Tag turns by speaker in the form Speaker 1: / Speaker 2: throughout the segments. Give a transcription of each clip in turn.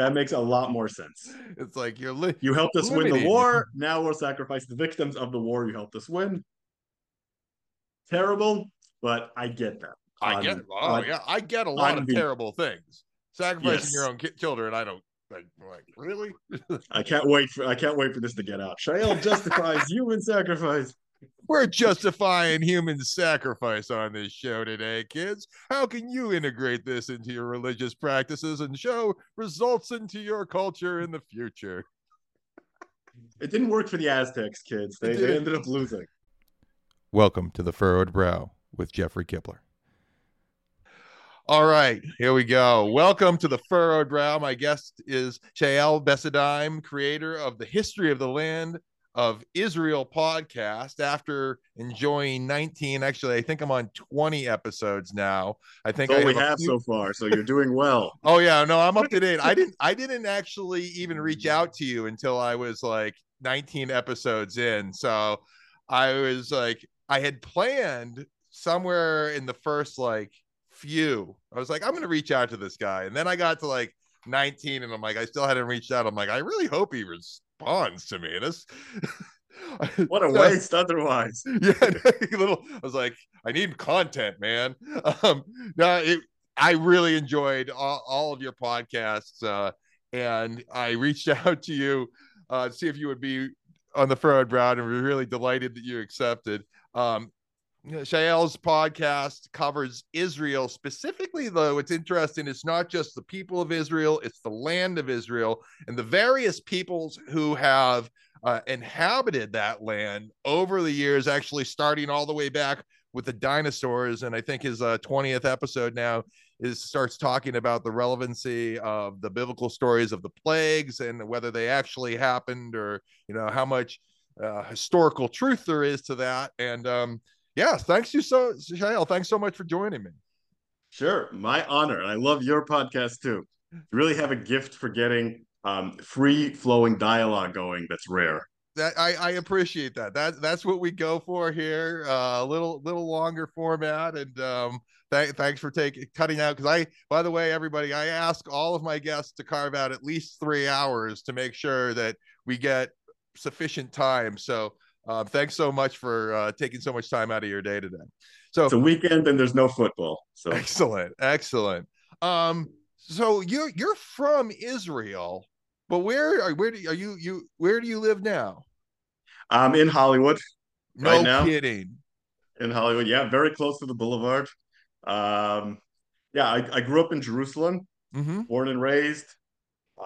Speaker 1: that makes a lot more sense.
Speaker 2: It's like you're li-
Speaker 1: You helped us win the war. Now we'll sacrifice the victims of the war you helped us win. Terrible, but I get that.
Speaker 2: I get. Oh yeah, I get a lot of
Speaker 1: the-
Speaker 2: terrible things. Sacrificing
Speaker 1: Yes.
Speaker 2: your own ki- children. I don't like. Like really?
Speaker 1: I can't wait for I can't wait for this to get out. Shaiel justifies human sacrifice.
Speaker 2: We're justifying human sacrifice on this show today, kids. How can you integrate this into your religious practices and show results into your culture in the future?
Speaker 1: It didn't work for the Aztecs, kids. They, they ended up losing.
Speaker 2: Welcome to the Furrowed Brow with Jeffrey Kibler. All right, here we go. Welcome to the Furrowed Brow. My guest is Shaiel Ben-Ephraim, creator of the History of the Land of Israel podcast. After enjoying 19, actually, I think I'm on 20 episodes now. I think
Speaker 1: That's
Speaker 2: I
Speaker 1: all we
Speaker 2: have
Speaker 1: have
Speaker 2: few-
Speaker 1: so far. So you're doing well.
Speaker 2: Oh yeah, no, I'm up to date. I didn't I didn't actually even reach out to you until I was like 19 episodes in. So I was like I had planned somewhere in the first like few. I was like I'm going to reach out to this guy. And then I got to like 19 and I'm like I still hadn't reached out. I'm like I really hope he responds to me. This
Speaker 1: What a waste otherwise.
Speaker 2: yeah little i was like i need content man um no it i really enjoyed all, all of your podcasts uh and i reached out to you uh to see if you would be on the furrowed brow and we're really delighted that you accepted um Shaiel's podcast covers Israel specifically, though. It's interesting. It's not just the people of Israel, it's the land of Israel and the various peoples who have uh, inhabited that land over the years, actually starting all the way back with the dinosaurs. And I think his uh, 20th episode now is starts talking about the relevancy of the biblical stories of the plagues and whether they actually happened or, you know, how much uh, historical truth there is to that. And um, yeah, thanks you so, Shaiel. Thanks so much for joining me.
Speaker 1: Sure, my honor. I love your podcast too. You really have a gift for getting um, free flowing dialogue going. That's rare.
Speaker 2: that I, I appreciate that. That that's what we go for here. Uh, a little little longer format, and um, th- thanks for taking cutting out. Because I, by the way, everybody, I ask all of my guests to carve out at least three hours to make sure that we get sufficient time. So, uh, thanks so much for uh, taking so much time out of your day today. So,
Speaker 1: It's a weekend and there's no football. So
Speaker 2: excellent, excellent. Um, so you're you're from Israel, but where are where do are you you where do you live now?
Speaker 1: I'm in Hollywood.
Speaker 2: No
Speaker 1: Right now?
Speaker 2: kidding.
Speaker 1: In Hollywood, yeah, very close to the boulevard. Um, yeah, I, I grew up in Jerusalem,
Speaker 2: Mm-hmm.
Speaker 1: born and raised.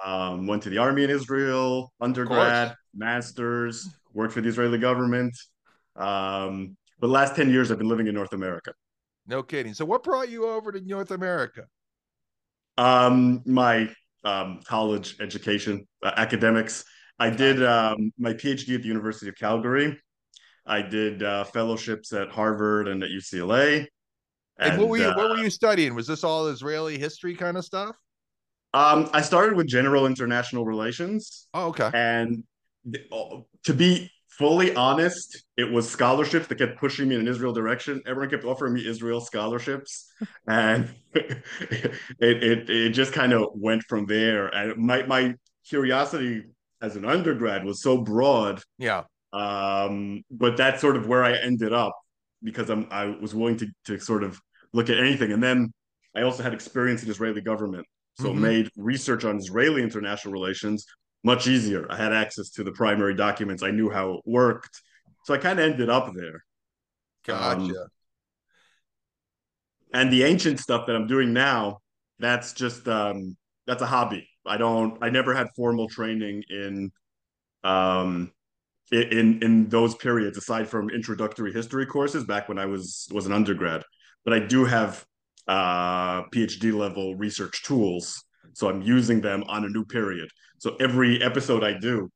Speaker 1: Um, went to the army in Israel, undergrad, masters, worked for the Israeli government. Um, but the last 10 years I've been living in North America.
Speaker 2: No kidding. So what brought you over to North America?
Speaker 1: Um, my um, college education, uh, academics. I did um, my PhD at the University of Calgary. I did uh, fellowships at Harvard and at UCLA.
Speaker 2: And, what were you
Speaker 1: uh,
Speaker 2: what were you studying? Was this all Israeli history kind of stuff?
Speaker 1: um, I started with general international relations,
Speaker 2: Oh, okay.
Speaker 1: and to be fully honest, it was scholarships that kept pushing me in an Israel direction. Everyone kept offering me Israel scholarships, and it it it just kind of went from there. And my my curiosity as an undergrad was so broad,
Speaker 2: Yeah.
Speaker 1: um, but that's sort of where I ended up because I'm I was willing to to sort of look at anything, and then I also had experience in Israeli government, so it
Speaker 2: Mhm.
Speaker 1: made research on Israeli international relations much easier. I had access to the primary documents. I knew how it worked. So I kind of ended up there.
Speaker 2: Gotcha.
Speaker 1: Um, And the ancient stuff that I'm doing now, that's just um that's a hobby. I don't I never had formal training in um in in those periods aside from introductory history courses back when I was was an undergrad. But I do have uh PhD level research tools. So I'm using them on a new period. So every episode I do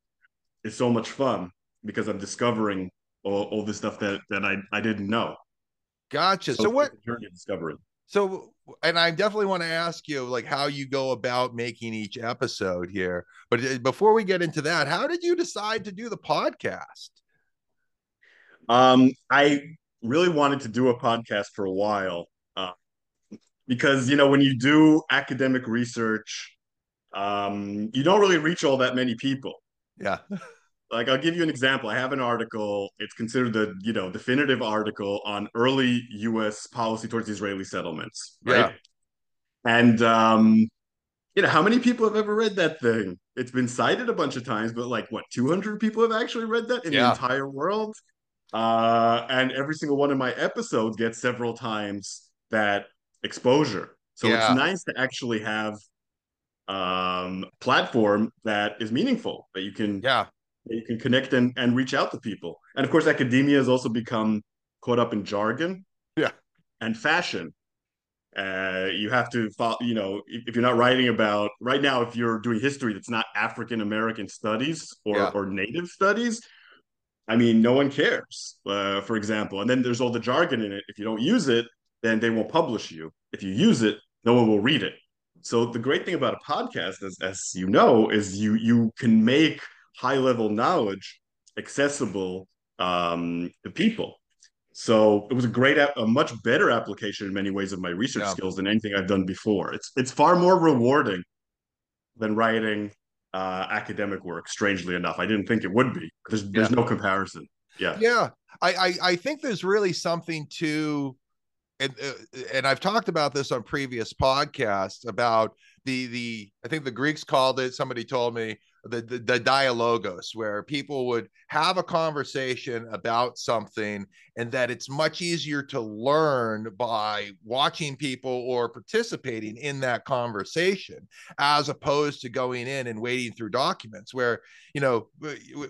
Speaker 1: is so much fun because I'm discovering all, all this stuff that that I, I didn't know.
Speaker 2: Gotcha. So
Speaker 1: it's
Speaker 2: what
Speaker 1: journey of discovery?
Speaker 2: so and I definitely want to ask you like how you go about making each episode here. But uh, before we get into that, how did you decide to do the podcast?
Speaker 1: Um, I really wanted to do a podcast for a while because you know when you do academic research, um, you don't really reach all that many people.
Speaker 2: Yeah.
Speaker 1: like I'll give you an example. I have an article. It's considered the you know definitive article on early U.S. policy towards Israeli settlements. Right. Yeah. And um, you know how many people have ever read that thing? It's been cited a bunch of times, but like what 200 people have actually read that in yeah. the entire world. Uh, and every single one of my episodes gets several times that exposure. So yeah. it's nice to actually have um platform that is meaningful that you can
Speaker 2: yeah
Speaker 1: you can connect and, and reach out to people. And of course, academia has also become caught up in jargon,
Speaker 2: yeah,
Speaker 1: and fashion. Uh, you have to follow, you know, if, you're not writing about right now, if you're doing history that's not African American studies or yeah. or Native studies, I mean, no one cares. Uh, for example, and then there's all the jargon in it. If you don't use it, then they won't publish you. If you use it, no one will read it. So the great thing about a podcast, as as you know, is you you can make high level knowledge accessible um, to people. So it was a great, a much better application in many ways of my research yeah. skills than anything I've done before. It's it's far more rewarding than writing uh, academic work. Strangely enough, I didn't think it would be. There's there's yeah. no comparison. Yeah,
Speaker 2: yeah. I, I I think there's really something to, and uh, and I've talked about this on previous podcasts about the the I think the Greeks called it. Somebody told me the, the, the dialogos where people would have a conversation about something and that it's much easier to learn by watching people or participating in that conversation as opposed to going in and wading through documents where you know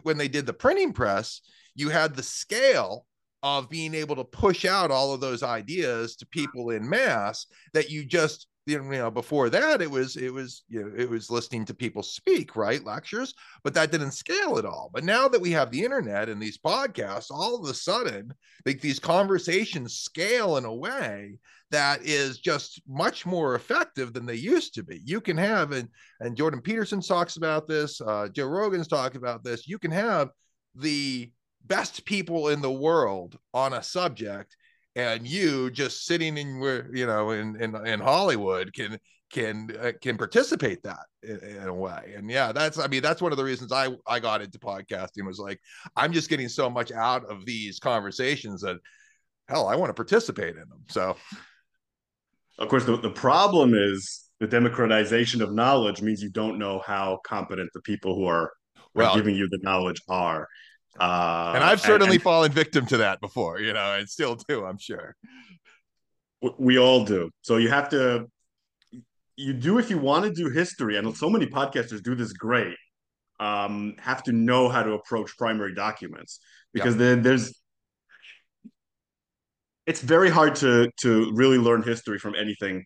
Speaker 2: when they did the printing press you had the scale of being able to push out all of those ideas to people in mass that you just you know before that it was it was you know it was listening to people speak right lectures but that didn't scale at all. But now that we have the internet and these podcasts all of a sudden like these conversations scale in a way that is just much more effective than they used to be. You can have and and jordan peterson talks about this uh, joe rogan's talking about this you can have the best people in the world on a subject and you just sitting in where you know in in, in hollywood can can uh, can participate that in, in, a way. And yeah that's i mean that's one of the reasons i i got into podcasting was like i'm just getting so much out of these conversations that hell i want to participate in them so.
Speaker 1: Of course the, the problem is the democratization of knowledge means you don't know how competent the people who are, well, are giving you the knowledge are
Speaker 2: uh, and I've certainly and, fallen victim to that before, you know, and still do, I'm sure.
Speaker 1: We all do. So you have to, you do if you want to do history, and so many podcasters do this great. Um, have to know how to approach primary documents because yep. then there's it's very hard to to really learn history from anything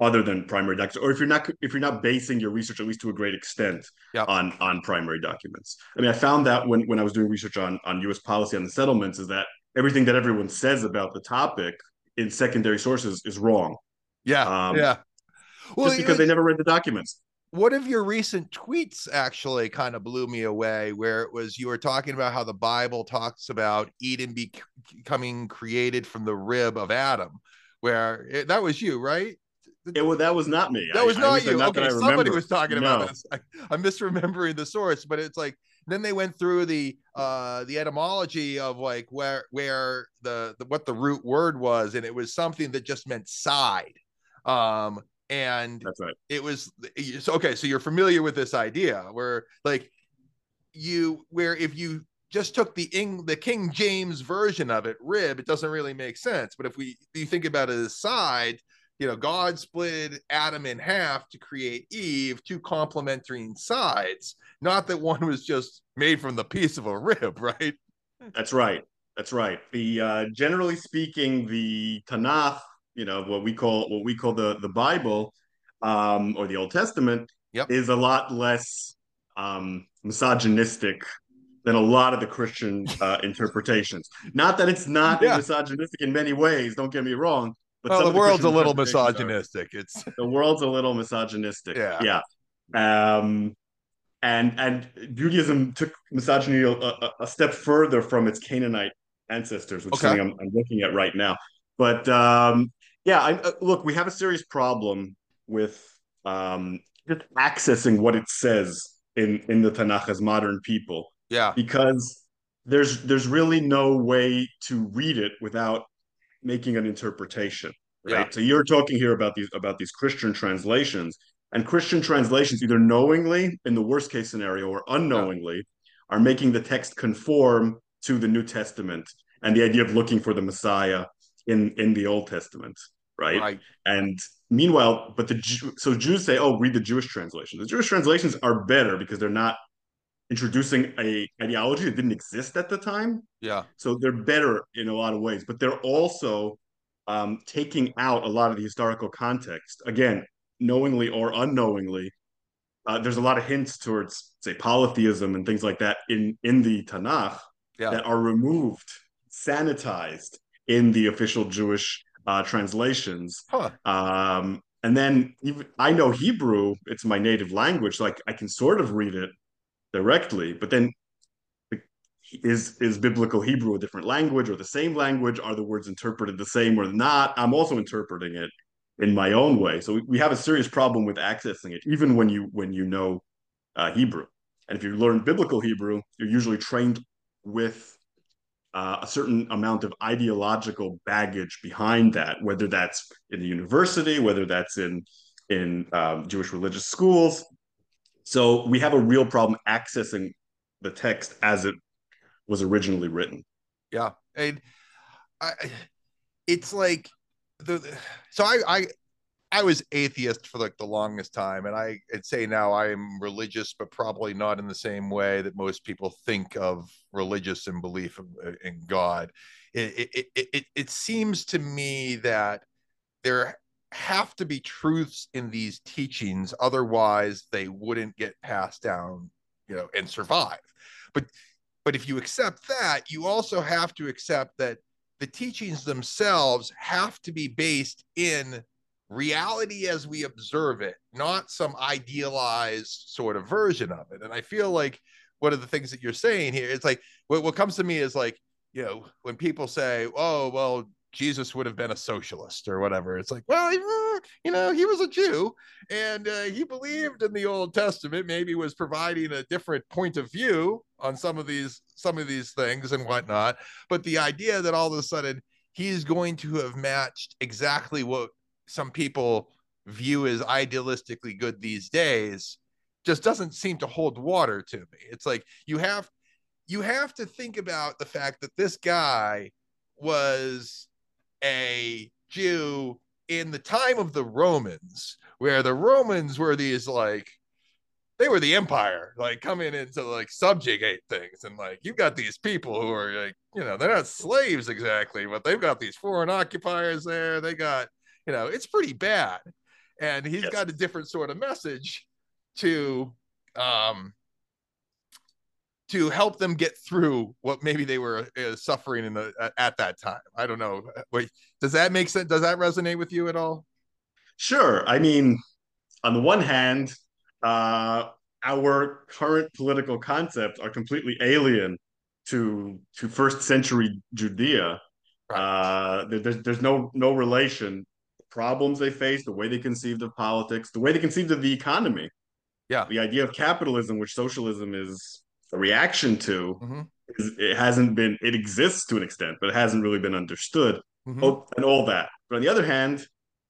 Speaker 1: other than primary documents, or if you're not if you're not basing your research at least to a great extent yep. on on primary documents. I mean, I found that when when I was doing research on on U.S. policy on the settlements, is that everything that everyone says about the topic in secondary sources is wrong.
Speaker 2: Yeah, um, yeah.
Speaker 1: Well, just because they never read the documents.
Speaker 2: One of your recent tweets actually kind of blew me away, where it was you were talking about how the Bible talks about Eden becoming created from the rib of Adam, where it, that was you, right?
Speaker 1: It, was, that was not me.
Speaker 2: That was I, not I you. Not okay, somebody was talking no. about this. I, I'm misremembering the source, but it's like then they went through the uh the etymology of like where where the, the what the root word was, and it was something that just meant side. Um, and
Speaker 1: that's right.
Speaker 2: It was so okay. So you're familiar with this idea where like you where if you just took the Eng, the King James version of it, rib, it doesn't really make sense. But if we you think about it as side, you know, God split Adam in half to create Eve, two complementary sides. Not that one was just made from the piece of a rib, right?
Speaker 1: That's right. That's right. The uh, generally speaking, the Tanakh, you know, what we call what we call the the Bible, um, or the Old Testament,
Speaker 2: yep.
Speaker 1: is a lot less um, misogynistic than a lot of the Christian uh, interpretations. Not that it's not yeah. misogynistic in many ways. Don't get me wrong,
Speaker 2: but well, the world's a little misogynistic. Are, it's
Speaker 1: the world's a little misogynistic.
Speaker 2: Yeah,
Speaker 1: yeah. Um, and and Judaism took misogyny a, a, a step further from its Canaanite ancestors, which okay. is something I'm, I'm, looking at right now. But um, yeah, I, uh, look, we have a serious problem with um, just accessing what it says in in the Tanakh as modern people.
Speaker 2: Yeah.
Speaker 1: Because there's there's really no way to read it without making an interpretation, right?
Speaker 2: Yeah.
Speaker 1: So you're talking here about these about these Christian translations, and Christian translations either knowingly, in the worst case scenario, or unknowingly, yeah. are making the text conform to the New Testament and the idea of looking for the Messiah in in the Old Testament, right?
Speaker 2: Right.
Speaker 1: And meanwhile, but the so Jews say, "Oh, read the Jewish translations." The Jewish translations are better because they're not introducing a ideology that didn't exist at the time.
Speaker 2: Yeah.
Speaker 1: So they're better in a lot of ways, but they're also um, taking out a lot of the historical context. Again, knowingly or unknowingly, uh, there's a lot of hints towards, say, polytheism and things like that in in the Tanakh
Speaker 2: yeah.
Speaker 1: that are removed, sanitized in the official Jewish uh, translations.
Speaker 2: Huh.
Speaker 1: Um, and then even, I know Hebrew; it's my native language, I, I can sort of read it directly. But then, is is biblical Hebrew a different language or the same language? Are the words interpreted the same or not? I'm also interpreting it in my own way. So we we have a serious problem with accessing it, even when you when you know uh, Hebrew. And if you learn biblical Hebrew, you're usually trained with uh, a certain amount of ideological baggage behind that, whether that's in the university, whether that's in in um, Jewish religious schools. So we have a real problem accessing the text as it was originally written.
Speaker 2: Yeah, and I, it's like the so I I I was atheist for like the longest time, and I would say now I am religious, but probably not in the same way that most people think of religious and belief in God. It it it, it, it seems to me that there have to be truths in these teachings, otherwise they wouldn't get passed down, you know, and survive. But but if you accept that, you also have to accept that the teachings themselves have to be based in reality as we observe it, not some idealized sort of version of it. And I feel like one of the things that you're saying here, it's like what, what comes to me is like, you know, when people say, oh, well, Jesus would have been a socialist or whatever. It's like, well, you know, he was a Jew and uh, he believed in the Old Testament, maybe was providing a different point of view on some of these some of these things and whatnot. But the idea that all of a sudden he's going to have matched exactly what some people view as idealistically good these days just doesn't seem to hold water to me. It's like you have you have to think about the fact that this guy was a Jew in the time of the Romans, where the Romans were these like they were the empire, like coming in to like subjugate things. And like you've got these people who are like, you know, they're not slaves exactly, but they've got these foreign occupiers there. They got you know, it's pretty bad. And he's yes. got a different sort of message to um to help them get through what maybe they were uh, suffering in the at that time. I don't know. Wait, does that make sense? Does that resonate with you at all?
Speaker 1: Sure. I mean, on the one hand, uh, our current political concepts are completely alien to to first century Judea. Right. Uh, there's there's no no relation problems they face, the way they conceived of politics, the way they conceived of the economy.
Speaker 2: Yeah.
Speaker 1: The idea of capitalism, which socialism is a reaction to,
Speaker 2: mm-hmm.
Speaker 1: is, it hasn't been, it exists to an extent, but it hasn't really been understood mm-hmm. oh, and all that. But on the other hand,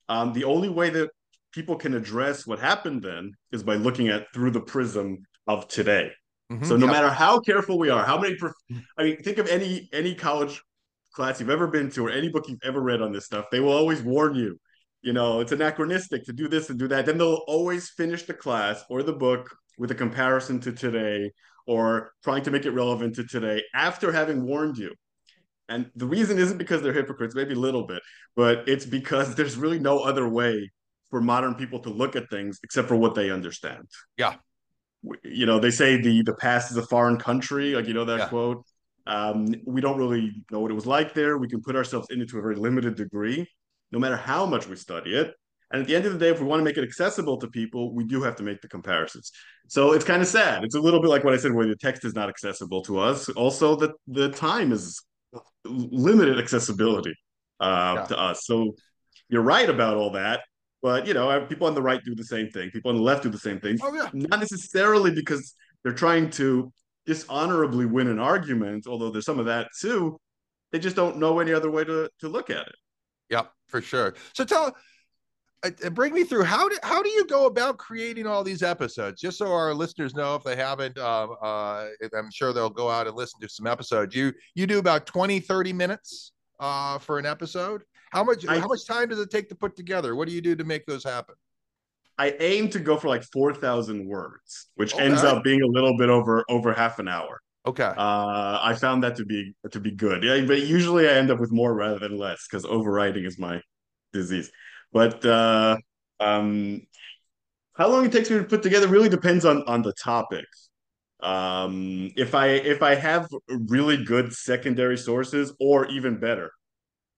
Speaker 1: um, the only way that people can address what happened then is by looking at through the prism of today. Mm-hmm. So no matter how careful we are, how many, prof- I mean, think of any any college class you've ever been to or any book you've ever read on this stuff. They will always warn you you know, it's anachronistic to do this and do that. Then they'll always finish the class or the book with a comparison to today or trying to make it relevant to today after having warned you. And the reason isn't because they're hypocrites, maybe a little bit, but it's because there's really no other way for modern people to look at things except for what they understand.
Speaker 2: Yeah.
Speaker 1: You know, they say the the past is a foreign country, like you know that yeah. quote. Um, we don't really know what it was like there. We can put ourselves in it to a very limited degree no matter how much we study it. And at the end of the day, if we want to make it accessible to people, we do have to make the comparisons. So it's kind of sad. It's a little bit like what I said, where the text is not accessible to us. Also, that the time is limited accessibility uh, yeah. to us. So you're right about all that. but you know, people on the right do the same thing. People on the left do the same thing.
Speaker 2: Oh yeah.
Speaker 1: Not necessarily because they're trying to dishonorably win an argument, although there's some of that too. They just don't know any other way to to look at it.
Speaker 2: Yep, for sure. So tell bring me through how do how do you go about creating all these episodes? Just so our listeners know if they haven't uh, uh, i'm sure they'll go out and listen to some episodes. You you do about 20 30 minutes uh, for an episode? How much I, how much time does it take to put together? What do you do to make those happen?
Speaker 1: I aim to go for like 4000 words which okay. ends up being a little bit over over half an hour.
Speaker 2: Okay.
Speaker 1: Uh, i found that to be to be good. Yeah, but usually i end up with more rather than less because overwriting is my disease but uh, um, how long it takes me to put together really depends on on the topic. Um, if I if I have really good secondary sources, or even better,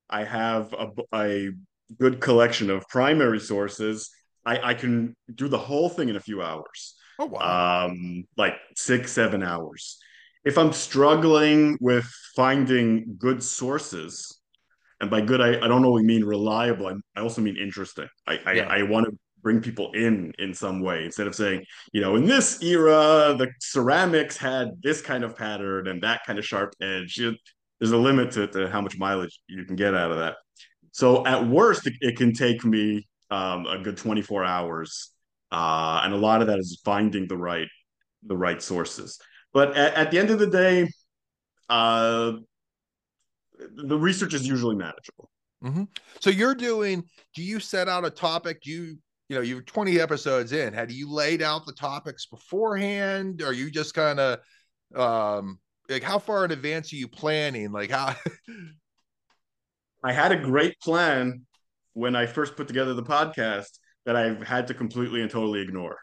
Speaker 1: I have a, a good collection of primary sources. I, I can do the whole thing in a few hours.
Speaker 2: Oh wow!
Speaker 1: Um, like six seven hours. If I'm struggling with finding good sources, and by good, I, I don't only mean reliable. I, I also mean interesting. I I, yeah. I want to bring people in in some way instead of saying, you know, in this era, the ceramics had this kind of pattern and that kind of sharp edge. There's a limit to, to how much mileage you can get out of that. So at worst, it, it can take me um, a good 24 hours, uh, and a lot of that is finding the right the right sources. But at, at the end of the day, uh, the research is usually manageable.
Speaker 2: Mm-hmm. So you're doing, do you set out a topic? Do you, you know, you're 20 episodes in. Had you laid out the topics beforehand? Or are you just kind of, um, like how far in advance are you planning? Like how?
Speaker 1: I had a great plan when I first put together the podcast that I've had to completely and totally ignore.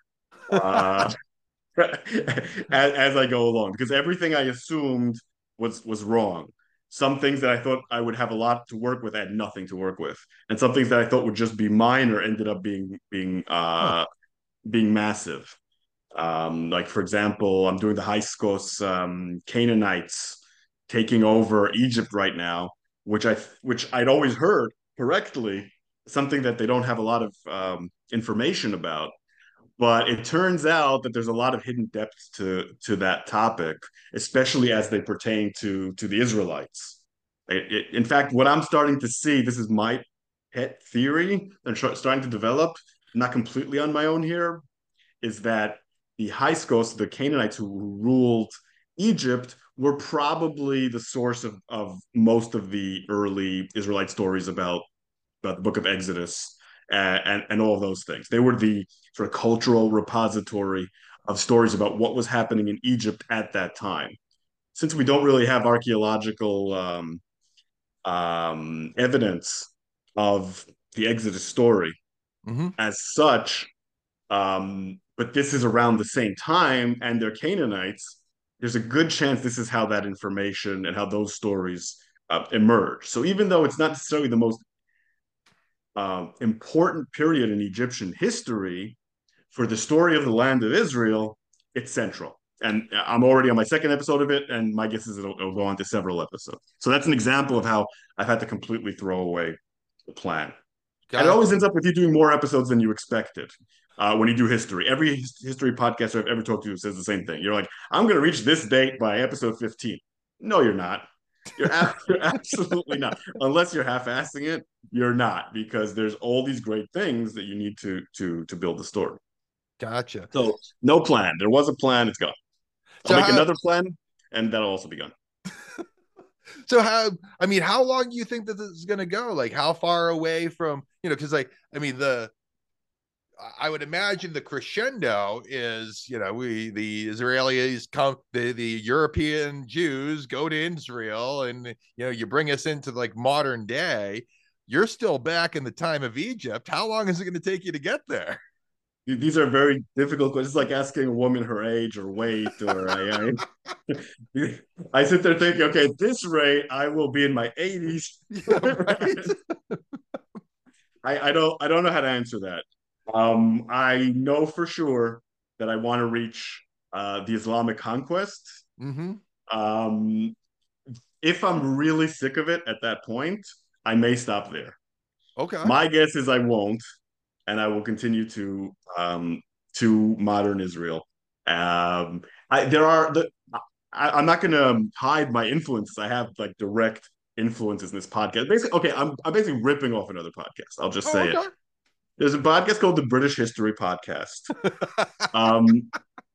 Speaker 1: Uh, as, as I go along, because everything I assumed was was wrong some things that I thought I would have a lot to work with, I had nothing to work with, and some things that I thought would just be minor ended up being being uh, huh. being massive. Um, like for example, I'm doing the Hyksos um, Canaanites taking over Egypt right now, which I which I'd always heard correctly, something that they don't have a lot of um, information about. But it turns out that there's a lot of hidden depths to to that topic, especially as they pertain to to the Israelites. It, it, in fact, what I'm starting to see, this is my pet theory I'm starting to develop, not completely on my own here, is that the high Hyksos, the Canaanites who ruled Egypt, were probably the source of, of most of the early Israelite stories about, about the book of Exodus and, and, and all of those things. They were the sort of cultural repository of stories about what was happening in Egypt at that time. Since we don't really have archaeological um, um, evidence of the Exodus story mm-hmm. as such, um, but this is around the same time, and they're Canaanites. There's a good chance this is how that information and how those stories uh, emerge. So even though it's not necessarily the most uh, important period in Egyptian history for the story of the land of Israel, it's central. And I'm already on my second episode of it, and my guess is it'll, it'll go on to several episodes. So that's an example of how I've had to completely throw away the plan. Got and it always ends up with you doing more episodes than you expected. Uh, when you do history. Every history podcaster I've ever talked to says the same thing. You're like, I'm going to reach this date by episode 15. No, you're not. You're, you're absolutely not. Unless you're half-assing it, you're not because there's all these great things that you need to to to build the story.
Speaker 2: Gotcha.
Speaker 1: So no plan. There was a plan. It's gone. I'll so make how, another plan, and that'll also be gone.
Speaker 2: so how? I mean, how long do you think that this is going to go? Like, how far away from you know? Because like, I mean, the I would imagine the crescendo is, you know, we the Israelis come, the the European Jews go to Israel, and you know, you bring us into like modern day. You're still back in the time of Egypt. How long is it going to take you to get there?
Speaker 1: These are very difficult questions. It's like asking a woman her age or weight, or I, I, I sit there thinking, okay, at this rate, I will be in my 80s. Yeah, right? I, I don't I don't know how to answer that. Um, I know for sure that I want to reach uh, the Islamic conquest.
Speaker 2: Mm-hmm.
Speaker 1: Um, if I'm really sick of it at that point, I may stop there.
Speaker 2: Okay.
Speaker 1: My guess is I won't. and I will continue to um, to modern Israel. Um, I, there are the I, am not going to hide my influences. I have like direct influences in this podcast. Basically, okay, I'm I'm basically ripping off another podcast. I'll just oh, say okay. it. There's a podcast called the British History Podcast. um,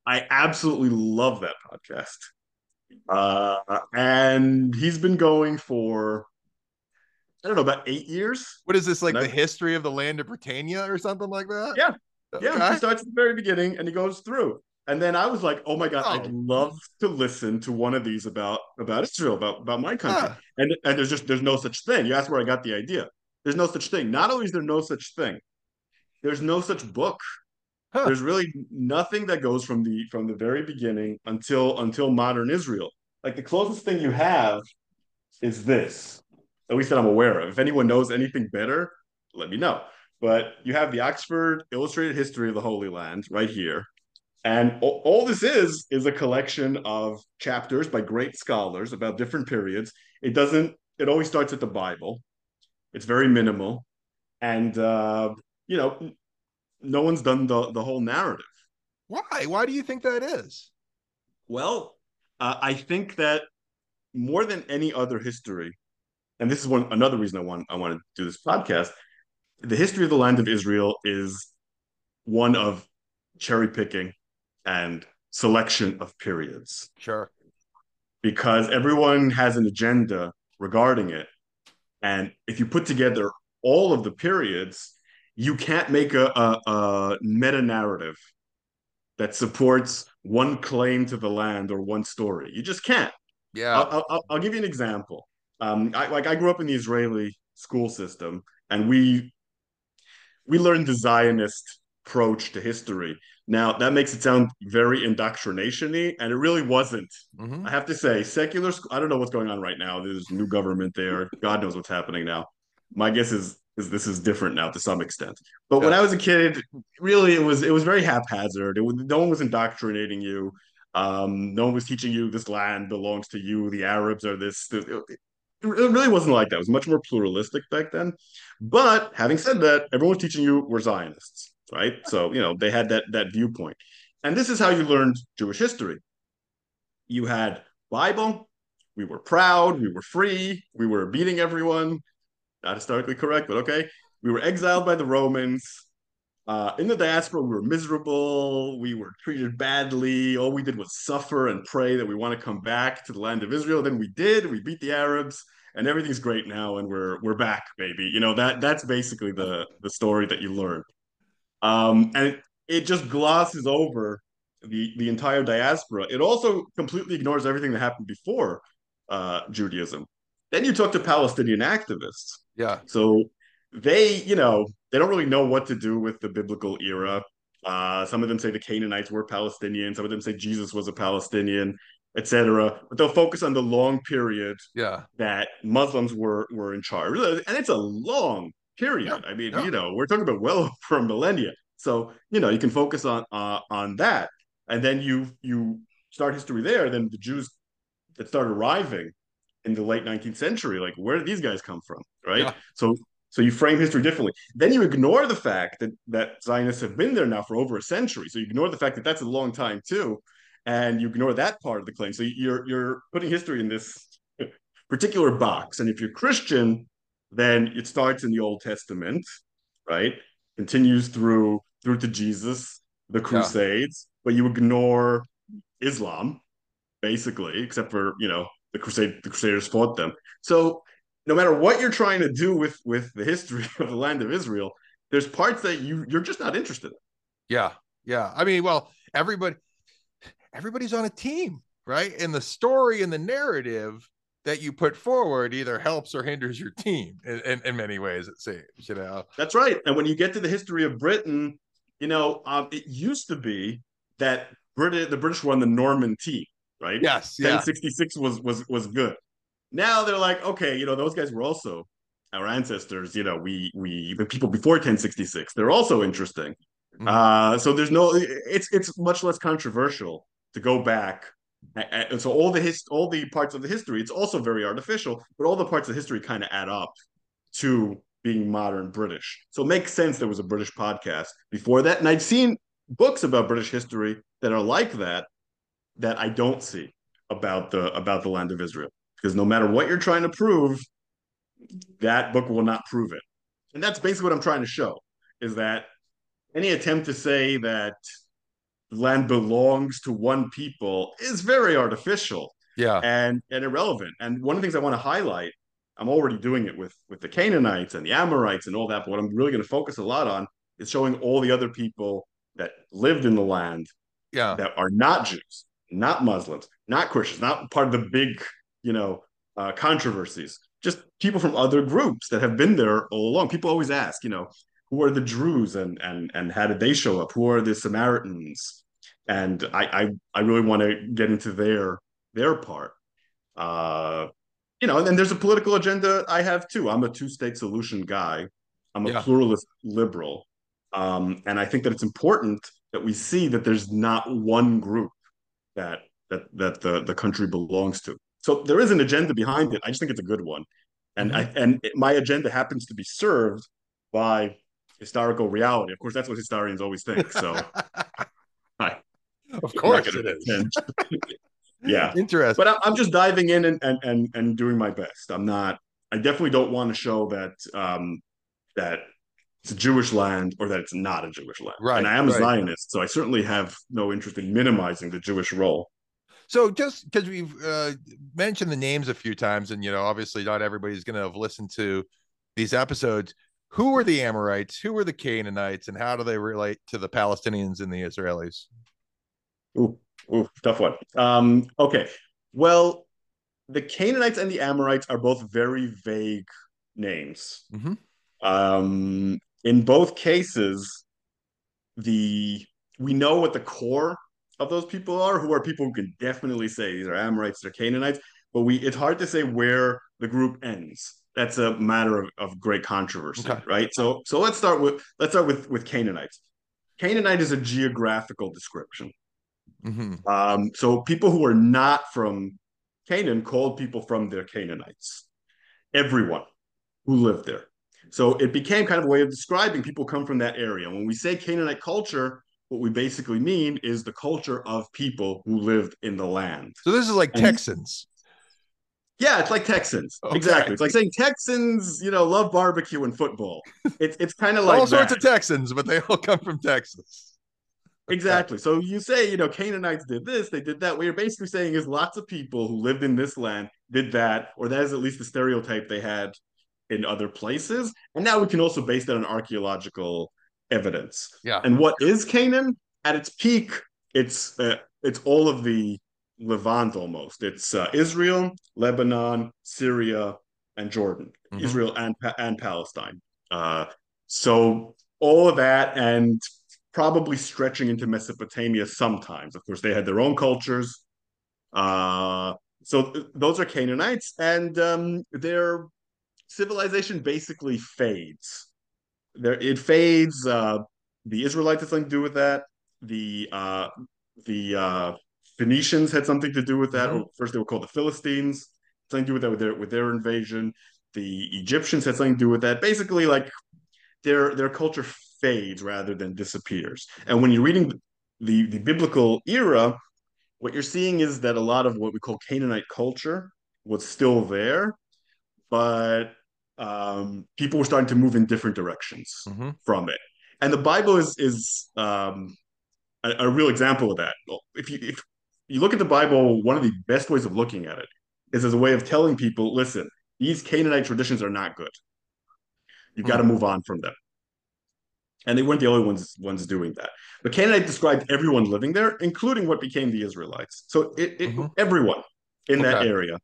Speaker 1: I absolutely love that podcast. Uh, and he's been going for I don't know about eight years.
Speaker 2: What is this like? the history of the land of Britannia or something like that?
Speaker 1: Yeah, yeah. Okay. He starts at the very beginning and he goes through. And then I was like, oh my god, oh. I'd love to listen to one of these about about Israel, about about my country. Yeah. And and there's just there's no such thing. You asked where I got the idea. There's no such thing. Not only is there no such thing, there's no such book. Huh. There's really nothing that goes from the from the very beginning until until modern Israel. Like the closest thing you have is this, at least that I'm aware of. If anyone knows anything better, let me know. But you have the Oxford Illustrated History of the Holy Land right here. And all, all this is is a collection of chapters by great scholars about different periods. It doesn't, it always starts at the Bible. It's very minimal. And uh, you know, no one's done the the whole narrative.
Speaker 2: Why? Why do you think that is?
Speaker 1: Well, uh, I think that more than any other history, and this is one another reason I want I want to do this podcast. The history of the land of Israel is one of cherry picking and selection of periods.
Speaker 2: Sure.
Speaker 1: Because everyone has an agenda regarding it. And if you put together all of the periods, you can't make a, a, a meta narrative that supports one claim to the land or one story. You just can't.
Speaker 2: Yeah.
Speaker 1: I'll, I'll, I'll give you an example. Um, I, like I grew up in the Israeli school system, and we we learned the Zionist approach to history. Now that makes it sound very indoctrination-y, and it really wasn't. Mm-hmm. I have to say, secular. I don't know what's going on right now. There's new government there. God knows what's happening now. My guess is is this is different now to some extent. But yeah. when I was a kid, really it was it was very haphazard. It was, no one was indoctrinating you. Um, no one was teaching you this land belongs to you. The Arabs are this. It, it really wasn't like that. It was much more pluralistic back then. But having said that, everyone was teaching you were Zionists, right? So you know they had that that viewpoint, and this is how you learned Jewish history. You had Bible. We were proud. We were free. We were beating everyone not historically correct, but okay. We were exiled by the Romans. Uh, in the diaspora, we were miserable. We were treated badly. All we did was suffer and pray that we want to come back to the land of Israel. Then we did. We beat the Arabs, and everything's great now. And we're we're back, baby. You know that that's basically the the story that you learn. Um, and it, it just glosses over the the entire diaspora. It also completely ignores everything that happened before uh, Judaism. Then you talk to Palestinian activists.
Speaker 2: Yeah.
Speaker 1: So they, you know, they don't really know what to do with the biblical era. Uh, some of them say the Canaanites were Palestinian. Some of them say Jesus was a Palestinian, etc. But they'll focus on the long period
Speaker 2: yeah.
Speaker 1: that Muslims were were in charge, and it's a long period. Yeah. I mean, yeah. you know, we're talking about well over a millennia. So you know, you can focus on uh, on that, and then you you start history there. Then the Jews that start arriving in the late 19th century like where did these guys come from right? Yeah. so so you frame history differently. Then you ignore the fact that that zionists have been there now for over a century. So you ignore the fact that that's a long time too and you ignore that part of the claim. So you're you're putting history in this particular box and if you're christian then it starts in the old testament right? Continues through through to jesus the crusades yeah. but you ignore islam basically except for you know the crusade the crusaders fought them. So no matter what you're trying to do with with the history of the land of israel there's parts that you you're just not interested in.
Speaker 2: Yeah yeah. I mean well everybody everybody's on a team right? And the story and the narrative that you put forward either helps or hinders your team in, in, in many ways it seems you know?
Speaker 1: That's right. And when you get to the history of britain you know um, it used to be that Britain, the british were on the norman team right?
Speaker 2: Yes.
Speaker 1: 1066 yeah. was was was good. Now they're like, okay, you know, those guys were also our ancestors. You know, we we even people before 1066, they're also interesting. Mm-hmm. Uh, so there's no, it's it's much less controversial to go back. And so all the his all the parts of the history, it's also very artificial, but all the parts of history kind of add up to being modern British. So it makes sense there was a British podcast before that. And I'd seen books about British history that are like that that I don't see about the about the land of Israel. Because no matter what you're trying to prove, that book will not prove it. And that's basically what I'm trying to show is that any attempt to say that land belongs to one people is very artificial
Speaker 2: yeah
Speaker 1: and and irrelevant and one of the things i want to highlight i'm already doing it with with the canaanites and the amorites and all that but what i'm really going to focus a lot on is showing all the other people that lived in the land
Speaker 2: yeah
Speaker 1: that are not jews not muslims not christians not part of the big you know uh, controversies just people from other groups that have been there all along people always ask you know who are the Druze and and and how did they show up? Who are the Samaritans? And I I, I really want to get into their their part. Uh, you know, and then there's a political agenda I have too. I'm a two-state solution guy. I'm a yeah. pluralist liberal. Um, and I think that it's important that we see that there's not one group that that that the, the country belongs to. So there is an agenda behind it. I just think it's a good one. And mm-hmm. I and my agenda happens to be served by historical reality. Of course, that's what historians always think. So,
Speaker 2: I, of course, it is.
Speaker 1: yeah,
Speaker 2: interesting.
Speaker 1: But I'm just diving in and, and and and doing my best. I'm not. I definitely don't want to show that um, that it's a Jewish land or that it's not a Jewish land.
Speaker 2: Right.
Speaker 1: And I am
Speaker 2: right.
Speaker 1: a Zionist, so I certainly have no interest in minimizing the Jewish role.
Speaker 2: So just because we've uh, mentioned the names a few times, and you know, obviously not everybody's going to have listened to these episodes who were the Amorites, who were the Canaanites, and how do they relate to the Palestinians and the Israelis?
Speaker 1: Ooh, ooh, tough one. Um, okay. Well, the Canaanites and the Amorites are both very vague names.
Speaker 2: Mm-hmm.
Speaker 1: Um, in both cases, the we know what the core of those people are, who are people who can definitely say these are Amorites, they're Canaanites, but we it's hard to say where the group ends that's a matter of, of great controversy, okay. right? So so let's start with let's start with with Canaanites. Canaanite is a geographical description.
Speaker 2: Mm-hmm.
Speaker 1: Um, so people who are not from Canaan called people from their Canaanites. Everyone who lived there. So it became kind of a way of describing people come from that area. When we say Canaanite culture, what we basically mean is the culture of people who lived in the land.
Speaker 2: So this is like and, Texans.
Speaker 1: Yeah, it's like Texans. Okay. Exactly. It's like saying Texans, you know, love barbecue and football. It's it's kind of like
Speaker 2: all sorts of Texans, but they all come from Texas.
Speaker 1: Exactly. So you say, you know, Canaanites did this, they did that. What you're basically saying is lots of people who lived in this land did that, or that is at least the stereotype they had in other places. And now we can also base that on archaeological evidence.
Speaker 2: Yeah.
Speaker 1: And what is Canaan? At its peak, it's uh, it's all of the Levant almost. It's uh, Israel, Lebanon, Syria, and Jordan. Mm-hmm. Israel and and Palestine. Uh, so all of that, and probably stretching into Mesopotamia sometimes. Of course, they had their own cultures. Uh, so th- those are Canaanites, and um, their civilization basically fades. There, it fades. Uh, the Israelites had something to do with that. The uh, the uh, Phoenicians had something to do with that. Mm-hmm. First, they were called the Philistines. Something to do with that with their with their invasion. The Egyptians had something to do with that. Basically, like their their culture fades rather than disappears. And when you're reading the the biblical era, what you're seeing is that a lot of what we call Canaanite culture was still there, but um, people were starting to move in different directions
Speaker 2: mm-hmm.
Speaker 1: from it. And the Bible is is um, a, a, real example of that. If you if you look at the Bible, one of the best ways of looking at it is as a way of telling people, listen, these Canaanite traditions are not good. You've got to move on from them. And they weren't the only ones ones doing that. But Canaanite described everyone living there, including what became the Israelites. So it, it mm-hmm. everyone in okay. that area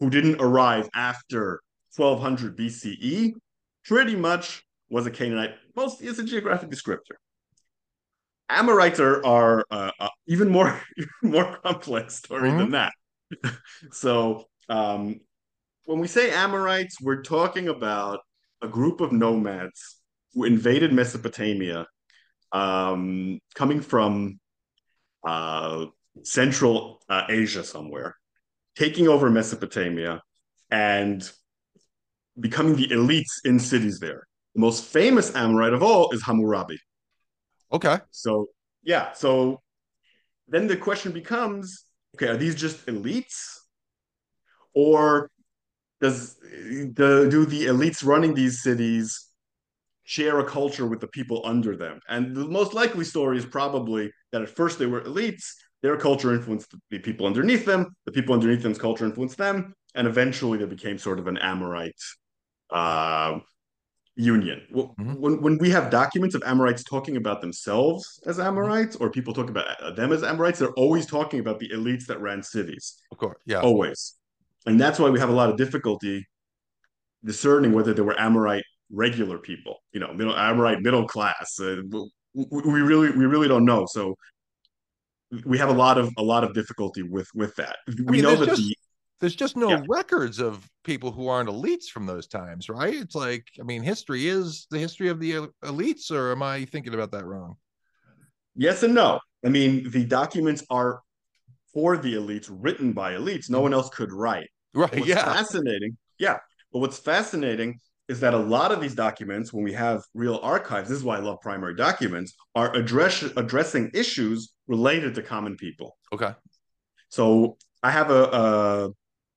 Speaker 1: who didn't arrive after 1200 BCE pretty much was a Canaanite. Most is a geographic descriptor. Amorites are are uh, uh, even more even more complex story mm-hmm. than that. so um, when we say Amorites, we're talking about a group of nomads who invaded Mesopotamia, um, coming from uh, Central uh, Asia somewhere, taking over Mesopotamia, and becoming the elites in cities there. The most famous Amorite of all is Hammurabi.
Speaker 2: Okay.
Speaker 1: So yeah, so then the question becomes, okay, are these just elites? Or does the do the elites running these cities share a culture with the people under them? And the most likely story is probably that at first they were elites, their culture influenced the people underneath them, the people underneath them's culture influenced them, and eventually they became sort of an Amorite uh, union. Mm-hmm. When, when we have documents of Amorites talking about themselves as mm-hmm. Amorites, or people talk about them as Amorites, they're always talking about the elites that ran cities.
Speaker 2: Of course, yeah,
Speaker 1: always, and that's why we have a lot of difficulty discerning whether they were Amorite regular people, you know, middle Amorite middle class. Uh, we really, we really don't know. So we have a lot of a lot of difficulty with with that. We I mean, know that
Speaker 2: just,
Speaker 1: the
Speaker 2: there's just no yeah. records of people who aren't elites from those times, right? It's like, I mean, history is the history of the elites, or am I thinking about that wrong?
Speaker 1: Yes and no. I mean, the documents are for the elites, written by elites. No mm-hmm. one else could write.
Speaker 2: Right. yeah.
Speaker 1: Fascinating. Yeah. But what's fascinating is that a lot of these documents, when we have real archives, this is why I love primary documents, are address addressing issues related to common people.
Speaker 2: Okay.
Speaker 1: So I have a, a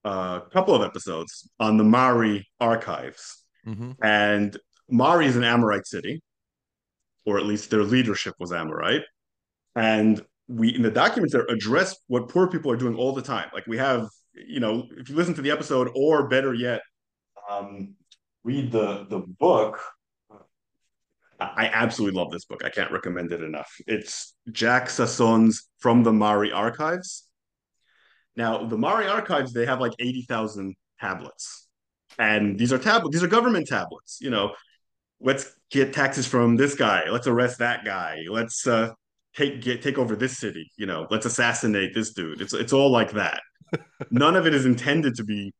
Speaker 1: a couple of episodes on the Mari archives. Mm-hmm. And Mari is an Amorite city, or at least their leadership was Amorite. And we, in the documents there, address what poor people are doing all the time. Like we have, you know, if you listen to the episode, or better yet, um, read the the book. I absolutely love this book. I can't recommend it enough. It's Jack Sasson's From the Mari Archives. Now, the Mari archives, they have like 80,000 tablets. And these are tablets, these are government tablets. You know, let's get taxes from this guy, let's arrest that guy, let's uh, take get take over this city, you know, let's assassinate this dude. It's it's all like that. None of it is intended to be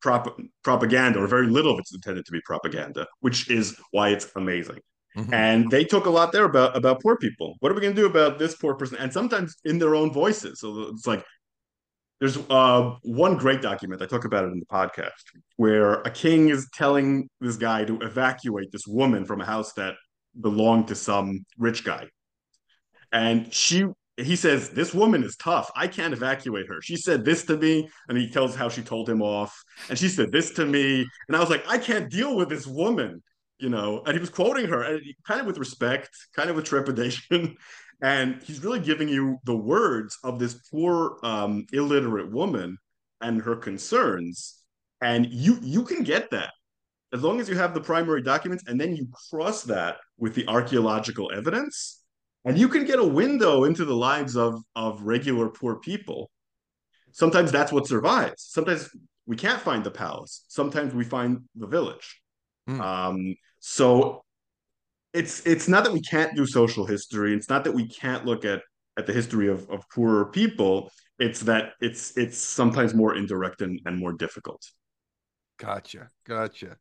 Speaker 1: prop- propaganda, or very little of it's intended to be propaganda, which is why it's amazing. Mm-hmm. And they talk a lot there about about poor people. What are we going to do about this poor person? And sometimes in their own voices. So it's like there's uh, one great document, I talk about it in the podcast, where a king is telling this guy to evacuate this woman from a house that belonged to some rich guy. And she he says, This woman is tough. I can't evacuate her. She said this to me, and he tells how she told him off. And she said this to me. And I was like, I can't deal with this woman, you know. And he was quoting her, and he, kind of with respect, kind of with trepidation and he's really giving you the words of this poor um, illiterate woman and her concerns. And you you can get that. As long as you have the primary documents and then you cross that with the archaeological evidence and you can get a window into the lives of of regular poor people. Sometimes that's what survives. Sometimes we can't find the palace. Sometimes we find the village. Mm. um, so it's it's not that we can't do social history. It's not that we can't look at at the history of, of poorer people. It's that it's it's sometimes more indirect and, and more difficult.
Speaker 2: Gotcha. Gotcha.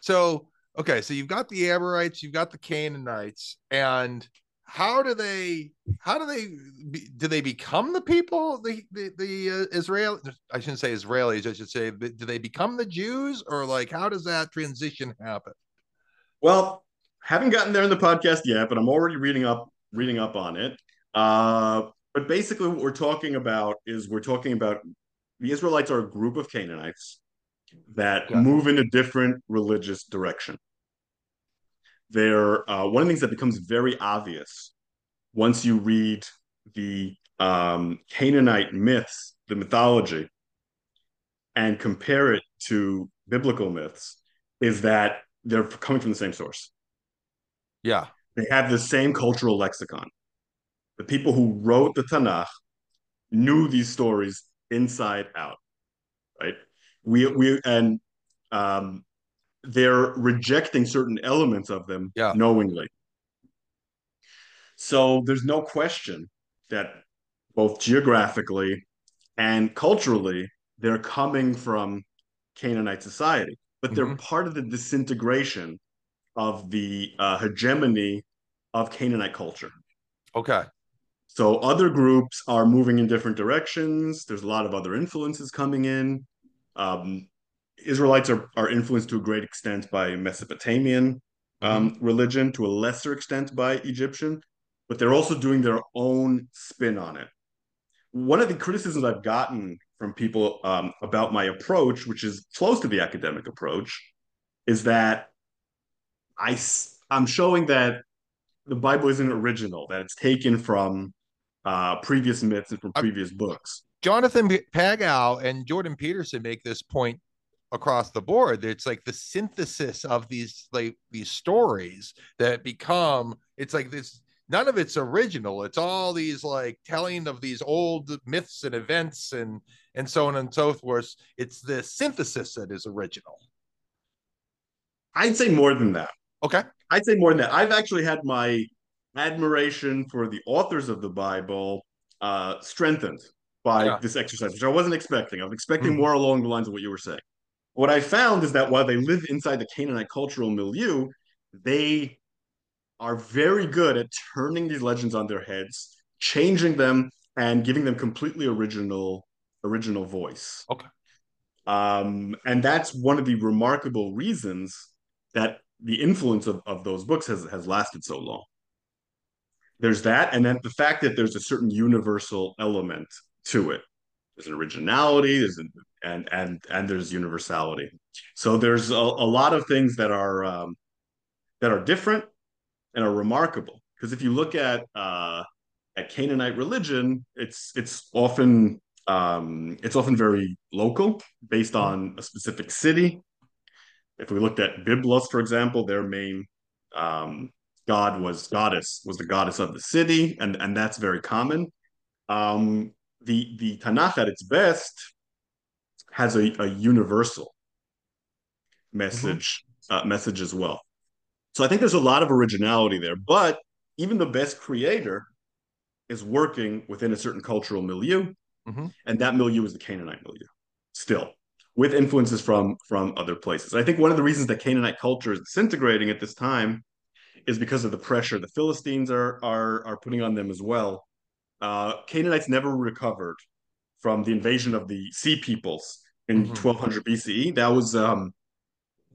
Speaker 2: So okay, so you've got the Amorites, you've got the Canaanites, and how do they how do they do they become the people the the, the uh, israel i shouldn't say israelis i should say do they become the jews or like how does that transition happen
Speaker 1: well haven't gotten there in the podcast yet, but I'm already reading up reading up on it. Uh, but basically, what we're talking about is we're talking about the Israelites are a group of Canaanites that yeah. move in a different religious direction. They're uh, one of the things that becomes very obvious once you read the um, Canaanite myths, the mythology, and compare it to biblical myths, is that they're coming from the same source.
Speaker 2: Yeah.
Speaker 1: They have the same cultural lexicon. The people who wrote the Tanakh knew these stories inside out, right? We we and um, they're rejecting certain elements of them
Speaker 2: yeah.
Speaker 1: knowingly. So there's no question that both geographically and culturally they're coming from Canaanite society, but they're mm-hmm. part of the disintegration of the uh, hegemony of Canaanite culture.
Speaker 2: Okay.
Speaker 1: So other groups are moving in different directions. There's a lot of other influences coming in. Um, Israelites are, are influenced to a great extent by Mesopotamian um, mm-hmm. religion, to a lesser extent by Egyptian, but they're also doing their own spin on it. One of the criticisms I've gotten from people um, about my approach, which is close to the academic approach, is that I, I'm showing that the Bible isn't original, that it's taken from uh, previous myths and from previous books.
Speaker 2: Jonathan Pageau and Jordan Peterson make this point across the board. It's like the synthesis of these like these stories that become. It's like this. None of it's original. It's all these like telling of these old myths and events and and so on and so forth. It's the synthesis that is original.
Speaker 1: I'd say more than that.
Speaker 2: Okay.
Speaker 1: I'd say more than that. I've actually had my admiration for the authors of the Bible uh, strengthened by yeah. this exercise, which I wasn't expecting. I was expecting mm-hmm. more along the lines of what you were saying. What I found is that while they live inside the Canaanite cultural milieu, they are very good at turning these legends on their heads, changing them, and giving them completely original original voice.
Speaker 2: Okay.
Speaker 1: Um, and that's one of the remarkable reasons that the influence of, of those books has, has lasted so long. There's that, and then the fact that there's a certain universal element to it. There's an originality, there's an, and and and there's universality. So there's a, a lot of things that are um, that are different and are remarkable. Because if you look at uh, at Canaanite religion, it's it's often um, it's often very local, based on a specific city. If we looked at Byblos, for example, their main um, god was goddess was the goddess of the city, and and that's very common. Um, the the Tanakh at its best has a, a universal message mm-hmm. uh, message as well. So I think there's a lot of originality there, but even the best creator is working within a certain cultural milieu, mm-hmm. and that milieu is the Canaanite milieu, still with influences from from other places. I think one of the reasons that Canaanite culture is disintegrating at this time is because of the pressure the Philistines are are are putting on them as well. Uh, Canaanites never recovered from the invasion of the Sea Peoples in mm-hmm. 1200 BCE. That was, um,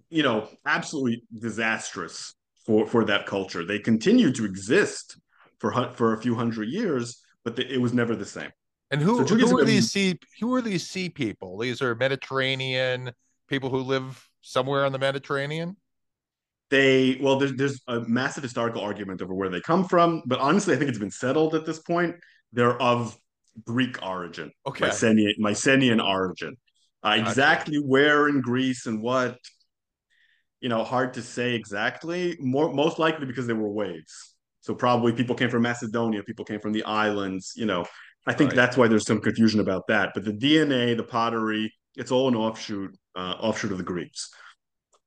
Speaker 1: you know, absolutely disastrous for for that culture. They continued to exist for for a few hundred years, but the, it was never the same.
Speaker 2: And who, so who are these sea who are these sea people? These are Mediterranean people who live somewhere on the Mediterranean.
Speaker 1: They well, there's there's a massive historical argument over where they come from, but honestly, I think it's been settled at this point. They're of Greek origin,
Speaker 2: okay,
Speaker 1: Mycenaean, Mycenaean origin. Uh, gotcha. Exactly where in Greece and what, you know, hard to say exactly. More most likely because there were waves. So probably people came from Macedonia, people came from the islands. You know, I think right. that's why there's some confusion about that. But the DNA, the pottery, it's all an offshoot, uh, offshoot of the Greeks.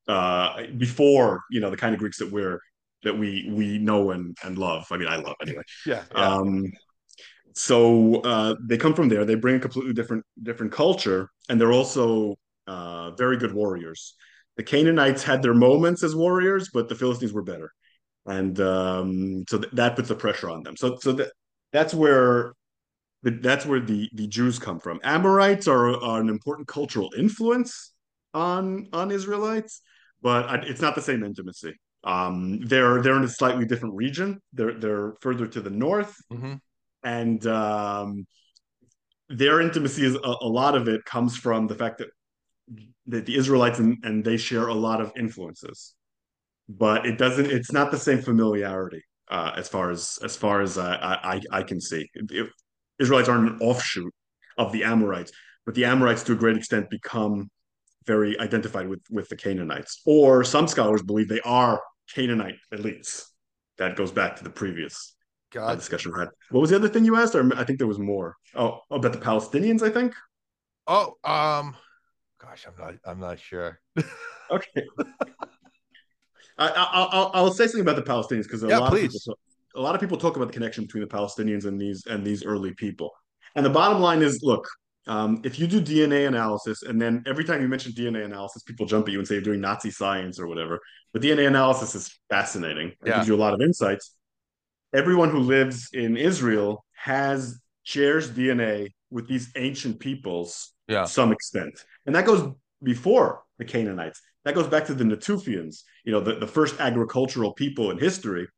Speaker 1: Uh, before you know the kind of Greeks that we're that we we know and and love. I mean, I love anyway.
Speaker 2: Yeah. yeah.
Speaker 1: Um, so uh, they come from there. They bring a completely different different culture, and they're also uh, very good warriors. The Canaanites had their moments as warriors, but the Philistines were better, and um, so th- that puts the pressure on them. So so that that's where that's where the the Jews come from. Amorites are, are an important cultural influence on on Israelites, but it's not the same intimacy. Um, they're they're in a slightly different region. They're they're further to the north, mm-hmm. and um, their intimacy is a, a, lot of it comes from the fact that that the Israelites and, and they share a lot of influences, but it doesn't. It's not the same familiarity uh, as far as as far as I I, I can see. It, Israelites aren't an offshoot of the Amorites, but the Amorites to a great extent become very identified with with the Canaanites. Or some scholars believe they are Canaanite elites. That goes back to the previous uh, discussion we had. What was the other thing you asked? Or I think there was more. Oh, about the Palestinians, I think.
Speaker 2: Oh, um, gosh, I'm not. I'm not sure.
Speaker 1: okay. I, will say something about the Palestinians because a
Speaker 2: yeah,
Speaker 1: lot
Speaker 2: please.
Speaker 1: of people a lot of people talk about the connection between the Palestinians and these and these early people. And the bottom line is, look, um, if you do DNA analysis, and then every time you mention DNA analysis, people jump at you and say you're doing Nazi science or whatever. But DNA analysis is fascinating. It yeah. gives you a lot of insights. Everyone who lives in Israel has shares DNA with these ancient peoples
Speaker 2: yeah.
Speaker 1: to some extent, and that goes before the Canaanites. That goes back to the Natufians, you know, the, the first agricultural people in history,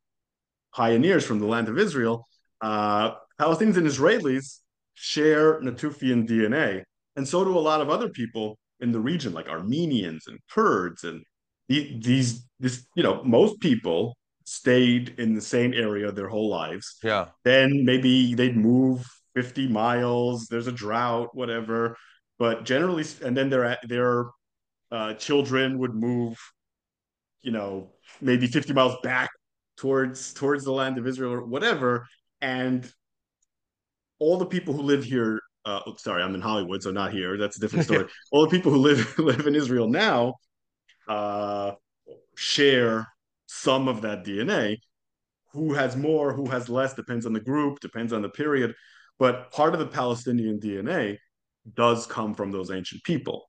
Speaker 1: pioneers from the land of Israel. Uh, Palestinians and Israelis share Natufian DNA, and so do a lot of other people in the region, like Armenians and Kurds, and these, this, you know, most people stayed in the same area their whole lives.
Speaker 2: Yeah.
Speaker 1: Then maybe they'd move 50 miles, there's a drought, whatever. But generally, and then their their uh, children would move, you know, maybe 50 miles back towards towards the land of Israel or whatever. And all the people who live here, uh, sorry, I'm in Hollywood, so not here. That's a different story. all the people who live live in Israel now uh, share some of that DNA. Who has more, who has less, depends on the group, depends on the period. But part of the Palestinian DNA does come from those ancient people.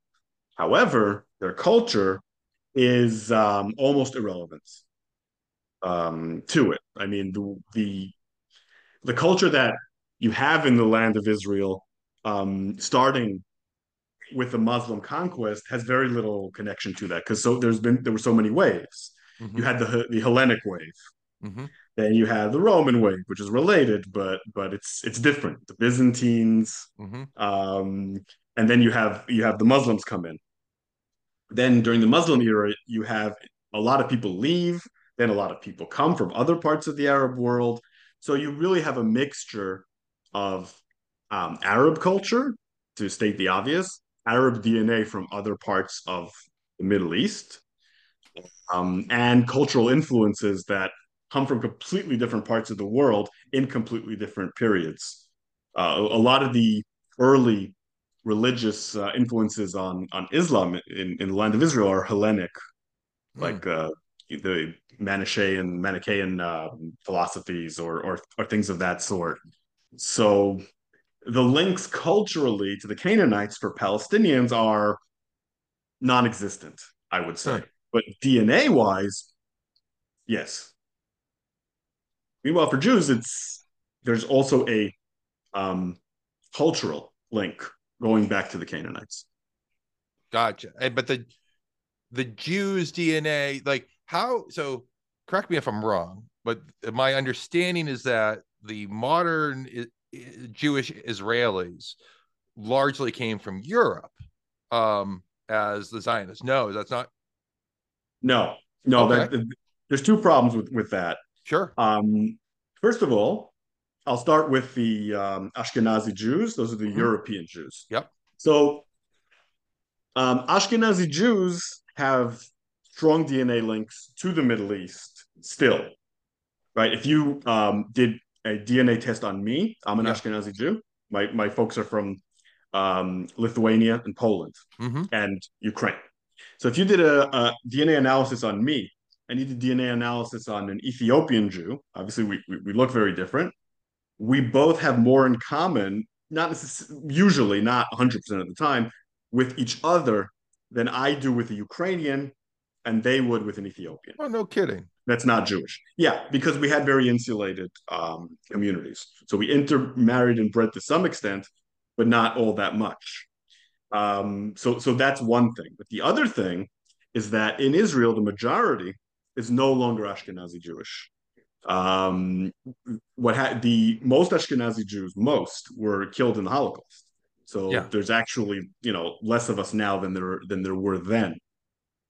Speaker 1: However, their culture is um, almost irrelevant um, to it. I mean, the, the the culture that you have in the land of Israel, um, starting with the Muslim conquest, has very little connection to that because so there's been there were so many waves. Mm-hmm. You had the the Hellenic wave, mm-hmm. then you had the Roman wave, which is related, but but it's it's different. The Byzantines, mm-hmm. um, and then you have you have the Muslims come in. Then during the Muslim era, you have a lot of people leave. Then a lot of people come from other parts of the Arab world. So you really have a mixture of um, Arab culture, to state the obvious, Arab DNA from other parts of the Middle East, um, and cultural influences that come from completely different parts of the world in completely different periods. Uh, a, lot of the early religious uh, influences on on Islam in, in the land of Israel are Hellenic, mm. like uh, the Manichaean Manichaean uh, philosophies or, or or things of that sort. So the links culturally to the Canaanites for Palestinians are non-existent, I would say. But DNA wise, yes. Meanwhile, for Jews, it's there's also a um, cultural link going back to the Canaanites.
Speaker 2: Gotcha. But the the Jews' DNA, like how so correct me if I'm wrong, but my understanding is that the modern Jewish Israelis largely came from Europe um, as the Zionists. No, that's not.
Speaker 1: No, no. Okay. That, there's two problems with with that.
Speaker 2: Sure.
Speaker 1: Um, first of all, I'll start with the um, Ashkenazi Jews. Those are the mm-hmm. European Jews.
Speaker 2: Yep.
Speaker 1: So, um, Ashkenazi Jews have strong DNA links to the Middle East still, right? If you um, did a DNA test on me. I'm an yeah. Ashkenazi Jew. My my folks are from um, Lithuania and Poland mm-hmm. and Ukraine. So if you did a, a, DNA analysis on me and you did DNA analysis on an Ethiopian Jew, obviously we, we, we look very different. We both have more in common, not usually, not 100% of the time, with each other than I do with a Ukrainian and they would with an Ethiopian.
Speaker 2: Oh, no kidding
Speaker 1: that's not Jewish. Yeah, because we had very insulated um, communities. So we intermarried and bred to some extent, but not all that much. Um, so, so that's one thing. But the other thing is that in Israel, the majority is no longer Ashkenazi Jewish. Um, what had the most Ashkenazi Jews, most were killed in the Holocaust. So yeah. there's actually, you know, less of us now than there than there were then.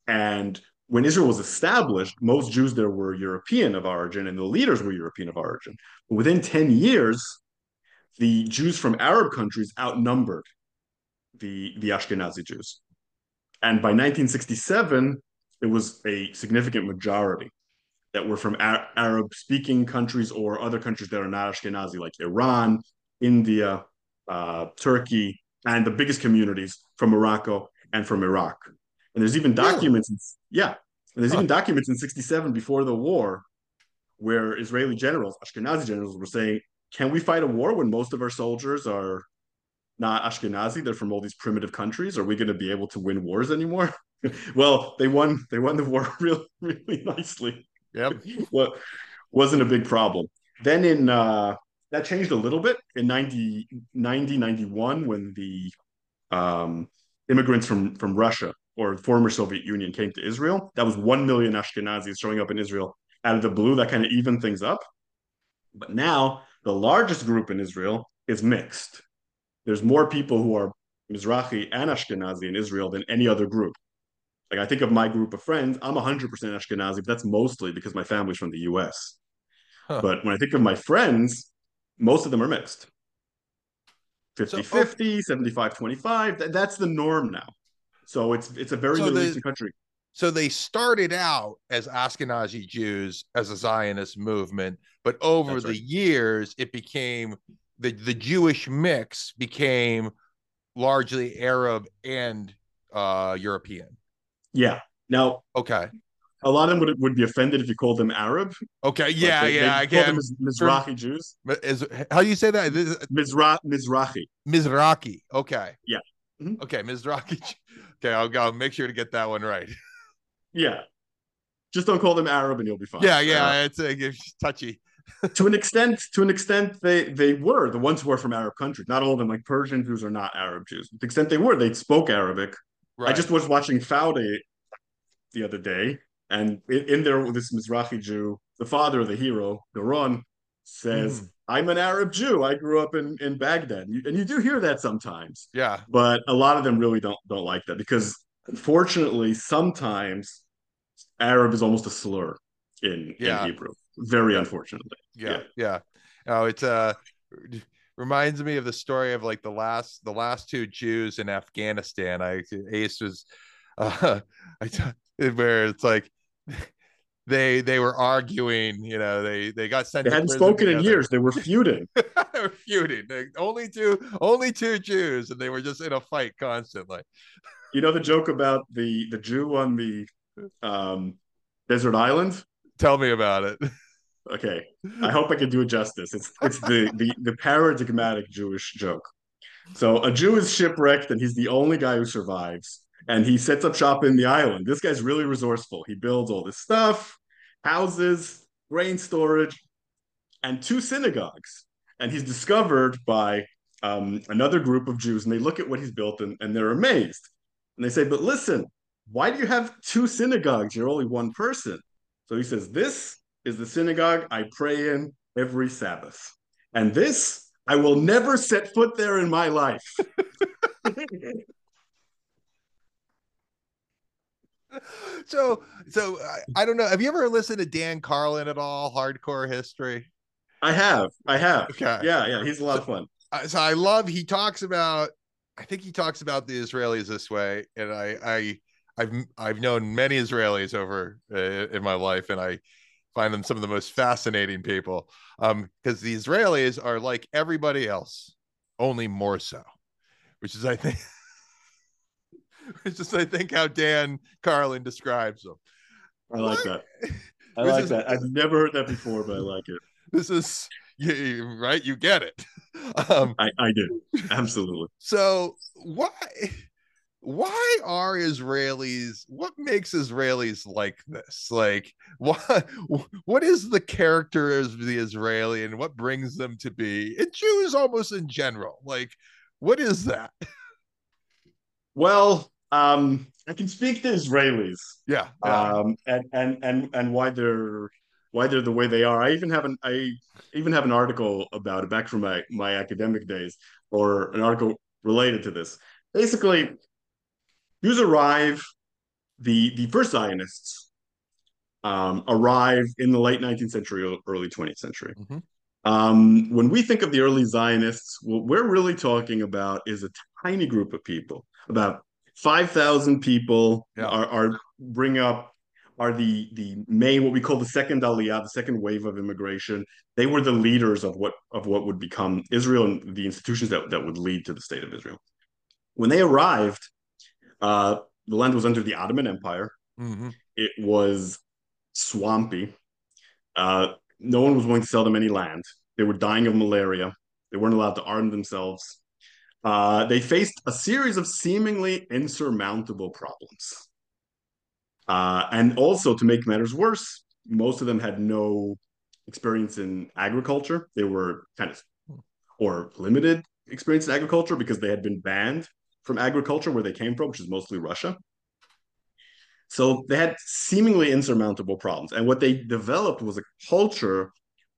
Speaker 1: And when Israel was established, most Jews there were European of origin and the leaders were European of origin. But within 10 years, the Jews from Arab countries outnumbered the, the Ashkenazi Jews. And by 1967, it was a significant majority that were from Ar- Arab speaking countries or other countries that are not Ashkenazi, like Iran, India, uh, Turkey, and the biggest communities from Morocco and from Iraq. And there's even documents, really? in, yeah, and there's huh. even documents in 67 before the war where Israeli generals, Ashkenazi generals, were saying, can we fight a war when most of our soldiers are not Ashkenazi? They're from all these primitive countries. Are we going to be able to win wars anymore? well, they won. They won the war really, really nicely.
Speaker 2: Yep.
Speaker 1: well, wasn't a big problem. Then in uh, that changed a little bit in 90, 90 91 when the um, immigrants from from Russia or former Soviet Union came to Israel. That was one million Ashkenazis showing up in Israel out of the blue. That kind of evened things up. But now the largest group in Israel is mixed. There's more people who are Mizrahi and Ashkenazi in Israel than any other group. Like I think of my group of friends, I'm 100% Ashkenazi, but that's mostly because my family's from the US. Huh. But when I think of my friends, most of them are mixed. 50 so, 50, 75 25. that's the norm now. So it's it's a very so Middle Eastern country.
Speaker 2: So they started out as Ashkenazi Jews as a Zionist movement, but over the years it became the the Jewish mix became largely Arab and uh, European.
Speaker 1: Yeah. Now,
Speaker 2: okay.
Speaker 1: A lot of them would, would be offended if you called them Arab.
Speaker 2: Okay. Yeah. They, yeah. I can.
Speaker 1: Mizrahi Jews.
Speaker 2: Is how do you say that?
Speaker 1: Mizra- Mizrahi.
Speaker 2: Mizrahi. Okay.
Speaker 1: Yeah.
Speaker 2: Mm-hmm. Okay. Mizrahi. Okay. I'll go make sure to get that one right.
Speaker 1: Yeah. Just don't call them Arab and you'll be fine.
Speaker 2: Yeah. Yeah. Uh, it's, it's touchy.
Speaker 1: to an extent, to an extent, they they were the ones who were from Arab countries. Not all of them, like Persian Jews, are not Arab Jews. To the extent they were, they spoke Arabic. Right. I just was watching Fauda the other day, and in, in there, this Mizrahi Jew, the father of the hero, Doron, says, mm. "I'm an Arab Jew. I grew up in in Baghdad," and you do hear that sometimes.
Speaker 2: Yeah,
Speaker 1: but a lot of them really don't don't like that because, unfortunately, sometimes Arab is almost a slur in, yeah. in Hebrew very unfortunately.
Speaker 2: Yeah, yeah. yeah. Oh, it's uh reminds me of the story of like the last the last two Jews in Afghanistan. I Ace was uh I where it's like they they were arguing, you know, they they got sent.
Speaker 1: They hadn't spoken together. in years. They were feuding.
Speaker 2: they were feuding. They, only two only two Jews, and they were just in a fight constantly.
Speaker 1: You know the joke about the the Jew on the um, desert island.
Speaker 2: Tell me about it.
Speaker 1: Okay, I hope I can do it justice. It's it's the the the paradigmatic Jewish joke. So a Jew is shipwrecked, and he's the only guy who survives. And he sets up shop in the island. This guy's really resourceful. He builds all this stuff, houses, grain storage, and two synagogues. And he's discovered by um, another group of Jews, and they look at what he's built and, and they're amazed. And they say, But listen, why do you have two synagogues? You're only one person. So he says, This is the synagogue I pray in every Sabbath. And this, I will never set foot there in my life.
Speaker 2: so, so I, I don't know. Have you ever listened to Dan Carlin at all? Hardcore history.
Speaker 1: I have. I have. Okay. Yeah, yeah. He's a lot
Speaker 2: so,
Speaker 1: of fun.
Speaker 2: So I love. He talks about. I think he talks about the Israelis this way, and I, I, I've, I've known many Israelis over uh, in my life, and I find them some of the most fascinating people um because the israelis are like everybody else only more so which is i think which is i think how dan carlin describes them.
Speaker 1: I like that. I like is, that. I've never heard that before but i like it.
Speaker 2: This is you, right? You get it. Um
Speaker 1: i i do. Absolutely.
Speaker 2: So why why are Israelis what makes Israelis like this? Like what what is the character of the Israeli and what brings them to be? And Jews almost in general? Like what is that?
Speaker 1: Well, um I can speak to Israelis.
Speaker 2: Yeah.
Speaker 1: yeah. Um and and and and why they're why they're the way they are. I even have an I even have an article about it back from my my academic days or an article related to this. Basically, Jews arrive, the, the first Zionists um, arrive in the late 19th century, early 20th century. Mm-hmm. Um, when we think of the early Zionists, what we're really talking about is a tiny group of people. About 5,000 people yeah. are, are bring up are the the main what we call the second aliyah, the second wave of immigration. They were the leaders of what of what would become Israel and the institutions that, that would lead to the state of Israel. When they arrived, uh, the land was under the Ottoman Empire. Mm-hmm. It was swampy. Uh, no one was willing to sell them any land. They were dying of malaria. They weren't allowed to arm themselves. Uh, they faced a series of seemingly insurmountable problems. Uh, and also, to make matters worse, most of them had no experience in agriculture. They were kind of, or limited experience in agriculture because they had been banned from agriculture where they came from, which is mostly Russia. So they had seemingly insurmountable problems. And what they developed was a culture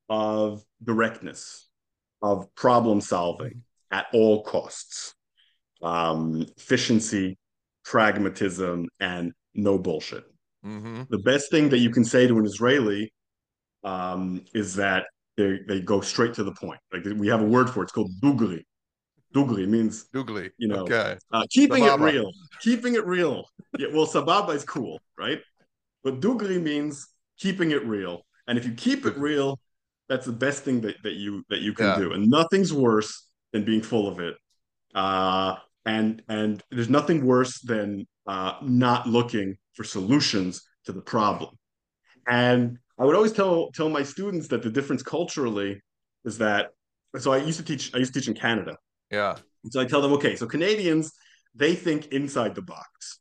Speaker 1: of directness, of problem solving at all costs, um, efficiency, pragmatism, and no bullshit. Mm-hmm. The best thing that you can say to an Israeli um, is that they, they go straight to the point. Like we have a word for it. It's called dugri. Dugli means
Speaker 2: Dugri.
Speaker 1: You know,
Speaker 2: okay.
Speaker 1: uh, keeping sababa. it real. Keeping it real. Yeah, well, sababa is cool, right? But Dugri means keeping it real. And if you keep it real, that's the best thing that, that you that you can yeah. do. And nothing's worse than being full of it. Uh, and and there's nothing worse than uh, not looking for solutions to the problem. And I would always tell tell my students that the difference culturally is that. So I used to teach. I used to teach in Canada,
Speaker 2: yeah.
Speaker 1: So I tell them, okay, so Canadians, they think inside the box.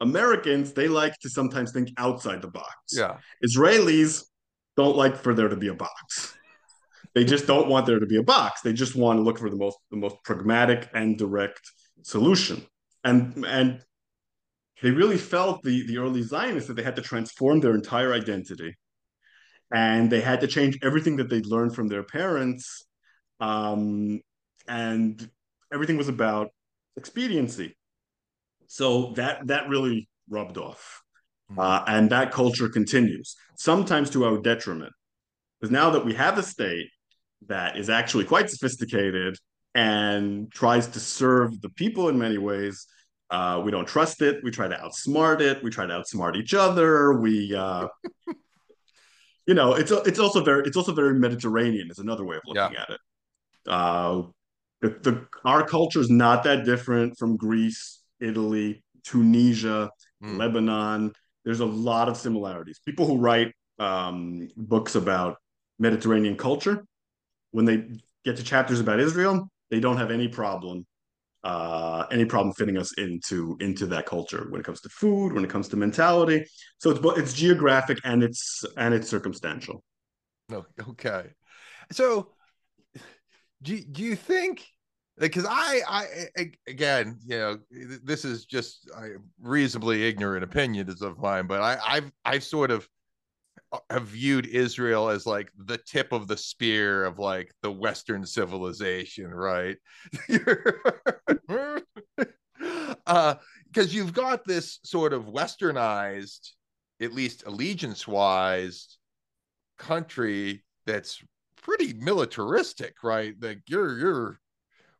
Speaker 1: Americans, they like to sometimes think outside the box.
Speaker 2: Yeah.
Speaker 1: Israelis don't like for there to be a box. They just don't want there to be a box. They just want to look for the most the most pragmatic and direct solution. And and they really felt the the early Zionists that they had to transform their entire identity, and they had to change everything that they'd learned from their parents um, and everything was about expediency. So that that really rubbed off, mm-hmm. uh, and that culture continues sometimes to our detriment. Because now that we have a state that is actually quite sophisticated and tries to serve the people in many ways, uh, we don't trust it. We try to outsmart it. We try to outsmart each other. We, uh, you know, it's it's also very it's also very Mediterranean. Is another way of looking yeah. at it. Uh, the, the our culture is not that different from Greece, Italy, Tunisia, mm. Lebanon. There's a lot of similarities. People who write um, books about Mediterranean culture, when they get to chapters about Israel, they don't have any problem uh, any problem fitting us into into that culture when it comes to food, when it comes to mentality. So it's it's geographic and it's and it's circumstantial.
Speaker 2: Okay, so do, do you think because I, I, again, you know, this is just reasonably ignorant opinion is of mine, but I, I've, I've sort of have viewed Israel as like the tip of the spear of like the Western civilization, right? uh, because you've got this sort of westernized, at least allegiance-wise, country that's pretty militaristic, right? Like you're you're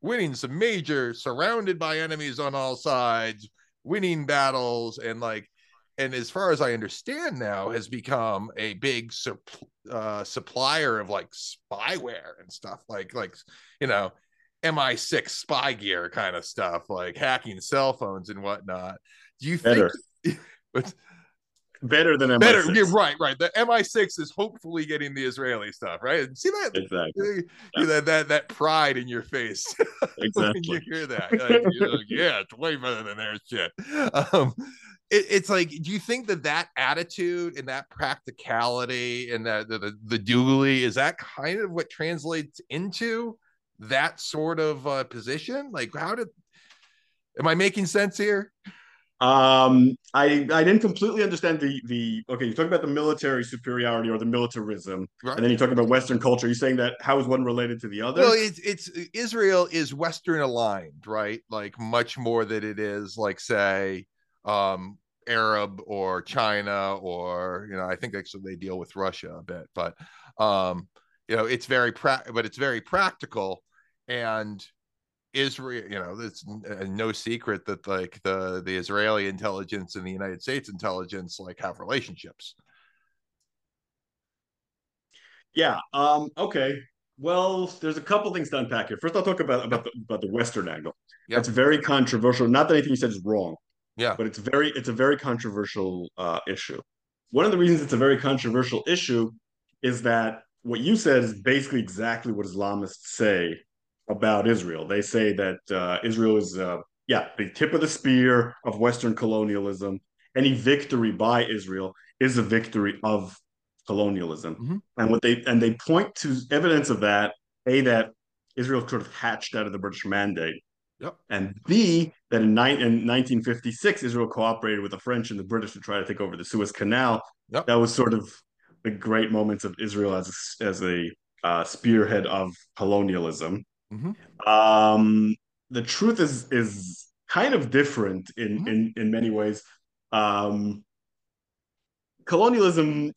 Speaker 2: winning some major, surrounded by enemies on all sides, winning battles, and like, and as far as I understand now, has become a big uh, supplier of like spyware and stuff, like like you know, MI6 spy gear kind of stuff, like hacking cell phones and whatnot. Do you Better. think?
Speaker 1: Better than MI6.
Speaker 2: Better, yeah, right, right. The MI6 is hopefully getting the Israeli stuff, right? See that
Speaker 1: exactly
Speaker 2: yeah. that that that pride in your face
Speaker 1: exactly.
Speaker 2: you hear that. Like, like, yeah, it's way better than their shit. Um, it, it's like, do you think that that attitude and that practicality and that the the, the dually is that kind of what translates into that sort of uh, position? Like, how did? Am I making sense here?
Speaker 1: Um, I I didn't completely understand the the okay. You talk about the military superiority or the militarism, right. and then you talk about Western culture. You're saying that how is one related to the other?
Speaker 2: Well, it's it's Israel is Western aligned, right? Like much more than it is like say um Arab or China or you know I think actually they deal with Russia a bit, but um you know it's very pra- but it's very practical and Israel, you know, it's no secret that like the the Israeli intelligence and the United States intelligence like have relationships.
Speaker 1: Yeah. Um. Okay. Well, there's a couple things to unpack here. First, I'll talk about about the, about the Western angle. Yep. That's very controversial. Not that anything you said is wrong.
Speaker 2: Yeah.
Speaker 1: But it's very it's a very controversial uh, issue. One of the reasons it's a very controversial issue is that what you said is basically exactly what Islamists say about Israel. They say that uh, Israel is, uh, yeah, the tip of the spear of Western colonialism. Any victory by Israel is a victory of colonialism. Mm-hmm. And what they and they point to evidence of that, a that Israel sort of hatched out of the British Mandate,
Speaker 2: Yep.
Speaker 1: And B, that in, ni- in 1956, Israel cooperated with the French and the British to try to take over the Suez Canal.
Speaker 2: Yep.
Speaker 1: That was sort of the great moments of Israel as a, as a uh, spearhead of colonialism.
Speaker 2: Mm-hmm.
Speaker 1: Um, the truth is is kind of different in
Speaker 2: Mhm.
Speaker 1: in in many ways. Um, colonialism,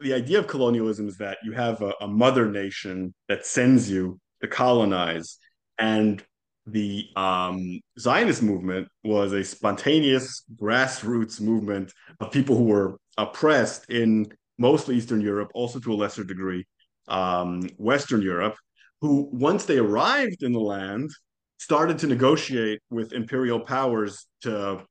Speaker 1: the idea of colonialism is that you have a, a mother nation that sends you to colonize, and the um, Zionist movement was a spontaneous grassroots movement of people who were oppressed in mostly Eastern Europe, also to a lesser degree, um, Western Europe, who once they arrived in the land started to negotiate with imperial powers to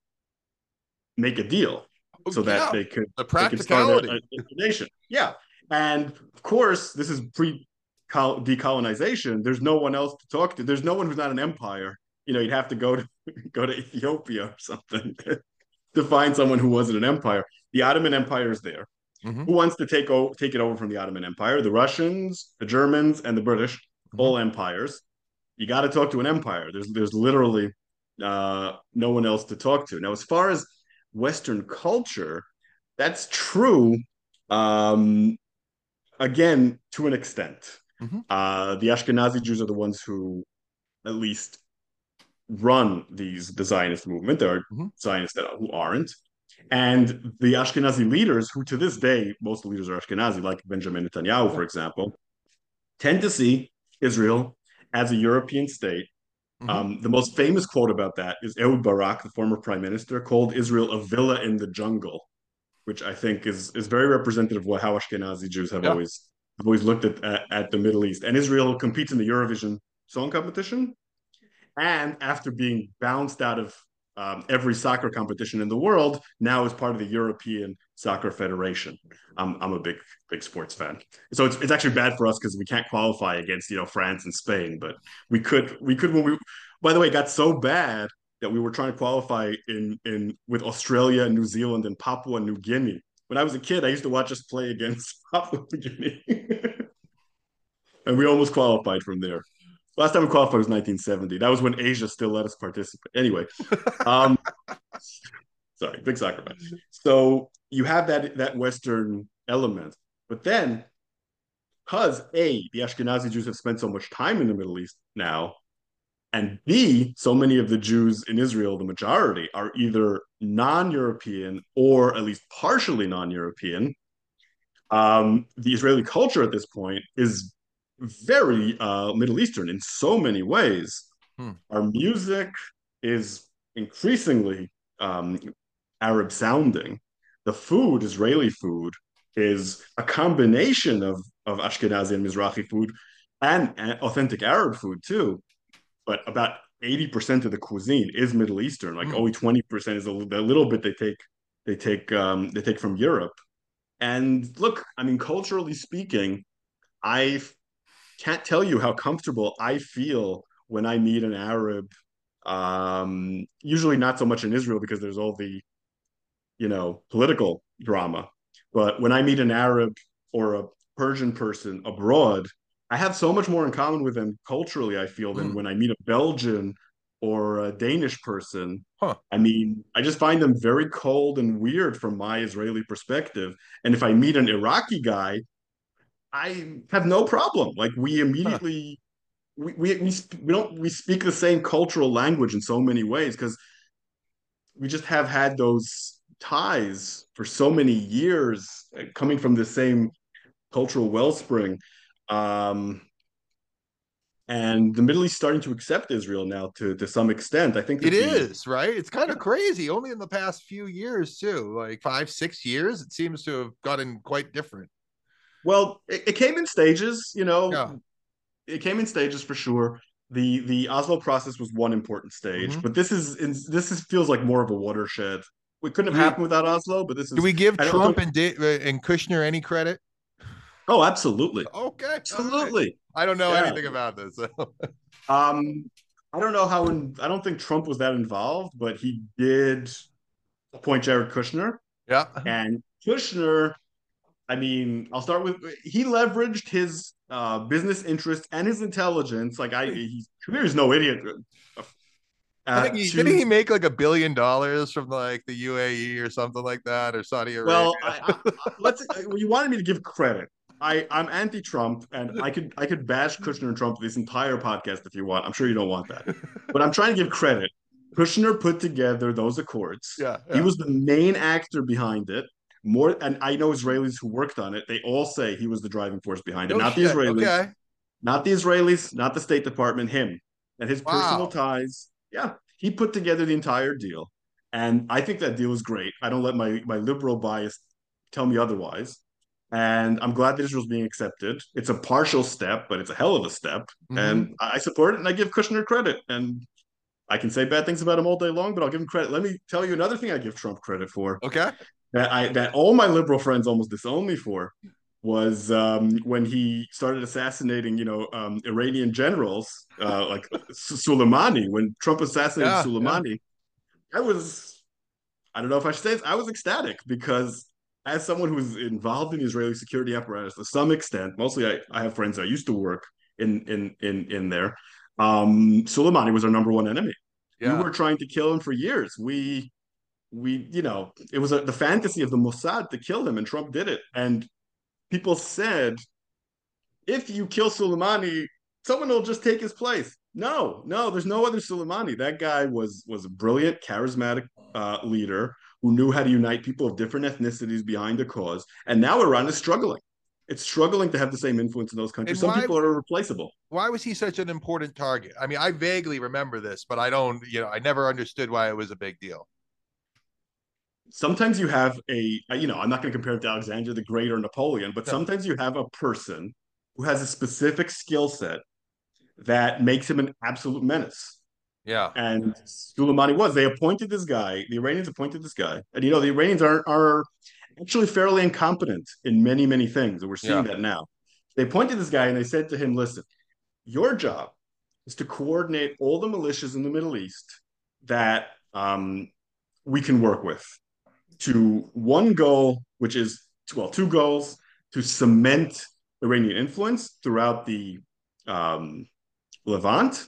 Speaker 1: make a deal so that they could
Speaker 2: the
Speaker 1: they could start a, a, nation. Yeah, and of course, this is pre decolonization. There's no one else to talk to. There's no one who's not an empire. You know, you'd have to go to go to Ethiopia or something to find someone who wasn't an empire. The Ottoman Empire is there.
Speaker 2: Mhm.
Speaker 1: Who wants to take over take it over from the Ottoman Empire? The Russians, the Germans, and the British, all empires. You got to talk to an empire. There's there's literally uh, no one else to talk to. Now, as far as Western culture, that's true. Um, again, to an extent.
Speaker 2: Mhm.
Speaker 1: Uh, the Ashkenazi Jews are the ones who, at least, run these the Zionist movement. There are
Speaker 2: Mhm.
Speaker 1: Zionists that, who aren't, and the Ashkenazi leaders, who to this day most of the leaders are Ashkenazi, like Benjamin Netanyahu, for example, tend to see Israel as a European state.
Speaker 2: Mhm.
Speaker 1: Um, the most famous quote about that is Ehud Barak, the former prime minister, called Israel a villa in the jungle, which I think is is very representative of how Ashkenazi Jews have
Speaker 2: Yeah.
Speaker 1: always have always looked at, at at the Middle East. And Israel competes in the Eurovision Song Competition, and after being bounced out of um, every soccer competition in the world, now is part of the European Soccer Federation. I'm I'm a big big sports fan, so it's it's actually bad for us because we can't qualify against you know France and Spain, but we could we could when we. By the way, it got so bad that we were trying to qualify in in with Australia, New Zealand, and Papua New Guinea. When I was a kid, I used to watch us play against Papua New Guinea, and we almost qualified from there. Last time we qualified was 1970. That was when Asia still let us participate. Anyway, um, sorry, big soccer fan. So you have that that Western element, but then because a the Ashkenazi Jews have spent so much time in the Middle East now, and b so many of the Jews in Israel, the majority, are either non-European or at least partially non-European. Um, the Israeli culture at this point is very uh, Middle Eastern in so many ways.
Speaker 2: Hmm.
Speaker 1: Our music is increasingly um, Arab sounding. The food, Israeli food, is a combination of, of Ashkenazi and Mizrahi food and, and authentic Arab food too. But about 80% of the cuisine is Middle Eastern. Like
Speaker 2: Hmm.
Speaker 1: only 20% is a little, a little bit they take they take um, they take from Europe. And look, I mean, culturally speaking, I can't tell you how comfortable I feel when I meet an Arab. Um, usually not so much in Israel because there's all the, you know, political drama. But when I meet an Arab or a Persian person abroad, I have so much more in common with them culturally, I feel, than
Speaker 2: Mm.
Speaker 1: when I meet a Belgian or a Danish person.
Speaker 2: Huh.
Speaker 1: I mean, I just find them very cold and weird from my Israeli perspective. And if I meet an Iraqi guy, I have no problem. Like we immediately we we we, sp- we don't we speak the same cultural language in so many ways because we just have had those ties for so many years uh, coming from the same cultural wellspring. Um, and the Middle East starting to accept Israel now to to some extent. I think
Speaker 2: It
Speaker 1: the-
Speaker 2: is right. It's kind of crazy. Only in the past few years, too, like five, six years, it seems to have gotten quite different.
Speaker 1: Well, it, it came in stages, you know.
Speaker 2: Yeah.
Speaker 1: It came in stages for sure. The the Oslo process was one important stage,
Speaker 2: Mhm.
Speaker 1: but this is this is feels like more of a watershed. We couldn't have happened without Oslo, but this is
Speaker 2: Do we give Trump and da- uh, and Kushner any credit?
Speaker 1: Oh, absolutely.
Speaker 2: Okay.
Speaker 1: Absolutely.
Speaker 2: I don't know
Speaker 1: Yeah.
Speaker 2: anything about this. so.
Speaker 1: Um I don't know how in, I don't think Trump was that involved, but he did appoint Jared Kushner.
Speaker 2: yeah,
Speaker 1: And Kushner, I mean, I'll start with he leveraged his uh, business interests and his intelligence. Like I, he's he's no idiot.
Speaker 2: I think he, to, didn't he make like a billion dollars from like the UAE or something like that or Saudi Arabia?
Speaker 1: Well, I, I, let's. You wanted me to give credit. I I'm anti-Trump, and I could I could bash Kushner and Trump this entire podcast if you want. I'm sure you don't want that, but I'm trying to give credit. Kushner put together those accords.
Speaker 2: Yeah, yeah.
Speaker 1: he was the main actor behind it. More, and I know Israelis who worked on it. They all say he was the driving force behind it, not shit. the Israelis, okay. not the Israelis, not the State Department. Him and his wow. personal ties. Yeah, he put together the entire deal, and I think that deal is great. I don't let my my liberal bias tell me otherwise. And I'm glad that Israel's being accepted. It's a partial step, but it's a hell of a step. Mm-hmm. And I support it and I give Kushner credit. And I can say bad things about him all day long, but I'll give him credit. Let me tell you another thing I give Trump credit for.
Speaker 2: Okay.
Speaker 1: That I that all my liberal friends almost disowned me for was um, when he started assassinating, you know, um, Iranian generals uh, like Soleimani. When Trump assassinated yeah, Soleimani, yeah. I was, I don't know if I should say this, I was ecstatic because as someone who's involved in the Israeli security apparatus to some extent, mostly I, I have friends that used to work in in in in there. Um, Soleimani was our number one enemy. Yeah. We were trying to kill him for years. We we you know it was a, the fantasy of the Mossad to kill him, and Trump did it. And people said, if you kill Soleimani, someone will just take his place. No, no, there's no other Soleimani. That guy was was a brilliant, charismatic uh, leader who knew how to unite people of different ethnicities behind a cause. And now Iran is struggling. It's struggling to have the same influence in those countries. Some people are irreplaceable.
Speaker 2: Why was he such an important target? I mean, I vaguely remember this, but I don't, you know, I never understood why it was a big deal.
Speaker 1: Sometimes you have a, you know, I'm not going to compare it to Alexander the Great or Napoleon, but sometimes you have a person who has a specific skill set that makes him an absolute menace.
Speaker 2: Yeah.
Speaker 1: And Soleimani was. They appointed this guy. The Iranians appointed this guy. And you know, the Iranians are are actually fairly incompetent in many, many things. And we're seeing yeah. that now. They appointed this guy and they said to him, listen, your job is to coordinate all the militias in the Middle East that um, we can work with to one goal, which is well, two goals to cement Iranian influence throughout the um, Levant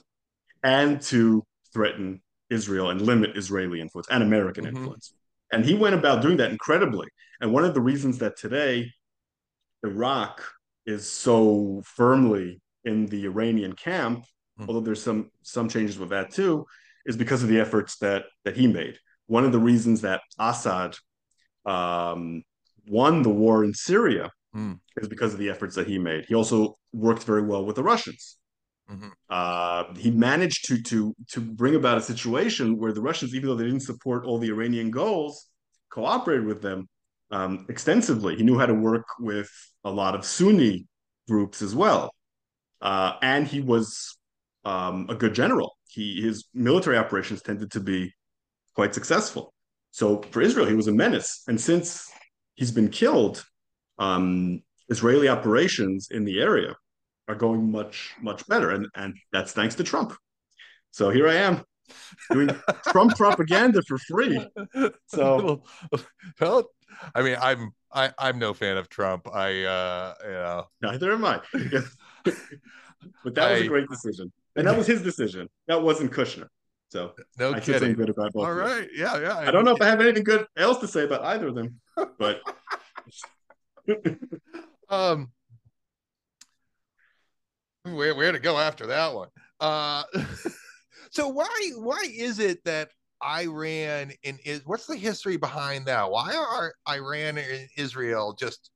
Speaker 1: and to threaten Israel and limit Israeli influence and American mm-hmm. influence. And he went about doing that incredibly. And one of the reasons that today Iraq is so firmly in the Iranian camp, mm-hmm. although there's some some changes with that too, is because of the efforts that that he made. One of the reasons that Assad um, won the war in Syria mm. is because of the efforts that he made. He also worked very well with the Russians. Mm-hmm. Uh, he managed to to to bring about a situation where the Russians, even though they didn't support all the Iranian goals, cooperated with them um, extensively. He knew how to work with a lot of Sunni groups as well, uh, and he was um, a good general. He his military operations tended to be quite successful. So for Israel, he was a menace, and since he's been killed, um, Israeli operations in the area are going much much better, and and that's thanks to Trump. So here I am doing Trump propaganda for free. So
Speaker 2: well, I mean, I'm I, I'm no fan of Trump. I uh you know
Speaker 1: neither am I. but that was a great decision. And that was his decision. That wasn't Kushner. So
Speaker 2: no I kidding. good about both. All right. Yeah, yeah.
Speaker 1: I don't know if I have anything good else to say about either of them, but
Speaker 2: um where where to go after that one? Uh, so why why is it that Iran and is what's the history behind that? Why are Iran and Israel just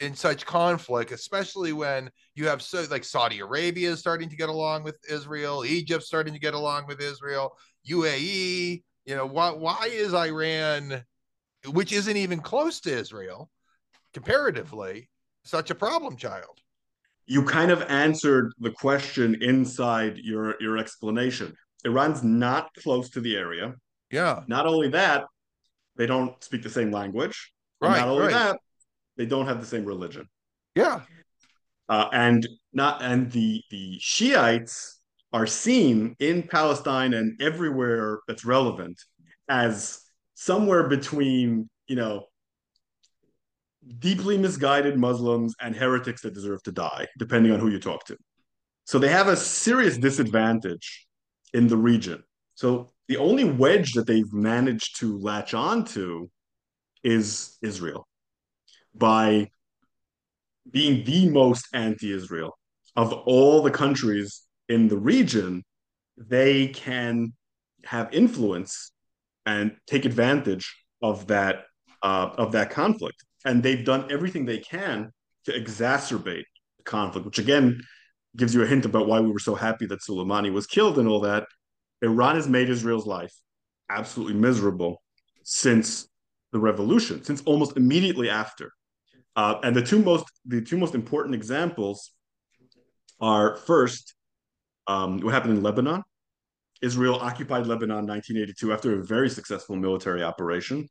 Speaker 2: in such conflict, especially when you have so like Saudi Arabia is starting to get along with Israel, Egypt starting to get along with Israel, UAE. You know why? Why is Iran, which isn't even close to Israel, comparatively, such a problem child?
Speaker 1: you kind of answered the question inside your your explanation. Iran's not close to the area.
Speaker 2: Yeah.
Speaker 1: Not only that, they don't speak the same language. Right. Not only right. that, they don't have the same religion.
Speaker 2: Yeah.
Speaker 1: Uh, and not and the the Shiites are seen in Palestine and everywhere that's relevant as somewhere between you know deeply misguided Muslims and heretics that deserve to die, depending on who you talk to. So they have a serious disadvantage in the region. So the only wedge that they've managed to latch onto is Israel by being the most anti-Israel of all the countries in the region. They can have influence and take advantage of that uh, of that conflict, and they've done everything they can to exacerbate the conflict, which again gives you a hint about why we were so happy that Soleimani was killed and all that. Iran has made Israel's life absolutely miserable since the revolution, since almost immediately after. Uh, and the two most the two most important examples are first um, what happened in Lebanon. Israel occupied Lebanon in 1982 after a very successful military operation.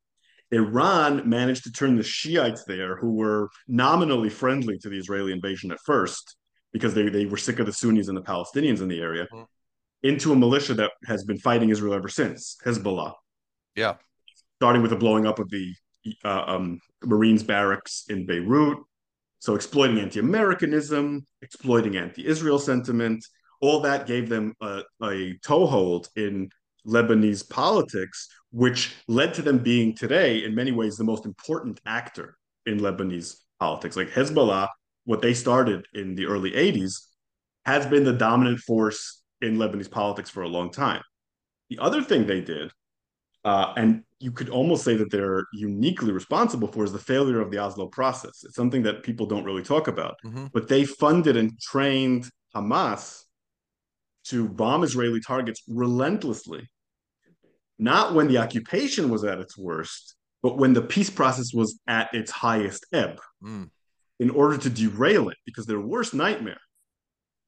Speaker 1: Iran managed to turn the Shiites there, who were nominally friendly to the Israeli invasion at first, because they, they were sick of the Sunnis and the Palestinians in the area, mm-hmm. into a militia that has been fighting Israel ever since, Hezbollah.
Speaker 2: Yeah.
Speaker 1: Starting with the blowing up of the uh, um, Marines barracks in Beirut. So exploiting anti-Americanism, exploiting anti-Israel sentiment, all that gave them a, a toehold in Lebanese politics, which led to them being today, in many ways, the most important actor in Lebanese politics. Like Hezbollah, what they started in the early 80s, has been the dominant force in Lebanese politics for a long time. The other thing they did, uh, and you could almost say that they're uniquely responsible for, is the failure of the Oslo process. It's something that people don't really talk about. Mm-hmm. But they funded and trained Hamas to bomb Israeli targets relentlessly, not when the occupation was at its worst, but when the peace process was at its highest ebb, mm. in order to derail it, because their worst nightmare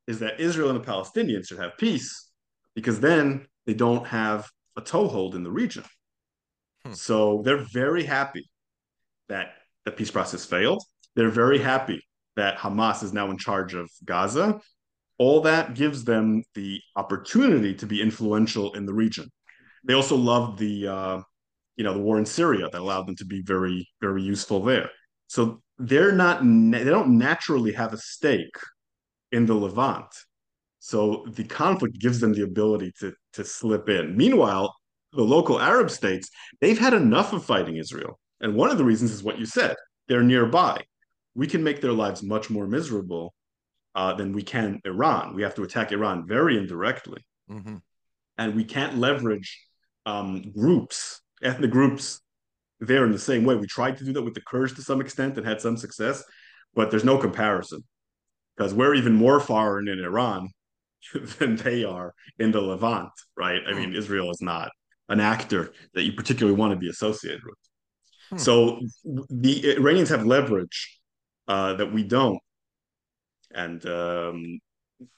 Speaker 1: is that Israel and the Palestinians should have peace, because then they don't have a toehold in the region. Hmm. So they're very happy that the peace process failed. They're very happy that Hamas is now in charge of Gaza all that gives them the opportunity to be influential in the region. They also love the uh, you know the war in Syria that allowed them to be very very useful there. So they're not they don't naturally have a stake in the Levant. So the conflict gives them the ability to to slip in. Meanwhile, the local Arab states they've had enough of fighting Israel, and one of the reasons is what you said. They're nearby. We can make their lives much more miserable uh, than we can Iran. We have to attack Iran very indirectly. Mm-hmm. And we can't leverage um, groups, ethnic groups there in the same way. We tried to do that with the Kurds to some extent and had some success, but there's no comparison because we're even more foreign in Iran than they are in the Levant, right? I mean, Israel is not an actor that you particularly want to be associated with. Hmm. So the Iranians have leverage uh, that we don't and um,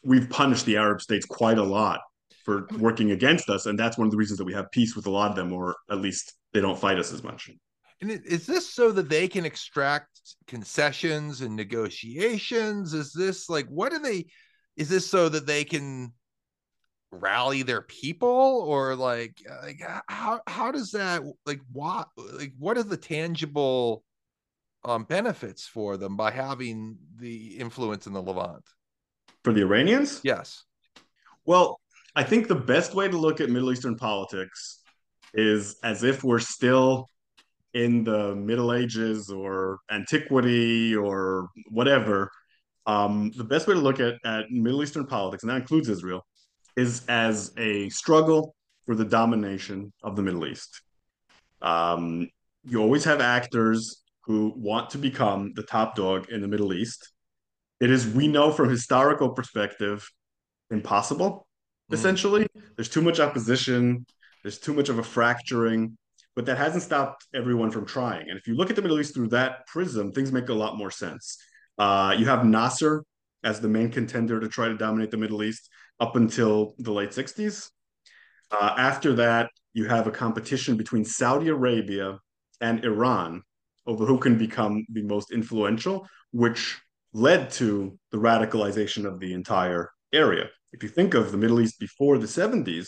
Speaker 1: we've punished the Arab states quite a lot for working against us, and that's one of the reasons that we have peace with a lot of them, or at least they don't fight us as much.
Speaker 2: And is this so that they can extract concessions and negotiations? Is this like what do they? Is this so that they can rally their people, or like like how how does that like what like what are the tangible um, benefits for them by having the influence in the Levant?
Speaker 1: For the Iranians?
Speaker 2: Yes.
Speaker 1: Well, I think the best way to look at Middle Eastern politics is as if we're still in the Middle Ages or antiquity or whatever. Um, the best way to look at, at Middle Eastern politics, and that includes Israel, is as a struggle for the domination of the Middle East. Um, you always have actors who want to become the top dog in the Middle East. It is, we know from historical perspective, impossible, mm. essentially. There's too much opposition, there's too much of a fracturing, but that hasn't stopped everyone from trying. And if you look at the Middle East through that prism, things make a lot more sense. Uh, you have Nasser as the main contender to try to dominate the Middle East up until the late 60s. Uh, after that, you have a competition between Saudi Arabia and Iran over who can become the most influential, which led to the radicalization of the entire area. If you think of the Middle East before the 70s,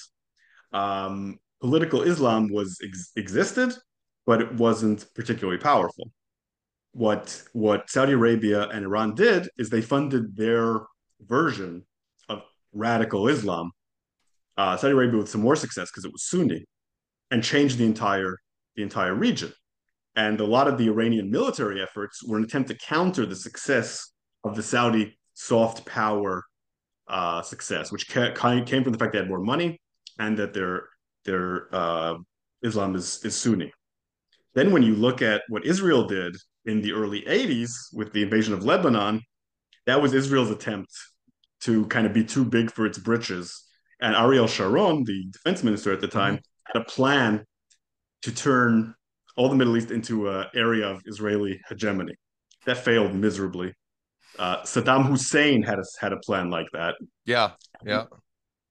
Speaker 1: um, political Islam was ex- existed, but it wasn't particularly powerful. What what Saudi Arabia and Iran did is they funded their version of radical Islam uh, Saudi Arabia with some more success because it was Sunni, and changed the entire the entire region. And a lot of the Iranian military efforts were an attempt to counter the success of the Saudi soft power uh, success, which came from the fact they had more money and that their their uh, Islam is is Sunni. Then, when you look at what Israel did in the early '80s with the invasion of Lebanon, that was Israel's attempt to kind of be too big for its britches. And Ariel Sharon, the defense minister at the time, mm-hmm. had a plan to turn all the Middle East into an area of Israeli hegemony. That failed miserably. Uh, Saddam Hussein had a, had a plan like that.
Speaker 2: Yeah, yeah.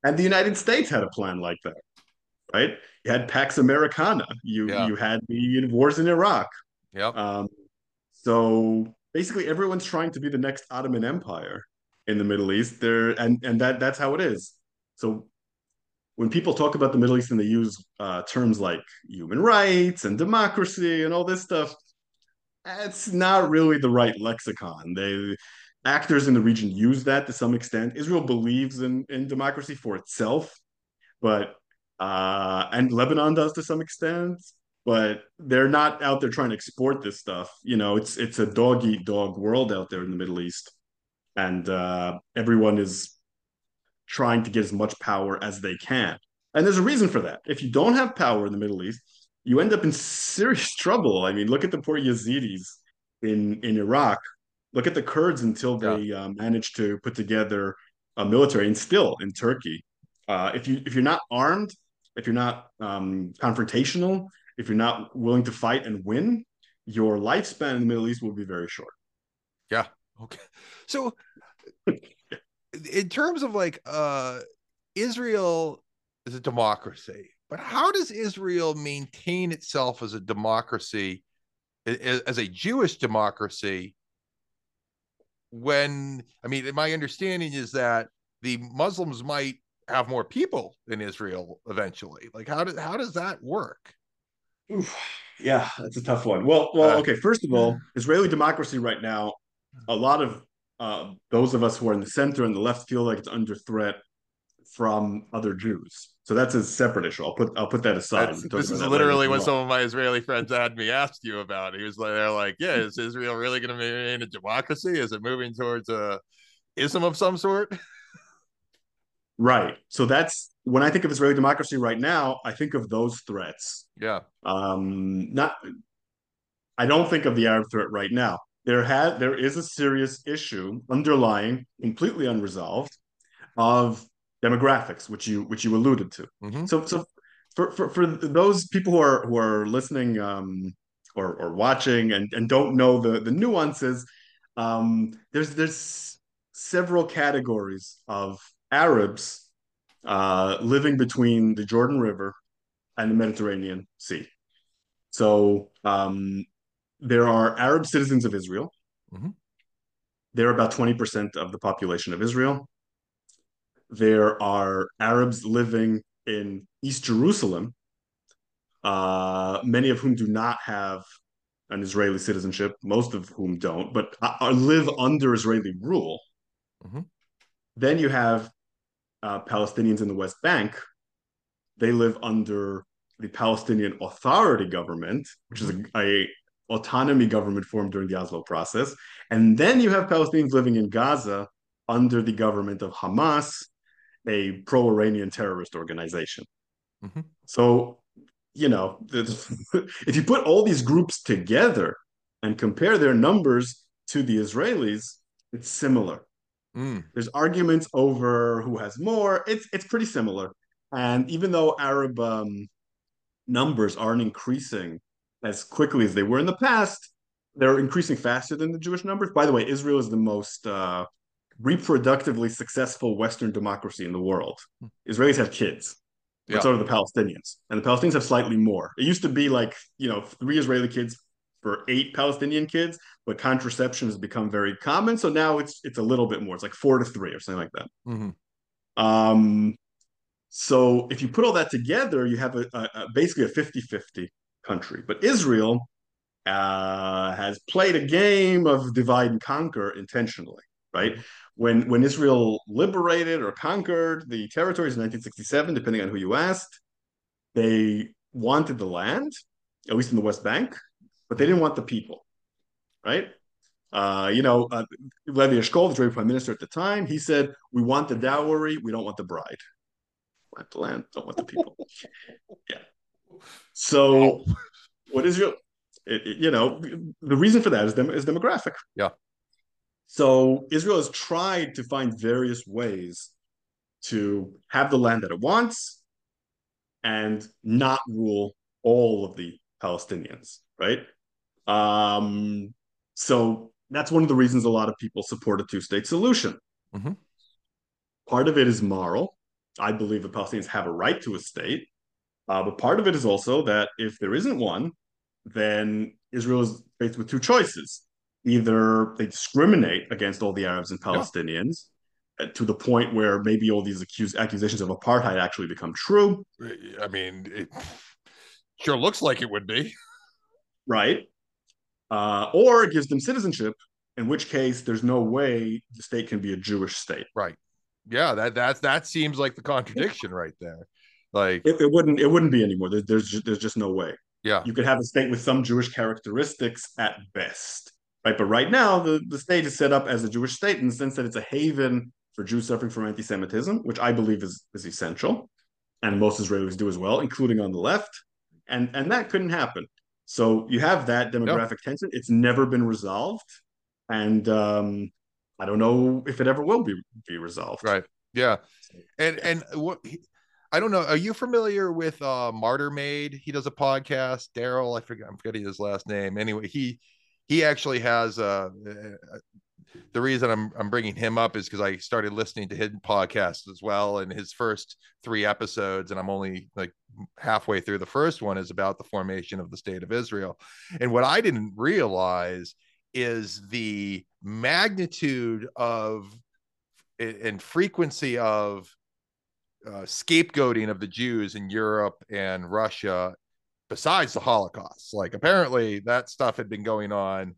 Speaker 1: And the United States had a plan like that, right? You had Pax Americana. You yeah. you had the wars in Iraq.
Speaker 2: Yeah.
Speaker 1: Um, so basically, everyone's trying to be the next Ottoman Empire in the Middle East. There and and that that's how it is. So when people talk about the Middle East and they use uh, terms like human rights and democracy and all this stuff, it's not really the right lexicon. They actors in the region use that to some extent. Israel believes in in democracy for itself, but uh, and Lebanon does to some extent. But they're not out there trying to export this stuff. You know, it's it's a dog eat dog world out there in the Middle East, and uh, everyone is trying to get as much power as they can. And there's a reason for that. If you don't have power in the Middle East, you end up in serious trouble. I mean, look at the poor Yazidis in in Iraq. Look at the Kurds until they yeah. uh, managed to put together a military, and still in Turkey. Uh, if you if you're not armed, if you're not um, confrontational, if you're not willing to fight and win, your lifespan in the Middle East will be very short.
Speaker 2: Yeah. Okay. So in terms of like uh Israel is a democracy, but how does Israel maintain itself as a democracy, as a Jewish democracy? When I mean, my understanding is that the Muslims might have more people in Israel eventually. Like, how does how does that work?
Speaker 1: Oof, yeah, that's a tough one. Well, well, uh, okay. First of all, Israeli democracy right now, a lot of uh, those of us who are in the center and the left feel like it's under threat from other Jews. So that's a separate issue. I'll put I'll put that aside.
Speaker 2: This is literally what some of my Israeli friends had me ask you about. He was like, they're like, yeah, is Israel really going to be in a democracy? Is it moving towards a ism of some sort?
Speaker 1: Right. So that's when I think of Israeli democracy right now. I think of those threats.
Speaker 2: Yeah.
Speaker 1: Um. Not. I don't think of the Arab threat right now there had there is a serious issue underlying, completely unresolved, of demographics, which you which you alluded to. Mm-hmm. So so for, for for those people who are who are listening um, or or watching and and don't know the the nuances, um, there's there's several categories of Arabs uh, living between the Jordan River and the Mediterranean Sea. So um, there are Arab citizens of Israel. Mm-hmm. They're about 20% of the population of Israel. There are Arabs living in East Jerusalem, uh, many of whom do not have an Israeli citizenship, most of whom don't, but uh, live under Israeli rule. Mm-hmm. Then you have uh, Palestinians in the West Bank. They live under the Palestinian Authority government, which is a, a, autonomy government formed during the Oslo process. And then you have Palestinians living in Gaza under the government of Hamas, a pro Iranian terrorist organization. Mm-hmm. So, you know, if you put all these groups together and compare their numbers to the Israelis, it's similar. Mm. There's arguments over who has more. It's it's pretty similar. And even though Arab um, numbers aren't increasing as quickly as they were in the past. They're increasing faster than the Jewish numbers. By the way, Israel is the most uh, reproductively successful Western democracy in the world. Israelis have kids, but yeah. so do the Palestinians, and the Palestinians have slightly more. It used to be like you know three Israeli kids for eight Palestinian kids, but contraception has become very common. So now it's it's a little bit more. It's like four to three or something like that. Mm-hmm. Um, so if you put all that together, you have a, a, a basically a 50-50 country. But Israel uh, has played a game of divide and conquer intentionally, right? when when Israel liberated or conquered the territories in 1967, depending on who you asked, they wanted the land, at least in the West Bank, but they didn't want the people, right? Uh, you know, uh, Levi Eshkol, the Israeli prime minister at the time, he said, "We want the dowry, we don't want the bride. Want the land, don't want the people." yeah. So, what is Israel? It, it, you know, the reason for that is dem- is demographic.
Speaker 2: Yeah.
Speaker 1: So Israel has tried to find various ways to have the land that it wants and not rule all of the Palestinians, right? Um, so that's one of the reasons a lot of people support a two-state solution.
Speaker 2: Mm-hmm.
Speaker 1: Part of it is moral. I believe the Palestinians have a right to a state, uh, but part of it is also that if there isn't one, then Israel is faced with two choices. Either they discriminate against all the Arabs and Palestinians yeah. to the point where maybe all these accused accusations of apartheid actually become true.
Speaker 2: I mean, it sure looks like it would be.
Speaker 1: Right. Uh, or it gives them citizenship, in which case there's no way the state can be a Jewish state.
Speaker 2: Right. Yeah, that that that seems like the contradiction right there. Like
Speaker 1: it, it wouldn't it wouldn't be anymore. There, there's there's just no way.
Speaker 2: Yeah.
Speaker 1: You could have a state with some Jewish characteristics at best. Right. But right now the, the state is set up as a Jewish state in the sense that it's a haven for Jews suffering from anti-Semitism, which I believe is, is essential. And most Israelis do as well, including on the left. And and that couldn't happen. So you have that demographic tension. It's never been resolved. And um, I don't know if it ever will be be resolved.
Speaker 2: Right. Yeah. And and what I don't know. Are you familiar with uh Martyr Made? He does a podcast. Darryl, I forget. I'm forgetting his last name. Anyway, he he actually has uh the reason I'm I'm bringing him up is because I started listening to his podcast as well, and his first three episodes, and I'm only like halfway through the first one is about the formation of the state of Israel. And what I didn't realize is the magnitude of and frequency of uh, scapegoating of the Jews in Europe and Russia besides the Holocaust. Like apparently that stuff had been going on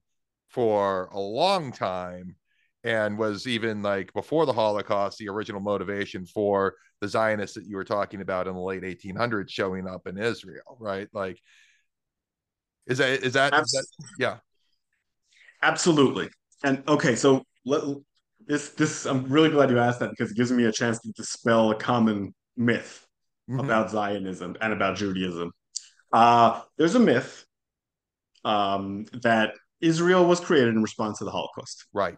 Speaker 2: for a long time and was even like before the Holocaust, the original motivation for the Zionists that you were talking about in the late 1800s showing up in Israel, right? Like, is that is that, Abs- is that yeah,
Speaker 1: absolutely. And okay, so let, this this I'm really glad you asked that because it gives me a chance to dispel a common myth mm-hmm. about Zionism and about Judaism. Uh, there's a myth um, that Israel was created in response to the Holocaust.
Speaker 2: Right.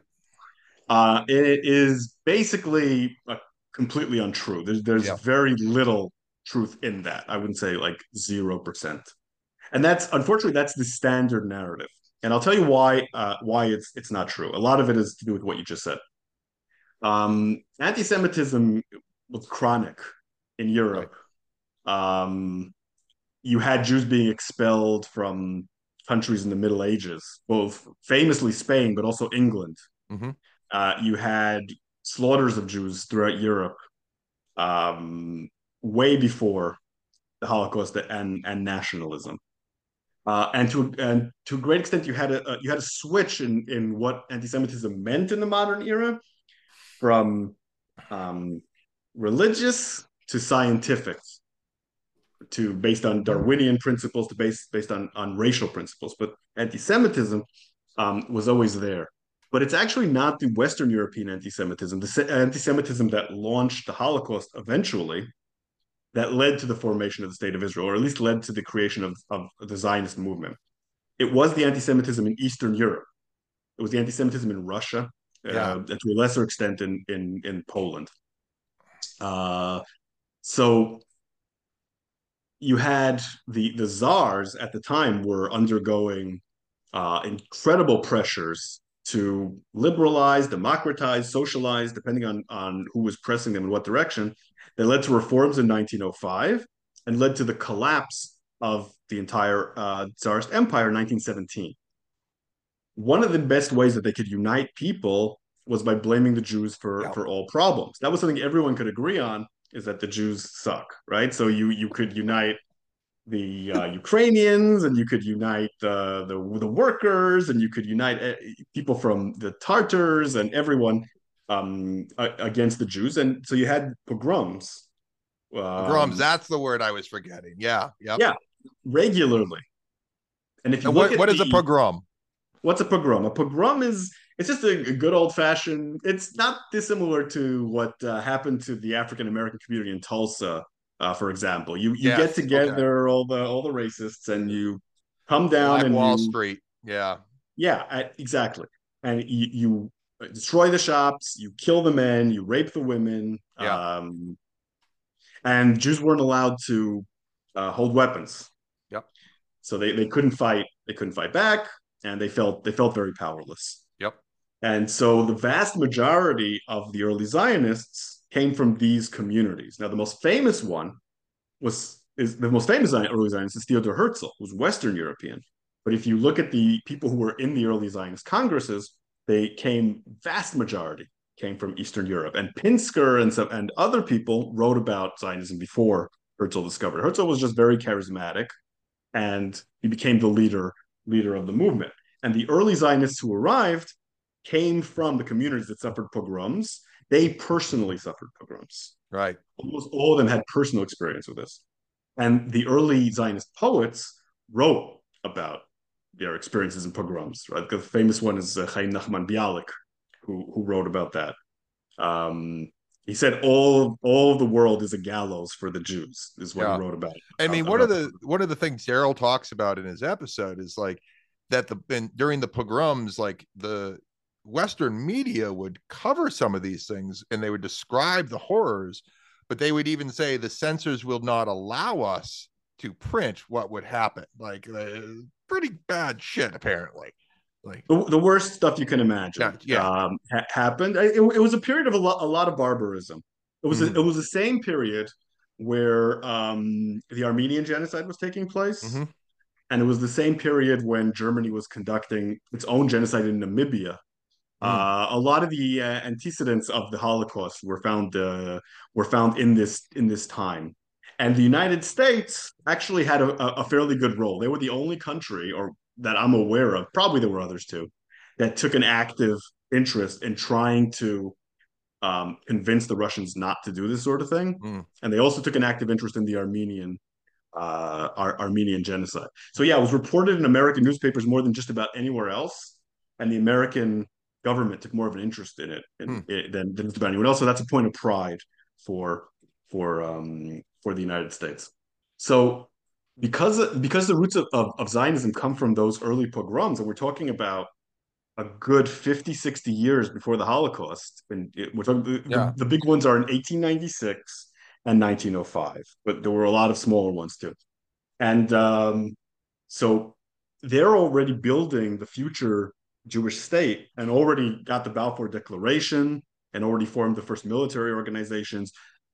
Speaker 1: Uh, it is basically uh, completely untrue. There's there's yeah. very little truth in that. I wouldn't say like zero percent. And that's unfortunately that's the standard narrative. And I'll tell you why uh, why it's it's not true. A lot of it is to do with what you just said. Um, anti-Semitism was chronic in Europe. Um, you had Jews being expelled from countries in the Middle Ages, both famously Spain, but also England.
Speaker 2: Mm-hmm.
Speaker 1: Uh, you had slaughters of Jews throughout Europe um, way before the Holocaust and, and nationalism. Uh, and to and to a great extent, you had a, a you had a switch in in what anti-Semitism meant in the modern era, from um, religious to scientific, to based on Darwinian principles to based based on on racial principles. But anti-Semitism um, was always there. But it's actually not the Western European anti-Semitism, the anti-Semitism that launched the Holocaust eventually, that led to the formation of the state of Israel, or at least led to the creation of, of the Zionist movement. It was the anti-Semitism in Eastern Europe. It was the anti-Semitism in Russia yeah. uh, and to a lesser extent in in in Poland. Uh, so you had the the czars at the time were undergoing uh, incredible pressures to liberalize, democratize, socialize, depending on on who was pressing them in what direction. That led to reforms in 1905 and led to the collapse of the entire uh, Tsarist Empire in 1917 one of the best ways that they could unite people was by blaming the Jews for yeah. for all problems. That was something everyone could agree on is that the Jews suck, right? So you you could unite the uh, Ukrainians and you could unite the, the the workers and you could unite eh, people from the Tartars and everyone um, against the Jews, and so you had pogroms.
Speaker 2: Pogroms, um, that's the word I was forgetting. Yeah,
Speaker 1: yep. yeah, regularly.
Speaker 2: And if you and look what, what is the, a pogrom?
Speaker 1: What's a pogrom? A pogrom is it's just a, good old fashioned. It's not dissimilar to what uh, happened to the African American community in Tulsa, uh, for example. You you yes, get together okay. all the all the racists and you come down Black and
Speaker 2: Wall
Speaker 1: you,
Speaker 2: Street. Yeah,
Speaker 1: yeah, exactly. And you, you destroy the shops, you kill the men, you rape the women. Yeah. Um, and Jews weren't allowed to uh, hold weapons.
Speaker 2: Yep.
Speaker 1: So they, they couldn't fight. They couldn't fight back, and they felt they felt very powerless. And so the vast majority of the early Zionists came from these communities. Now, the most famous one was is the most famous early Zionist is Theodor Herzl, who's Western European. But if you look at the people who were in the early Zionist congresses, they came vast majority came from Eastern Europe. And Pinsker and some and other people wrote about Zionism before Herzl discovered. Herzl was just very charismatic, and he became the leader leader of the movement. And the early Zionists who arrived came from the communities that suffered pogroms. They personally suffered pogroms.
Speaker 2: Right.
Speaker 1: Almost all of them had personal experience with this. And the early Zionist poets wrote about their experiences in pogroms. Right, the famous one is uh, Chaim Nachman Bialik, who who wrote about that. Um, he said all all of the world is a gallows for the Jews is what yeah. he wrote about.
Speaker 2: I mean,
Speaker 1: uh,
Speaker 2: one of the one of the things Darryl talks about in his episode is like that the and during the pogroms, like the Western media would cover some of these things and they would describe the horrors, but they would even say the censors will not allow us to print what would happen. Like uh, pretty bad shit, apparently. Like
Speaker 1: the, the worst stuff you can imagine. Yeah, yeah. Um, ha- happened. It, it, was a period of a lot, a lot of barbarism. It was mm-hmm. a, it was the same period where um, the Armenian genocide was taking place, mm-hmm. and it was the same period when Germany was conducting its own genocide in Namibia. Mm. Uh, a lot of the uh, antecedents of the Holocaust were found uh, were found in this in this time, and the United States actually had a, a fairly good role. They were the only country, or that I'm aware of, probably there were others too, that took an active interest in trying to um, convince the Russians not to do this sort of thing. Mm. And they also took an active interest in the Armenian uh, Ar- Armenian genocide. So yeah, it was reported in American newspapers more than just about anywhere else, and the American government took more of an interest in it, in, mm. it than, than just about anyone else. So that's a point of pride for for um, for the United States. So because because the roots of, of, of, Zionism come from those early pogroms, and we're talking about a good 50, 60 years before the Holocaust. And it, we're talking, yeah. the, the, big ones are in 1896 and 1905, but there were a lot of smaller ones too. And um, so they're already building the future Jewish state and already got the Balfour Declaration and already formed the first military organizations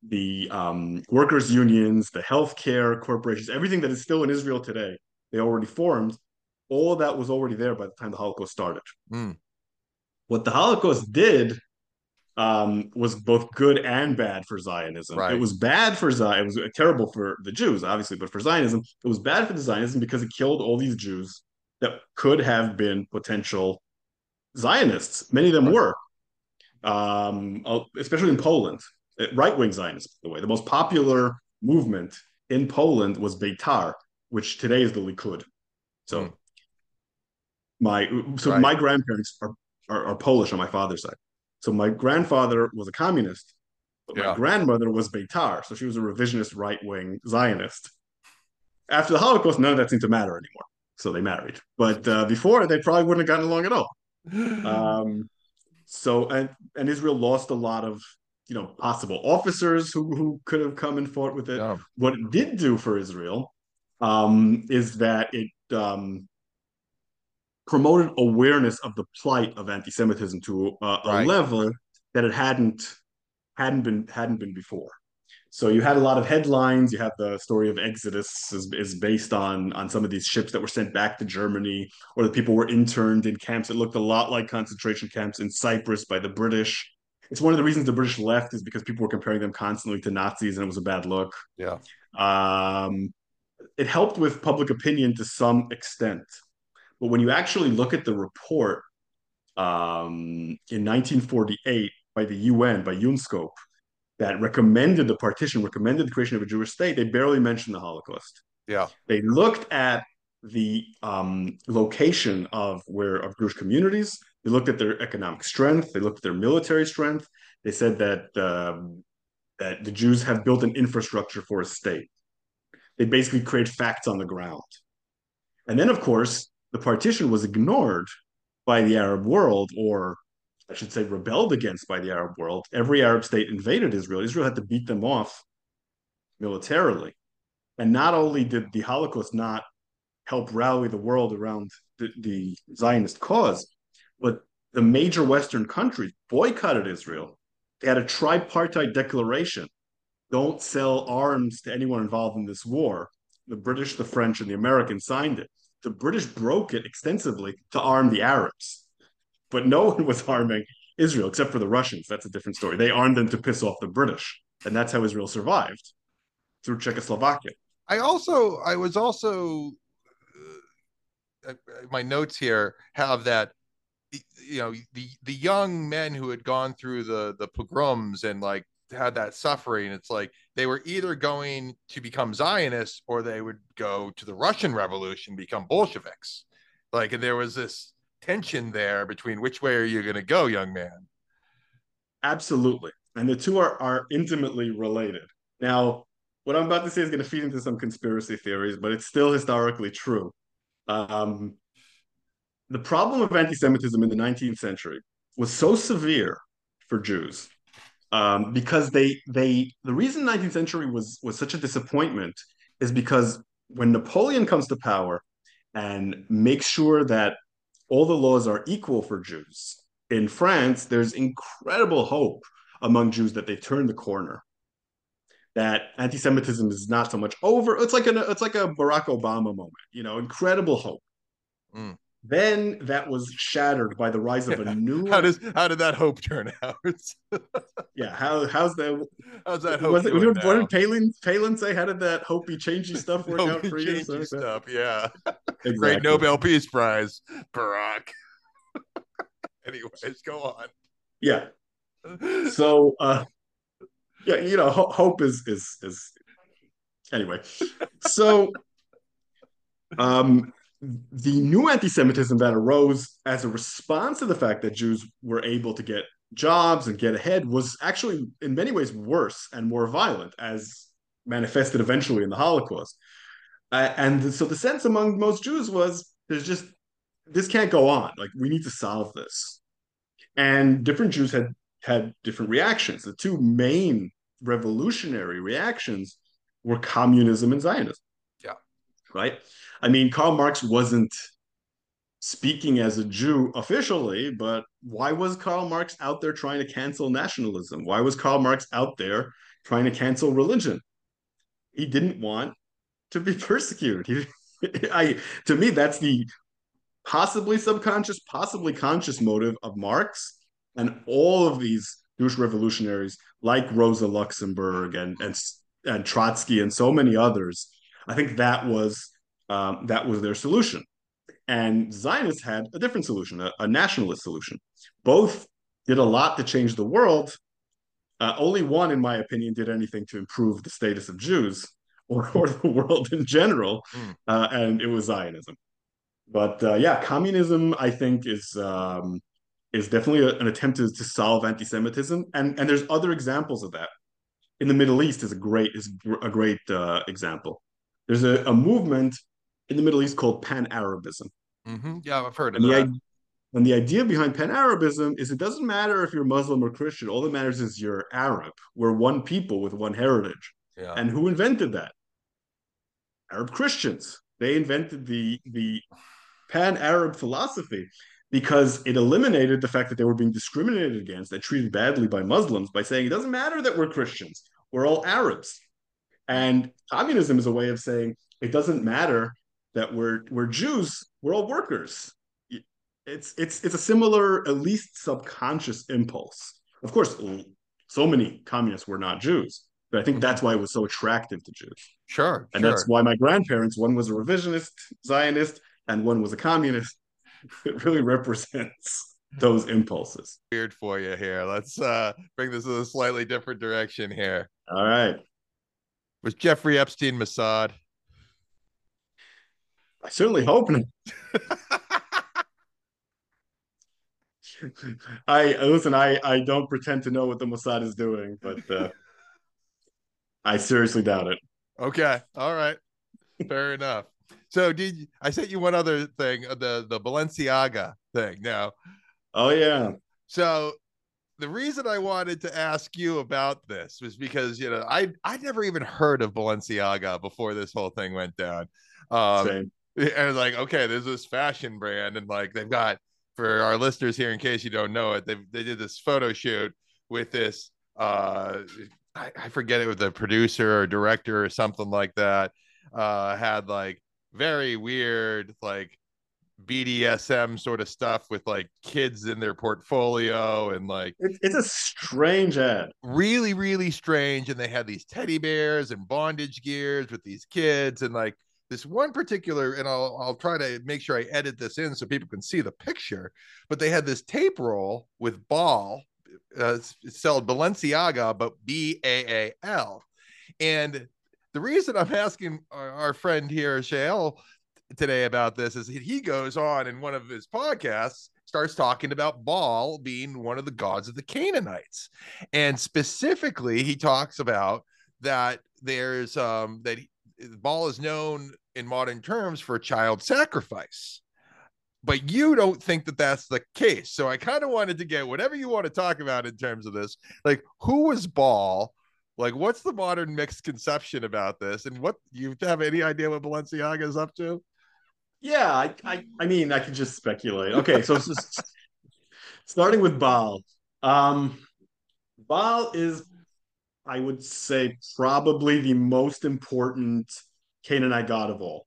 Speaker 1: the um, workers' unions, the healthcare corporations, everything that is still in Israel today, they already formed. All that was already there by the time the Holocaust started. Mm. What the Holocaust did um, was both good and bad for Zionism. Right. It was bad for Zion. It was terrible for the Jews, obviously, but for Zionism, it was bad for the Zionism because it killed all these Jews that could have been potential Zionists. Many of them were, um, especially in Poland right wing Zionists, by the way. The most popular movement in Poland was Beitar, which today is the Likud. So mm. my so right. my grandparents are, are, are Polish on my father's side. So my grandfather was a communist, but yeah. my grandmother was Beitar, so she was a revisionist right wing Zionist. After the Holocaust, none of that seemed to matter anymore. So they married, but uh, before they probably wouldn't have gotten along at all. Um, so and and Israel lost a lot of you know possible officers who who could have come and fought with it. Yeah. What it did do for Israel um, is that it um, promoted awareness of the plight of anti-Semitism to a, a right. level that it hadn't hadn't been hadn't been before. So you had a lot of headlines. You have the story of Exodus is, is based on on some of these ships that were sent back to Germany, or the people were interned in camps It looked a lot like concentration camps in Cyprus by the British it's one of the reasons the British left is because people were comparing them constantly to Nazis and it was a bad look.
Speaker 2: Yeah.
Speaker 1: Um, it helped with public opinion to some extent. But when you actually look at the report um, in 1948, by the UN, by UNSCOP, that recommended the partition, recommended the creation of a Jewish state, they barely mentioned the Holocaust.
Speaker 2: Yeah.
Speaker 1: They looked at the um, location of where of Jewish communities. They looked at their economic strength. They looked at their military strength. They said that um, that the Jews have built an infrastructure for a state. They basically create facts on the ground. And then, of course, the partition was ignored by the Arab world, or I should say, rebelled against by the Arab world. Every Arab state invaded Israel. Israel had to beat them off militarily. And not only did the Holocaust not help rally the world around the, the Zionist cause, but the major Western countries boycotted Israel. They had a tripartite declaration don't sell arms to anyone involved in this war. The British, the French, and the Americans signed it. The British broke it extensively to arm the Arabs, but no one was arming Israel except for the Russians. That's a different story. They armed them to piss off the British, and that's how Israel survived through Czechoslovakia.
Speaker 2: I also, I was also, uh, my notes here have that you know the the young men who had gone through the the pogroms and like had that suffering it's like they were either going to become zionists or they would go to the russian revolution become bolsheviks like and there was this tension there between which way are you going to go young man?
Speaker 1: Absolutely. And the two are are intimately related. Now what i'm about to say is going to feed into some conspiracy theories but it's still historically true. Um, the problem of anti-Semitism in the 19th century was so severe for Jews um, because they they the reason 19th century was was such a disappointment is because when Napoleon comes to power and makes sure that all the laws are equal for Jews in France, there's incredible hope among Jews that they turn the corner. That anti-Semitism is not so much over. It's like a it's like a Barack Obama moment, you know, incredible hope. Mm. Then that was shattered by the rise of a new.
Speaker 2: how does how did that hope turn out?
Speaker 1: yeah, how how's that?
Speaker 2: How's that hope?
Speaker 1: Was it, what did Palin Palin say? How did that hopey changey stuff work out for you?
Speaker 2: Stuff, yeah. Exactly. Great Nobel Peace Prize, Barack. Anyways, go on.
Speaker 1: Yeah. So, uh, yeah, you know, ho- hope is is is anyway. So, um, the new anti-Semitism that arose as a response to the fact that Jews were able to get jobs and get ahead was actually in many ways worse and more violent, as manifested eventually in the Holocaust. Uh, and so the sense among most Jews was there's just this can't go on. Like we need to solve this. And different Jews had had different reactions. The two main revolutionary reactions were communism and Zionism.
Speaker 2: Yeah.
Speaker 1: Right. I mean, Karl Marx wasn't speaking as a Jew officially, but why was Karl Marx out there trying to cancel nationalism? Why was Karl Marx out there trying to cancel religion? He didn't want to be persecuted. He, I, to me, that's the possibly subconscious, possibly conscious motive of Marx and all of these Jewish revolutionaries, like Rosa Luxemburg and and and Trotsky and so many others. I think that was um, that was their solution. And Zionists had a different solution, a, a nationalist solution. Both did a lot to change the world. Uh, only one, in my opinion, did anything to improve the status of Jews or, or the world in general, mm. uh, and it was Zionism. But uh, yeah, communism, I think, is um, is definitely a, an attempt to, to solve anti-Semitism, and and there's other examples of that. In the Middle East is a great is a great uh, example. There's a, a movement in the Middle East called Pan Arabism.
Speaker 2: Mm-hmm. Yeah, I've heard of and that.
Speaker 1: The, and the idea behind Pan Arabism is it doesn't matter if you're Muslim or Christian. All that matters is you're Arab. We're one people with one heritage.
Speaker 2: Yeah.
Speaker 1: And who invented that? Arab Christians. They invented the the Pan Arab philosophy because it eliminated the fact that they were being discriminated against and treated badly by Muslims by saying it doesn't matter that we're Christians. We're all Arabs. And communism is a way of saying it doesn't matter that we're we're Jews, we're all workers. It's it's it's a similar, at least subconscious impulse. Of course, so many communists were not Jews, but I think that's why it was so attractive to Jews.
Speaker 2: Sure,
Speaker 1: and
Speaker 2: sure.
Speaker 1: that's why my grandparents, one was a revisionist Zionist and one was a communist. It really represents those impulses.
Speaker 2: Weird for you here. Let's uh bring this in a slightly different direction here.
Speaker 1: All right.
Speaker 2: Was Jeffrey Epstein Mossad?
Speaker 1: I certainly hope not. I listen. I I don't pretend to know what the Mossad is doing, but uh, I seriously doubt it.
Speaker 2: Okay, all right, fair enough. So did I sent you one other thing, uh, the the Balenciaga thing? Now,
Speaker 1: oh yeah.
Speaker 2: So the reason I wanted to ask you about this was because you know I I never even heard of Balenciaga before this whole thing went down. Um, Same. And like, okay, there's this fashion brand, and like they've got for our listeners here, in case you don't know it, they they did this photo shoot with this uh I, I forget it was the producer or director or something like that. Uh had like very weird like BDSM sort of stuff with like kids in their portfolio and like
Speaker 1: it's a strange ad.
Speaker 2: Really, really strange. And they had these teddy bears and bondage gears with these kids and like this one particular, and I'll I'll try to make sure I edit this in so people can see the picture. But they had this tape roll with ball, uh, spelled Balenciaga, but B A A L, and the reason I'm asking our, our friend here, Shaiel, today about this is he goes on in one of his podcasts starts talking about Baal being one of the gods of the Canaanites. And specifically, he talks about that there's um that Baal is known in modern terms for child sacrifice. But you don't think that that's the case. So I kind of wanted to get whatever you want to talk about in terms of this. Like, who was Baal? Like, what's the modern mixed conception about this? And what you have any idea what Balenciaga is up to?
Speaker 1: Yeah, I, I, I mean, I can just speculate. Okay, so starting with Baal. Um, Baal is I would say probably the most important Canaanite god of all.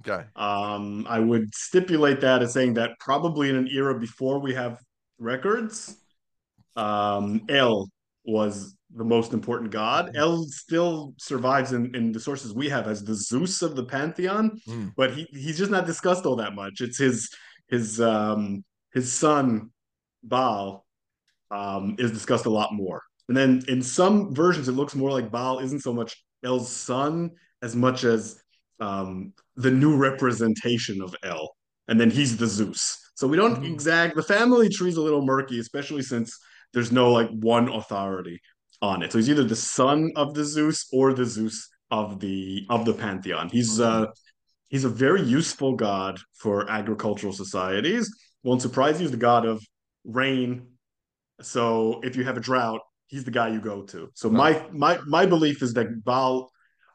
Speaker 2: Okay.
Speaker 1: Um, I would stipulate that as saying that probably in an era before we have records, um, El was the most important god. El still survives in, in the sources we have as the Zeus of the pantheon, mm. but he he's just not discussed all that much. It's his his um his son Baal um is discussed a lot more. And then in some versions, it looks more like Baal isn't so much El's son as much as um, the new representation of El. And then he's the Zeus. So we don't mm-hmm. exact the family tree's a little murky, especially since there's no like one authority on it. So he's either the son of the Zeus or the Zeus of the of the pantheon. He's mm-hmm. uh he's a very useful god for agricultural societies. Won't surprise you, he's the god of rain. So if you have a drought, he's the guy you go to. So my my my belief is that Baal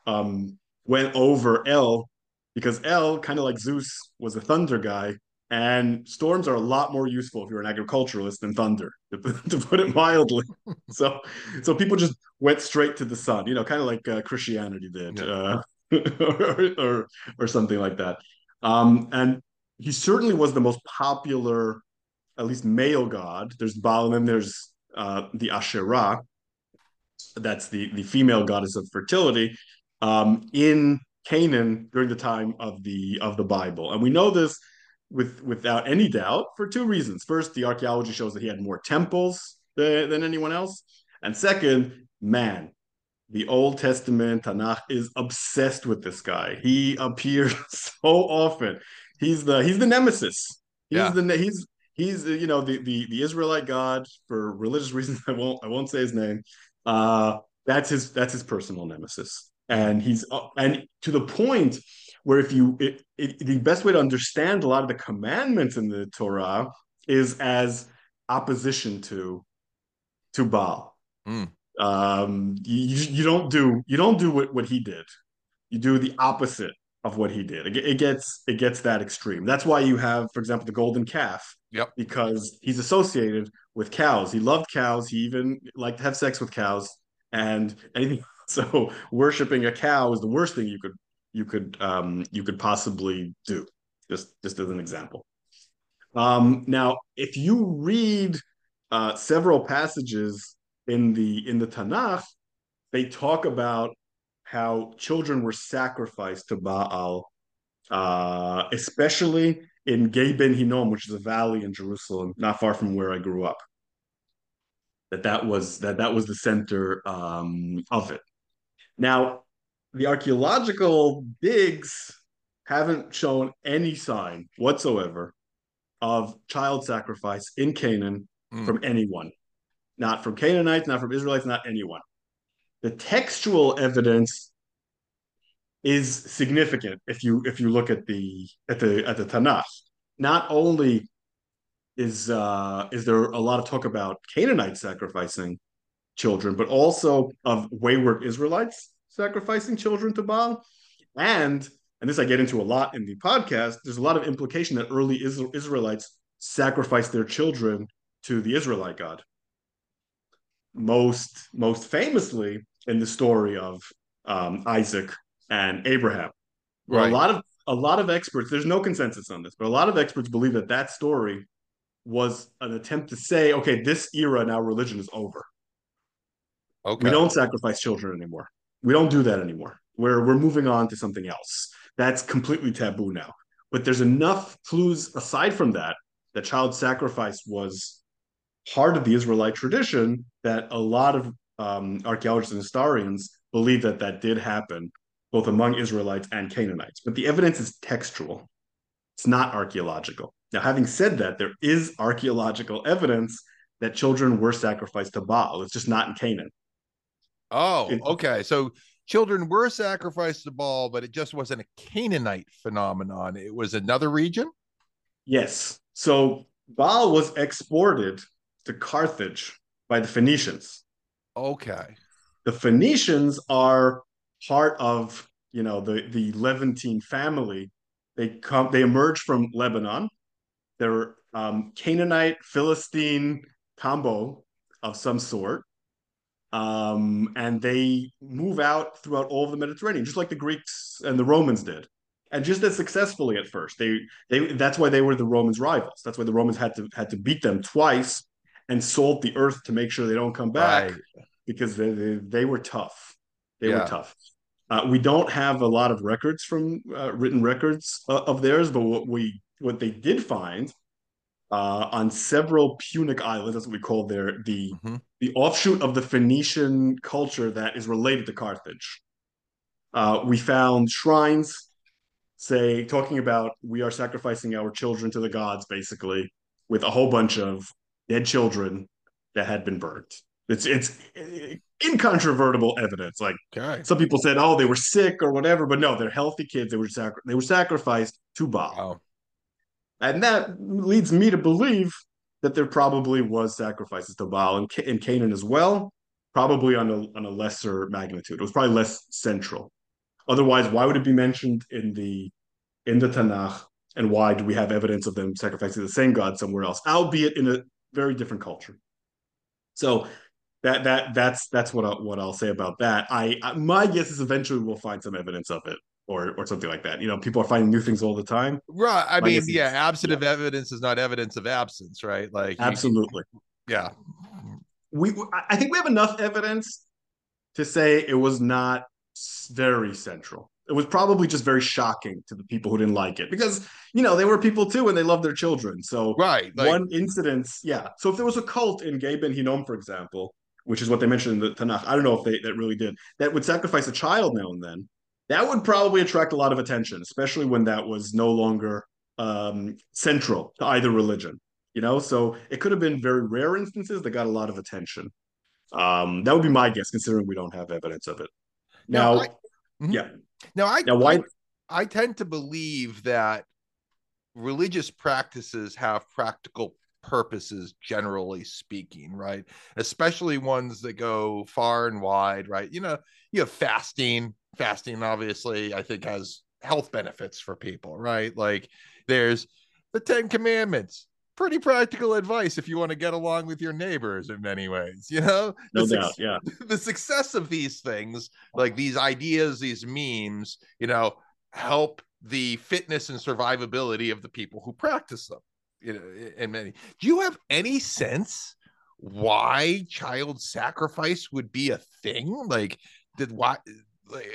Speaker 1: um, went over El because El, kind of like Zeus, was a thunder guy, and storms are a lot more useful if you're an agriculturalist than thunder, to, to put it mildly. so so people just went straight to the son, you know, kind of like uh, Christianity did, yeah. uh, or, or or something like that. Um, and he certainly was the most popular, at least male god. There's Baal, and then there's uh, the Asherah, that's the, the female goddess of fertility, um, in Canaan during the time of the of the Bible. And we know this with without any doubt for two reasons. First, the archaeology shows that he had more temples than, than anyone else. And second, man, the Old Testament Tanakh is obsessed with this guy. He appears so often. He's the he's the nemesis. He's yeah. the he's he's you know the the the Israelite God for religious reasons. I won't I won't say his name. Uh, that's his that's his personal nemesis, and he's uh, and to the point where if you it, it, the best way to understand a lot of the commandments in the Torah is as opposition to to Baal. Mm. Um, you, you don't do you don't do what, what he did. You do the opposite of what he did. It, it, gets it gets that extreme. That's why you have, for example, the golden calf.
Speaker 2: Yep.
Speaker 1: Because he's associated with cows. He loved cows. He even liked to have sex with cows and anything. So worshiping a cow is the worst thing you could you could um, you could possibly do. Just just as an example. Um, now, if you read uh, several passages in the in the Tanakh, they talk about how children were sacrificed to Baal, uh, especially in Gei Ben Hinnom, which is a valley in Jerusalem, not far from where I grew up. That that was that that was the center um, of it. Now, the archaeological digs haven't shown any sign whatsoever of child sacrifice in Canaan mm. from anyone, not from Canaanites, not from Israelites, not anyone. The textual evidence is significant if you if you look at the at the at the Tanakh. Not only is uh, is there a lot of talk about Canaanites sacrificing children, but also of wayward Israelites sacrificing children to Baal, and and this I get into a lot in the podcast. There's a lot of implication that early Israelites sacrificed their children to the Israelite God. Most most famously in the story of um, Isaac and Abraham, right. a lot of a lot of experts there's no consensus on this, but a lot of experts believe that that story was an attempt to say, okay, this era now religion is over. Okay. We don't sacrifice children anymore. We don't do that anymore. We're we're moving on to something else. That's completely taboo now. But there's enough clues aside from that that child sacrifice was part of the Israelite tradition that a lot of um, archaeologists and historians believe that that did happen both among Israelites and Canaanites. But the evidence is textual. It's not archaeological. Now, having said that, there is archaeological evidence that children were sacrificed to Baal. It's just not in Canaan.
Speaker 2: Oh, it, okay. So children were sacrificed to Baal, but it just wasn't a Canaanite phenomenon. It was another region?
Speaker 1: Yes. So Baal was exported to Carthage by the Phoenicians.
Speaker 2: Okay.
Speaker 1: The Phoenicians are part of, you know, the the Levantine family. They come they emerge from Lebanon. They're um, Canaanite Philistine combo of some sort um, and they move out throughout all of the Mediterranean, just like the Greeks and the Romans did, and just as successfully at first. They they that's why they were the Romans' rivals. That's why the Romans had to had to beat them twice and salt the earth to make sure they don't come back right. because they, they, they were tough. They yeah. were tough. Uh, we don't have a lot of records from uh, written records uh, of theirs, but what we what they did find uh, on several Punic islands. That's what we call their the mm-hmm. the offshoot of the Phoenician culture that is related to Carthage. Uh, we found shrines, say talking about we are sacrificing our children to the gods, basically, with a whole bunch of dead children that had been burnt. It's it's eh, incontrovertible evidence. Like okay. some people said, oh, they were sick or whatever, but no, they're healthy kids. They were sacri- they were sacrificed to Baal. Wow. And that leads me to believe that there probably was sacrifices to Baal in, in Canaan as well, probably on a, on a lesser magnitude. It was probably less central. Otherwise, why would it be mentioned in the in the Tanakh? And why do we have evidence of them sacrificing the same God somewhere else, albeit in a very different culture? So that that that's that's what I'll, what I'll say about that. I, I my guess is eventually we'll find some evidence of it or or something like that. You know, people are finding new things all the time.
Speaker 2: Right. I mean, yeah, absent yeah. of evidence is not evidence of absence, right? Like
Speaker 1: absolutely.
Speaker 2: You, yeah.
Speaker 1: We I think we have enough evidence to say it was not very central. It was probably just very shocking to the people who didn't like it because you know they were people too and they love their children. So
Speaker 2: right,
Speaker 1: like, one incidence, yeah. So if there was a cult in Gei Ben Hinnom, for example, which is what they mentioned in the Tanakh, I don't know if they that really did that would sacrifice a child now and then that would probably attract a lot of attention, especially when that was no longer um, central to either religion. You know, so it could have been very rare instances that got a lot of attention. Um, that would be my guess, considering we don't have evidence of it. Now, now I, mm-hmm. yeah.
Speaker 2: Now, I now why I, I tend to believe that religious practices have practical purposes generally speaking right? Especially ones that go far and wide right? You know you have fasting. Fasting obviously i think has health benefits for people right? Like there's the 10 commandments. Pretty practical advice if you want to get along with your neighbors in many ways you know?
Speaker 1: No the doubt su- yeah.
Speaker 2: the success of these things like these ideas these memes you know help the fitness and survivability of the people who practice them you know in many do you have any sense why child sacrifice would be a thing like did why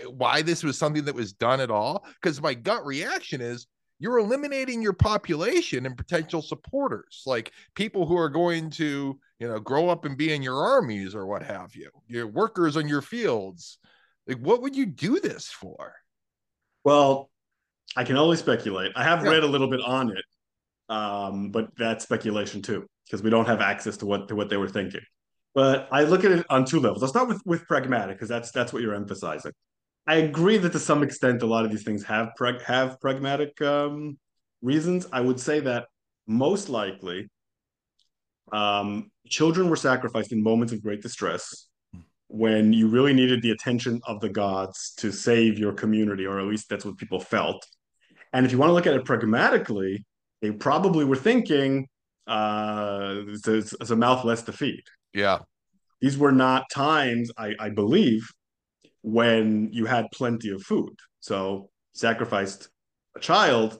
Speaker 2: why this was something that was done at all because my gut reaction is you're eliminating your population and potential supporters, like people who are going to, you know, grow up and be in your armies or what have you, your workers on your fields. Like, what would you do this for?
Speaker 1: Well, I can only speculate. I have yeah. read a little bit on it, um, but that's speculation too, because we don't have access to what to what they were thinking. But I look at it on two levels. I'll start with with pragmatic, because that's that's what you're emphasizing. I agree that to some extent a lot of these things have have pragmatic um, reasons. I would say that most likely um, children were sacrificed in moments of great distress when you really needed the attention of the gods to save your community, or at least that's what people felt. And if you want to look at it pragmatically, they probably were thinking uh, it's, a mouth less to feed.
Speaker 2: Yeah.
Speaker 1: These were not times, I, I believe, when you had plenty of food. So sacrificed a child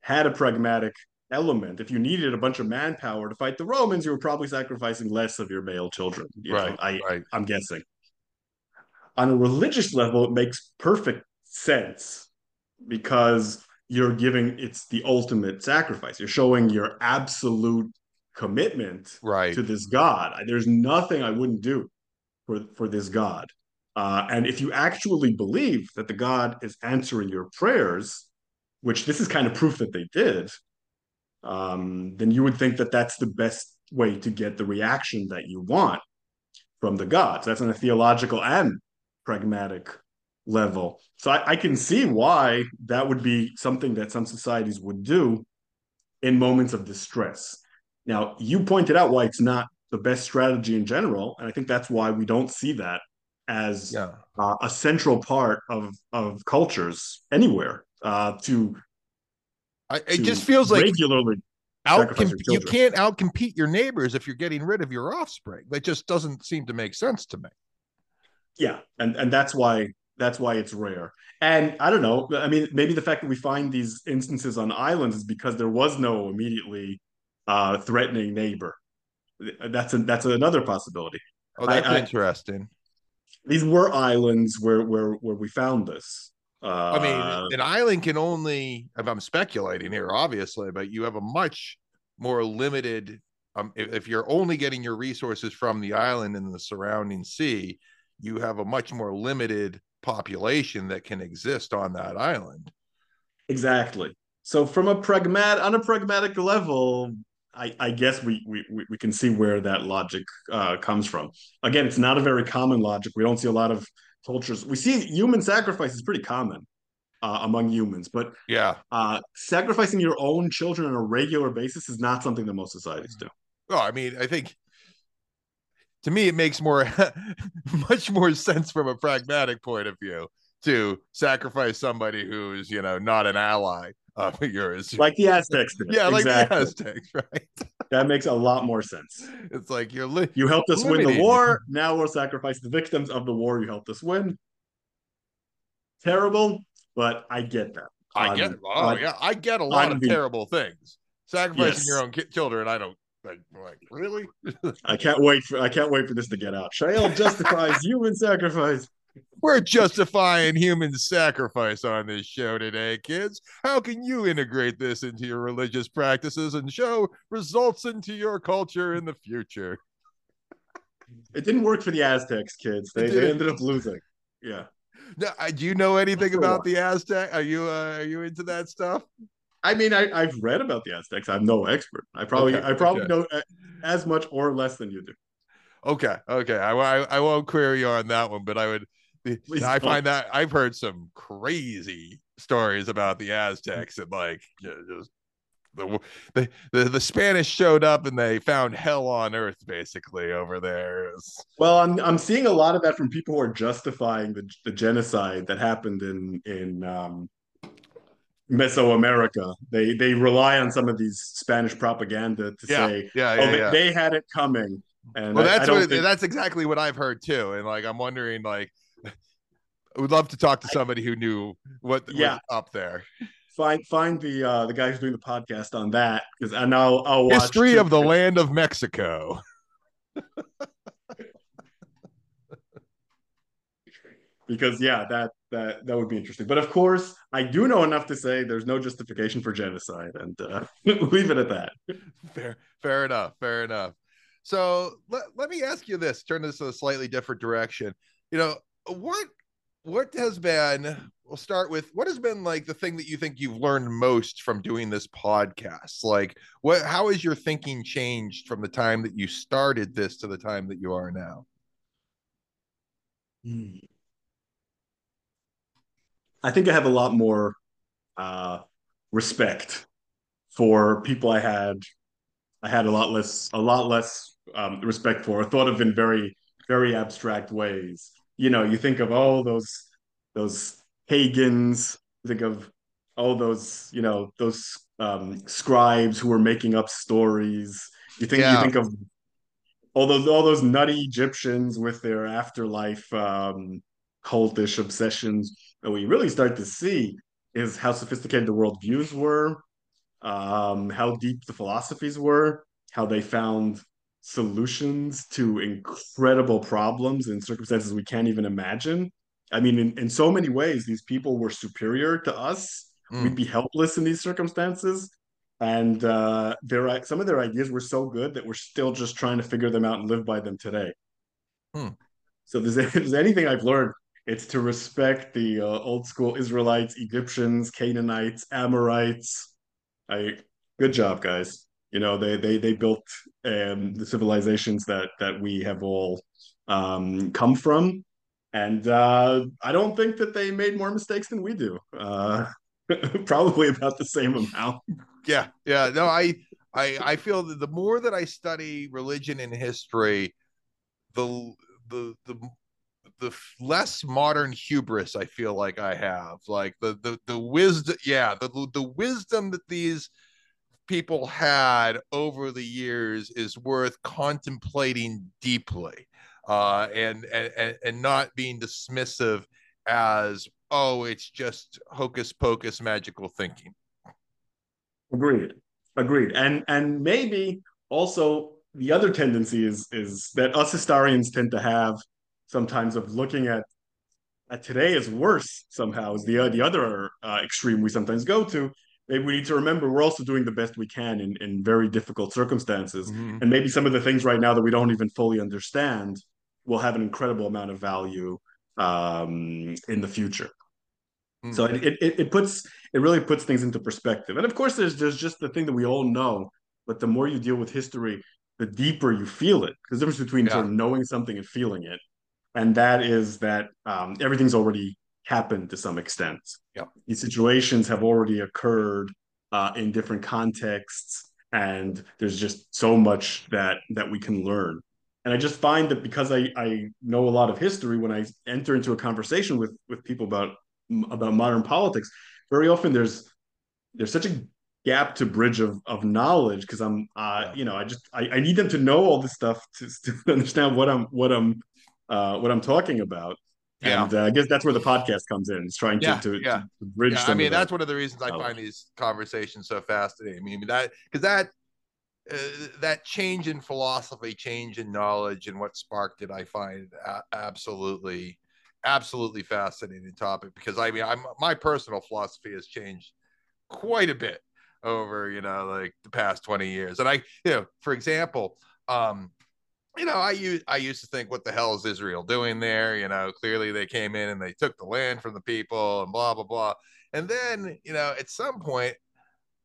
Speaker 1: had a pragmatic element. If you needed a bunch of manpower to fight the Romans, you were probably sacrificing less of your male children. You
Speaker 2: right, know,
Speaker 1: I,
Speaker 2: right.
Speaker 1: I'm guessing. On a religious level, it makes perfect sense because you're giving it's the ultimate sacrifice. You're showing your absolute commitment
Speaker 2: right.
Speaker 1: to this God. There's nothing I wouldn't do for for this God. Uh, and if you actually believe that the God is answering your prayers, which this is kind of proof that they did, um, then you would think that that's the best way to get the reaction that you want from the gods. That's on a theological and pragmatic level. So I, I can see why that would be something that some societies would do in moments of distress. Now, you pointed out why it's not the best strategy in general, and I think that's why we don't see that as
Speaker 2: yeah.
Speaker 1: uh, a central part of of cultures anywhere uh, to
Speaker 2: I, it to just feels like
Speaker 1: regularly
Speaker 2: out you can't outcompete your neighbors if you're getting rid of your offspring that just doesn't seem to make sense to me
Speaker 1: yeah and and that's why that's why it's rare and i don't know i mean maybe the fact that we find these instances on islands is because there was no immediately uh threatening neighbor that's a, that's another possibility
Speaker 2: oh that's I, interesting
Speaker 1: these were islands where where where we found this.
Speaker 2: Uh, I mean, uh, an island can only, if I'm speculating here, obviously, but you have a much more limited. Um, if, if you're only getting your resources from the island and the surrounding sea, you have a much more limited population that can exist on that island.
Speaker 1: Exactly. So, from a pragmatic, on a pragmatic level, I, I guess we, we we can see where that logic uh, comes from. Again, it's not a very common logic. We don't see a lot of cultures. We see human sacrifice is pretty common uh, among humans, but
Speaker 2: yeah,
Speaker 1: uh, sacrificing your own children on a regular basis is not something that most societies do.
Speaker 2: Well, I mean, I think to me it makes more much more sense from a pragmatic point of view to sacrifice somebody who's you know not an ally of yours.
Speaker 1: Like the Aztecs did.
Speaker 2: Yeah, exactly. like the Aztecs, right?
Speaker 1: that makes a lot more sense.
Speaker 2: It's like you're li-
Speaker 1: you helped us win the war. Now we'll sacrifice the victims of the war you helped us win. Terrible, but I get that.
Speaker 2: I get. Oh yeah, I get a lot of terrible things. Sacrificing yes. your own ki- children, I don't like. Like really?
Speaker 1: I can't wait for. I can't wait for this to get out. Shaiel justifies human sacrifice.
Speaker 2: We're justifying human sacrifice on this show today, kids. How can you integrate this into your religious practices and show results into your culture in the future?
Speaker 1: It didn't work for the Aztecs, kids. They, they ended up losing. Yeah.
Speaker 2: Now, uh, do you know anything about the Aztec? Are you uh, are you into that stuff?
Speaker 1: I mean, I, I've read about the Aztecs. I'm no expert. I probably okay, I probably okay. know uh, as much or less than you do.
Speaker 2: Okay, okay. I, I, I won't query you on that one, but I would Please I find that I've heard some crazy stories about the Aztecs and like just the, the the the Spanish showed up and they found hell on earth basically over there.
Speaker 1: Well, I'm I'm seeing a lot of that from people who are justifying the the genocide that happened in in um, Mesoamerica. They they rely on some of these Spanish propaganda to
Speaker 2: yeah,
Speaker 1: say,
Speaker 2: yeah, yeah,
Speaker 1: oh,
Speaker 2: yeah.
Speaker 1: They, they had it coming. And
Speaker 2: well, that's what, think... that's exactly what I've heard too. And like, I'm wondering, like, I would love to talk to somebody who knew what yeah. was up there.
Speaker 1: Find find the uh, the guy who's doing the podcast on that because I know I'll watch
Speaker 2: history of the land of Mexico.
Speaker 1: because yeah, that that that would be interesting. But of course, I do know enough to say there's no justification for genocide, and uh, leave it at that.
Speaker 2: Fair, fair enough. Fair enough. So let, let me ask you this. Turn this in a slightly different direction. You know what? What has been? We'll start with what has been like the thing that you think you've learned most from doing this podcast. Like, what? How has your thinking changed from the time that you started this to the time that you are now?
Speaker 1: Hmm. I think I have a lot more uh, respect for people I had. I had a lot less, a lot less um, respect for, or thought of in very, very abstract ways. You know, you think of all oh, those, those pagans. Think of all those, you know, those um, scribes who were making up stories. You think yeah. you think of all those all those nutty Egyptians with their afterlife um, cultish obsessions and what you really start to see is how sophisticated the worldviews were, um, how deep the philosophies were, how they found solutions to incredible problems in circumstances we can't even imagine. I mean, in, in so many ways, these people were superior to us. Mm. We'd be helpless in these circumstances. And uh, their some of their ideas were so good that we're still just trying to figure them out and live by them today. Hmm. So, if there's, if there's anything I've learned it's to respect the uh, old school Israelites, Egyptians, Canaanites, Amorites. I good job, guys. You know they they they built um, the civilizations that that we have all um, come from, and uh, I don't think that they made more mistakes than we do. Uh, probably about the same amount.
Speaker 2: Yeah, yeah. No, I I I feel that the more that I study religion and history, the the the the less modern hubris I feel like I have, like the the the wisdom, yeah, the the wisdom that these people had over the years is worth contemplating deeply, uh, and and and not being dismissive as oh, it's just hocus pocus magical thinking.
Speaker 1: Agreed, agreed, and and maybe also the other tendency is is that us historians tend to have sometimes of looking at at today is worse somehow is the uh, the other uh, extreme we sometimes go to. Maybe we need to remember we're also doing the best we can in, in very difficult circumstances, mm-hmm. and maybe some of the things right now that we don't even fully understand will have an incredible amount of value um, in the future. Mm-hmm. So it, it it puts it really puts things into perspective, and of course there's there's just the thing that we all know, but the more you deal with history, the deeper you feel it. Because the difference between yeah. sort of knowing something and feeling it and that is that um, everything's already happened to some extent.
Speaker 2: Yep.
Speaker 1: These situations have already occurred uh, in different contexts, and there's just so much that that we can learn. And I just find that because I, I know a lot of history, when I enter into a conversation with with people about about modern politics, very often there's there's such a gap to bridge of, of knowledge because I'm uh, you know I just I, I need them to know all this stuff to, to understand what I'm what I'm uh, what I'm talking about. Yeah. And uh, I guess that's where the podcast comes in. It's trying to, yeah, to, yeah. to bridge. Yeah,
Speaker 2: I mean, that's one of the reasons I find these conversations so fascinating. I mean, that because that uh, that change in philosophy, change in knowledge, and what sparked it, I find a- absolutely, absolutely fascinating topic. Because I mean, I'm my personal philosophy has changed quite a bit over you know like the past 20 years and i you know for example um you know, I used I used to think, what the hell is Israel doing there? You know, clearly they came in and they took the land from the people and blah blah blah. And then, you know, at some point,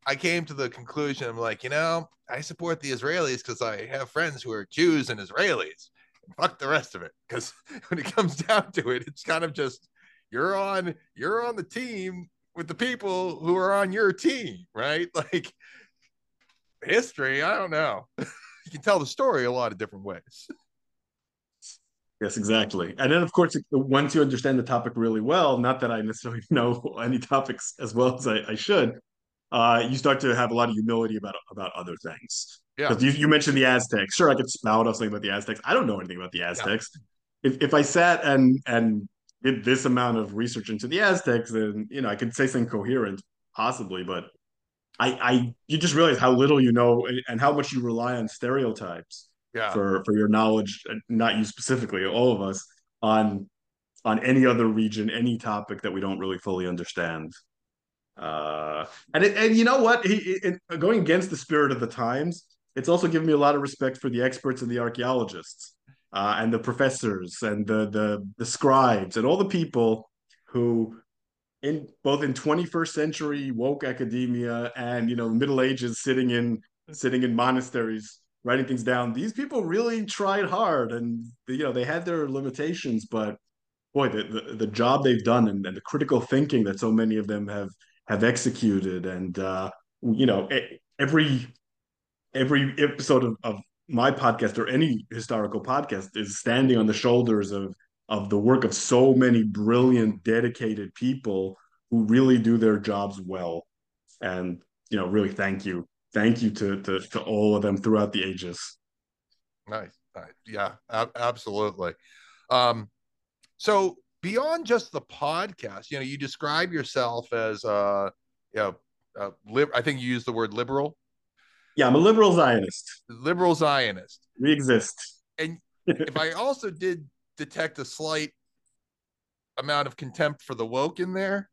Speaker 2: I came to the conclusion, I'm like, you know, I support the Israelis because I have friends who are Jews and Israelis. fuck the rest of it, because when it comes down to it, it's kind of just you're on you're on the team with the people who are on your team, right? Like history, I don't know. you can tell the story a lot of different ways.
Speaker 1: Yes, exactly. And then, of course, once you understand the topic really well, not that I necessarily know any topics as well as I, I should, uh, you start to have a lot of humility about about other things. Yeah. You, you mentioned the Aztecs. Sure, I could spout off something about the Aztecs. I don't know anything about the Aztecs. Yeah. If if I sat and and did this amount of research into the Aztecs, then you know I could say something coherent, possibly, but I, I you just realize how little you know and how much you rely on stereotypes
Speaker 2: yeah.
Speaker 1: for for your knowledge, not you specifically, all of us on on any other region, any topic that we don't really fully understand. Uh, and it, and you know what? He, it, going against the spirit of the times, it's also given me a lot of respect for the experts and the archaeologists, uh, and the professors and the the the scribes and all the people who in both in 21st century woke academia and you know middle ages sitting in sitting in monasteries writing things down these people really tried hard and you know they had their limitations but boy the the, the job they've done and, and, the critical thinking that so many of them have have executed. And uh you know every every episode of, of my podcast or any historical podcast is standing on the shoulders of of the work of so many brilliant, dedicated people who really do their jobs well. And you know, really thank you, thank you to to, to all of them throughout the ages.
Speaker 2: Nice, nice. yeah, ab- absolutely. Um, so beyond just the podcast, you know, you describe yourself as uh, you know, uh, lib- I think you use the word liberal.
Speaker 1: Yeah, I'm a liberal Zionist.
Speaker 2: Liberal Zionist.
Speaker 1: We exist.
Speaker 2: And if I also did detect a slight amount of contempt for the woke in there?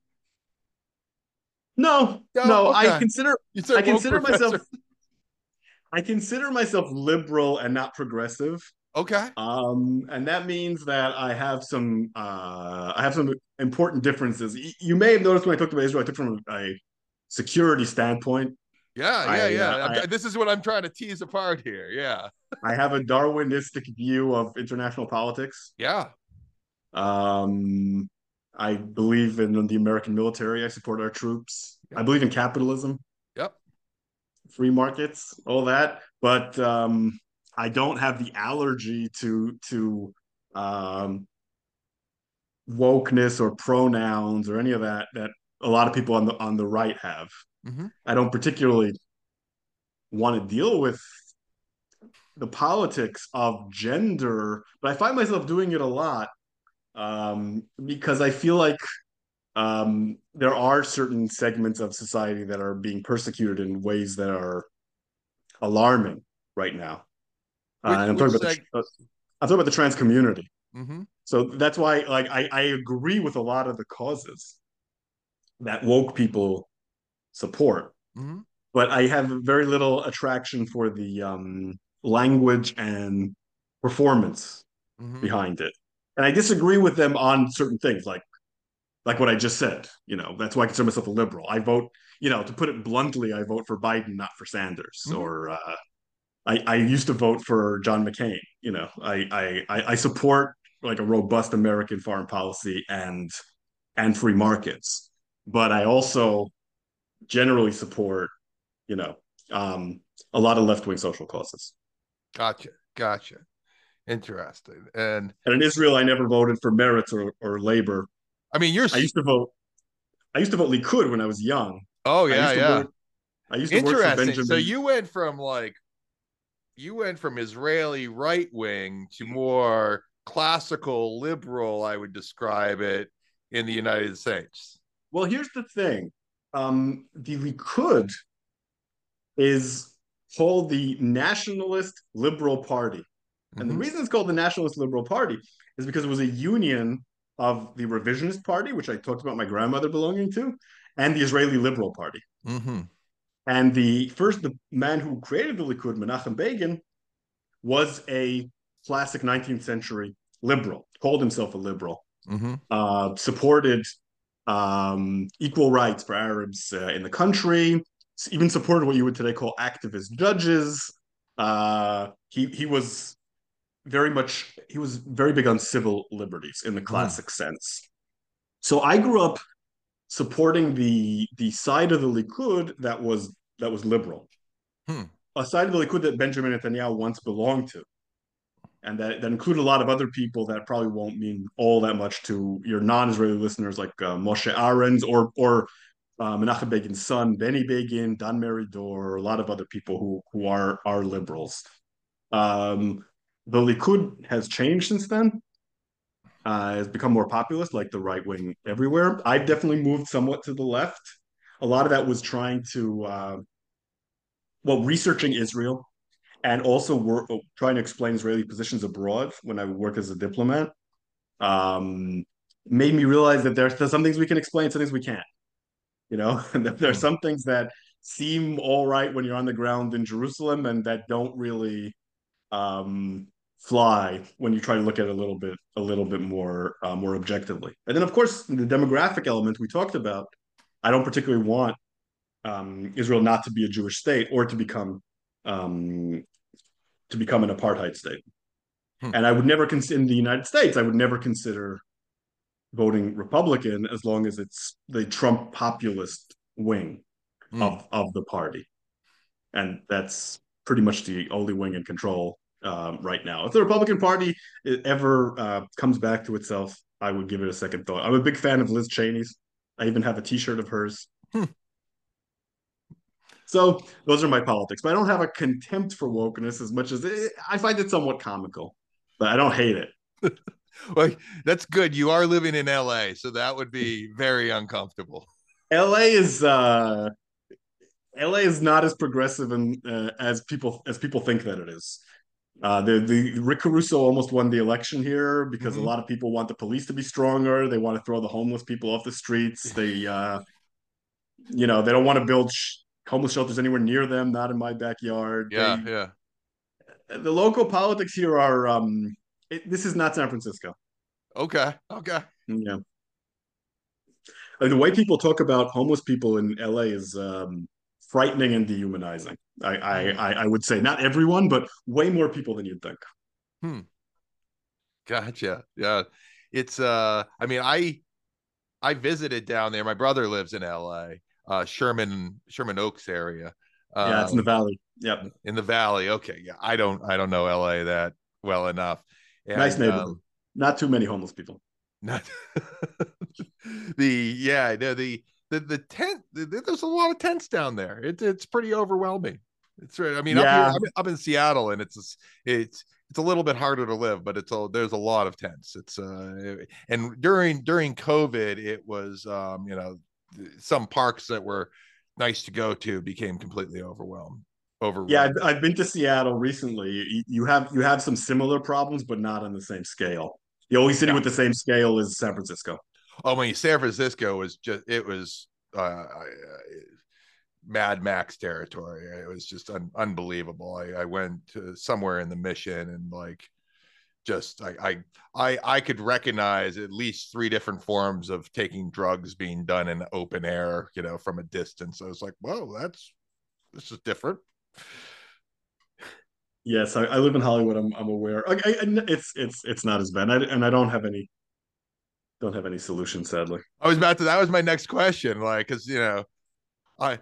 Speaker 1: No, no, no okay. I consider I consider professor. myself I consider myself liberal and not progressive.
Speaker 2: Okay.
Speaker 1: Um, and that means that I have some uh, I have some important differences. You may have noticed when I talked about Israel, I took from a security standpoint.
Speaker 2: Yeah, yeah, I, yeah. Uh, I, this is what I'm trying to tease apart here. Yeah.
Speaker 1: I have a Darwinistic view of international politics.
Speaker 2: Yeah.
Speaker 1: Um, I believe in the American military. I support our troops. Yep. I believe in capitalism.
Speaker 2: Yep.
Speaker 1: Free markets, all that. But um, I don't have the allergy to to um, wokeness or pronouns or any of that that a lot of people on the on the right have. Mm-hmm. I don't particularly want to deal with the politics of gender, but I find myself doing it a lot um, because I feel like um, there are certain segments of society that are being persecuted in ways that are alarming right now. Uh, which, uh, I'm, talking about seg- the, uh, I'm talking about the trans community. Mm-hmm. So that's why, like, I, I agree with a lot of the causes that woke people support, mm-hmm. but I have very little attraction for the um, language and performance mm-hmm. behind it. And I disagree with them on certain things, like like what I just said. You know, that's why I consider myself a liberal. I vote, you know, to put it bluntly, I vote for Biden, not for Sanders. Mm-hmm. Or uh, I, I used to vote for John McCain. You know, I, I I support like a robust American foreign policy and and free markets, but I also generally support, you know, um, a lot of left wing social causes.
Speaker 2: Gotcha. Gotcha. Interesting. And
Speaker 1: and in Israel, I never voted for Meretz or, or Labor.
Speaker 2: I mean, you're.
Speaker 1: I used to vote. I used to vote Likud when I was young.
Speaker 2: Oh yeah, I yeah. Vote, I used to Interesting. Benjamin. So you went from like, you went from Israeli right wing to more classical liberal. I would describe it in the United States.
Speaker 1: Well, here's the thing: um, the Likud is called the Nationalist Liberal Party. Mm-hmm. And the mm-hmm. reason it's called the Nationalist Liberal Party is because it was a union of the Revisionist Party, which I talked about my grandmother belonging to, and the Israeli Liberal Party. Mm-hmm. And the first, the man who created the Likud, Menachem Begin, was a classic 19th century liberal, called himself a liberal, mm-hmm. uh, supported um, equal rights for Arabs uh, in the country, even supported what you would today call activist judges. Uh, he he was very much he was very big on civil liberties in the hmm. classic mm. sense. So I grew up supporting the the side of the Likud that was that was liberal, hmm. a side of the Likud that Benjamin Netanyahu once belonged to, and that, that included a lot of other people that probably won't mean all that much to your non-Israeli listeners, like uh, Moshe Arens or or uh, Menachem Begin's son, Benny Begin, Dan Meridor, a lot of other people who who are are liberals. Um, the Likud has changed since then. Uh, has become more populist, like the right wing everywhere. I've definitely moved somewhat to the left. A lot of that was trying to, uh, well, researching Israel, and also work, trying to explain Israeli positions abroad when I work as a diplomat. Um, made me realize that there's, there's some things we can explain, some things we can't. You know, there are some things that seem all right when you're on the ground in Jerusalem and that don't really um, fly when you try to look at it a little bit a little bit more uh, more objectively. And then of course the demographic element we talked about. I don't particularly want um, Israel not to be a Jewish state or to become um, to become an apartheid state. Hmm. And I would never consider in the United States. I would never consider voting Republican as long as it's the Trump populist wing mm. of of the party, and that's pretty much the only wing in control um, right now. If the Republican Party ever uh, comes back to itself, I would give it a second thought. I'm a big fan of Liz Cheney's. I even have a T-shirt of hers. Hmm. So those are my politics, but I don't have a contempt for wokeness as much as it, I find it somewhat comical, but I don't hate it.
Speaker 2: well, that's good. You are living in LA, so that would be very uncomfortable.
Speaker 1: LA is uh LA is not as progressive and uh, as people as people think that it is. Uh, the the Rick Caruso almost won the election here because mm-hmm. a lot of people want the police to be stronger. They want to throw the homeless people off the streets. They, uh, you know, they don't want to build sh- homeless shelters anywhere near them. Not in my backyard.
Speaker 2: Yeah, they, yeah.
Speaker 1: The local politics here are. Um, it, this is not San Francisco.
Speaker 2: Okay. Okay.
Speaker 1: Yeah. Like the way people talk about homeless people in LA is um, frightening and dehumanizing. I, I, hmm. I, I would say not everyone, but way more people than you'd think.
Speaker 2: Hmm. Gotcha. Yeah. It's uh I mean I I visited down there. My brother lives in LA, uh Sherman Sherman Oaks area.
Speaker 1: Um, yeah, it's in the valley. Yep.
Speaker 2: In the valley. Okay. Yeah. I don't I don't know LA that well enough.
Speaker 1: And, nice neighborhood. Um, not too many homeless people.
Speaker 2: Not the yeah, no, the the the tent there's a lot of tents down there it, it's pretty overwhelming it's right i mean yeah. up, here, up, in seattle and it's it's it's a little bit harder to live but it's a there's a lot of tents it's uh and during during covid it was um you know some parks that were nice to go to became completely overwhelmed over
Speaker 1: yeah I've, I've, been to seattle recently you, you, have you have some similar problems but not on the same scale the only city yeah. with the same scale is san francisco
Speaker 2: Oh, I mean, San Francisco was just it was uh, uh, Mad Max territory. It was just un- unbelievable. I, I went somewhere in the mission and like just I, I I I could recognize at least three different forms of taking drugs being done in open air, you know, from a distance. I was like, whoa, that's this is different.
Speaker 1: Yes, I, I live in Hollywood. I'm I'm aware. I, I, it's it's it's not as bad, I, and I don't have any don't have any solution, sadly.
Speaker 2: I was about to. That was my next question. Like, because you know, I,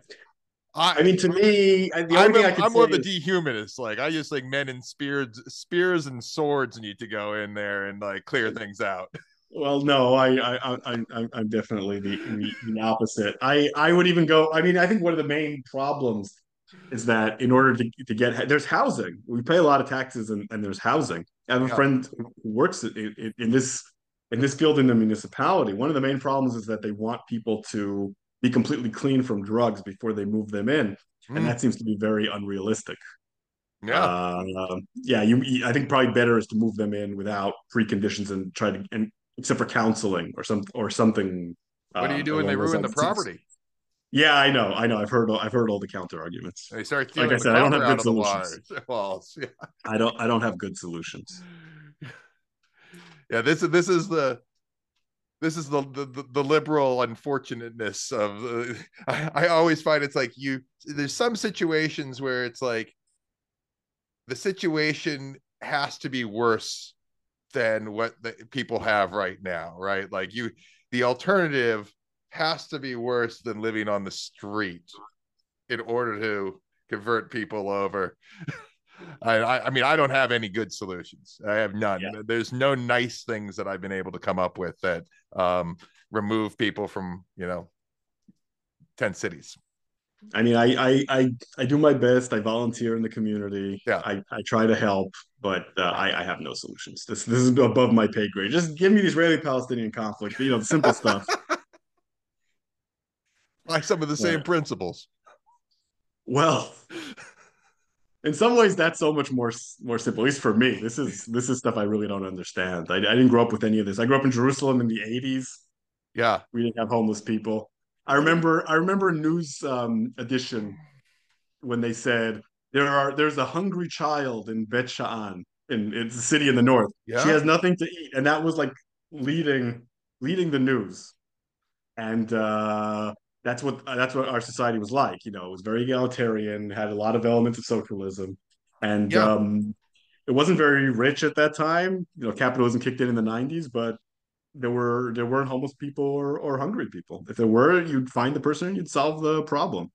Speaker 1: I, I mean, to me, the only
Speaker 2: I'm,
Speaker 1: thing
Speaker 2: a,
Speaker 1: I can
Speaker 2: I'm more of a dehumanist. Like, I just think men in spears, spears and swords need to go in there and like clear things out.
Speaker 1: Well, no, I, I, I, I'm definitely the, the opposite. I, I would even go. I mean, I think one of the main problems is that in order to, to get there's housing. We pay a lot of taxes and, and there's housing. I have a yeah. friend who works in, in, in this in this field in the municipality, one of the main problems is that they want people to be completely clean from drugs before they move them in, mm. and that seems to be very unrealistic.
Speaker 2: Yeah, uh,
Speaker 1: yeah. You, I think probably better is to move them in without preconditions and try to, and except for counseling or some or something.
Speaker 2: What do you do when they ruin the property?
Speaker 1: Yeah, I know, I know. I've heard, all, I've heard all the counter arguments.
Speaker 2: They start like I said, I don't have good solutions. Walls.
Speaker 1: Yeah. I don't, I don't have good solutions.
Speaker 2: yeah this is this is the this is the the, the liberal unfortunateness of uh, I, I always find it's like you there's some situations where it's like the situation has to be worse than what the people have right now right? Like you the alternative has to be worse than living on the street in order to convert people over I, I mean, I don't have any good solutions. I have none. Yeah. There's no nice things that I've been able to come up with that um, remove people from you know tent cities.
Speaker 1: I mean, I, I I I do my best. I volunteer in the community.
Speaker 2: Yeah,
Speaker 1: I, I try to help, but uh, I I have no solutions. This this is above my pay grade. Just give me the Israeli-Palestinian conflict. You know, the simple stuff.
Speaker 2: Like some of the same yeah. principles.
Speaker 1: Well, in some ways that's so much more more simple. At least for me, this is this is stuff I really don't understand. I, I didn't grow up with any of this. I grew up in Jerusalem in the '80s.
Speaker 2: Yeah,
Speaker 1: we didn't have homeless people. I remember I remember a news um, edition when they said there are there's a hungry child in Bet Sha'an in it's a city in the north. Yeah. She has nothing to eat, and that was like leading leading the news. And uh, that's what that's what our society was like. You know, it was very egalitarian, had a lot of elements of socialism, and yeah. um, it wasn't very rich at that time. You know, capitalism kicked in in the '90s, but there were there weren't homeless people or, or hungry people. If there were, you'd find the person, you'd solve the problem.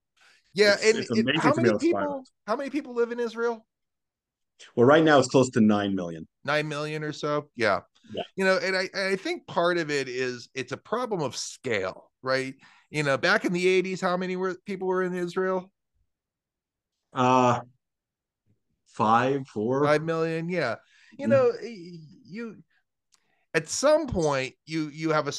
Speaker 2: Yeah, it's, and it's it, how many people? How many people live in Israel?
Speaker 1: Well, right now it's close to nine million.
Speaker 2: Nine million or so. Yeah. Yeah. You know, and I I think part of it is it's a problem of scale, right? You know, back in the 80s, how many were people were in Israel?
Speaker 1: Uh five, four,
Speaker 2: five million. Yeah. You mm. know, you at some point you you have a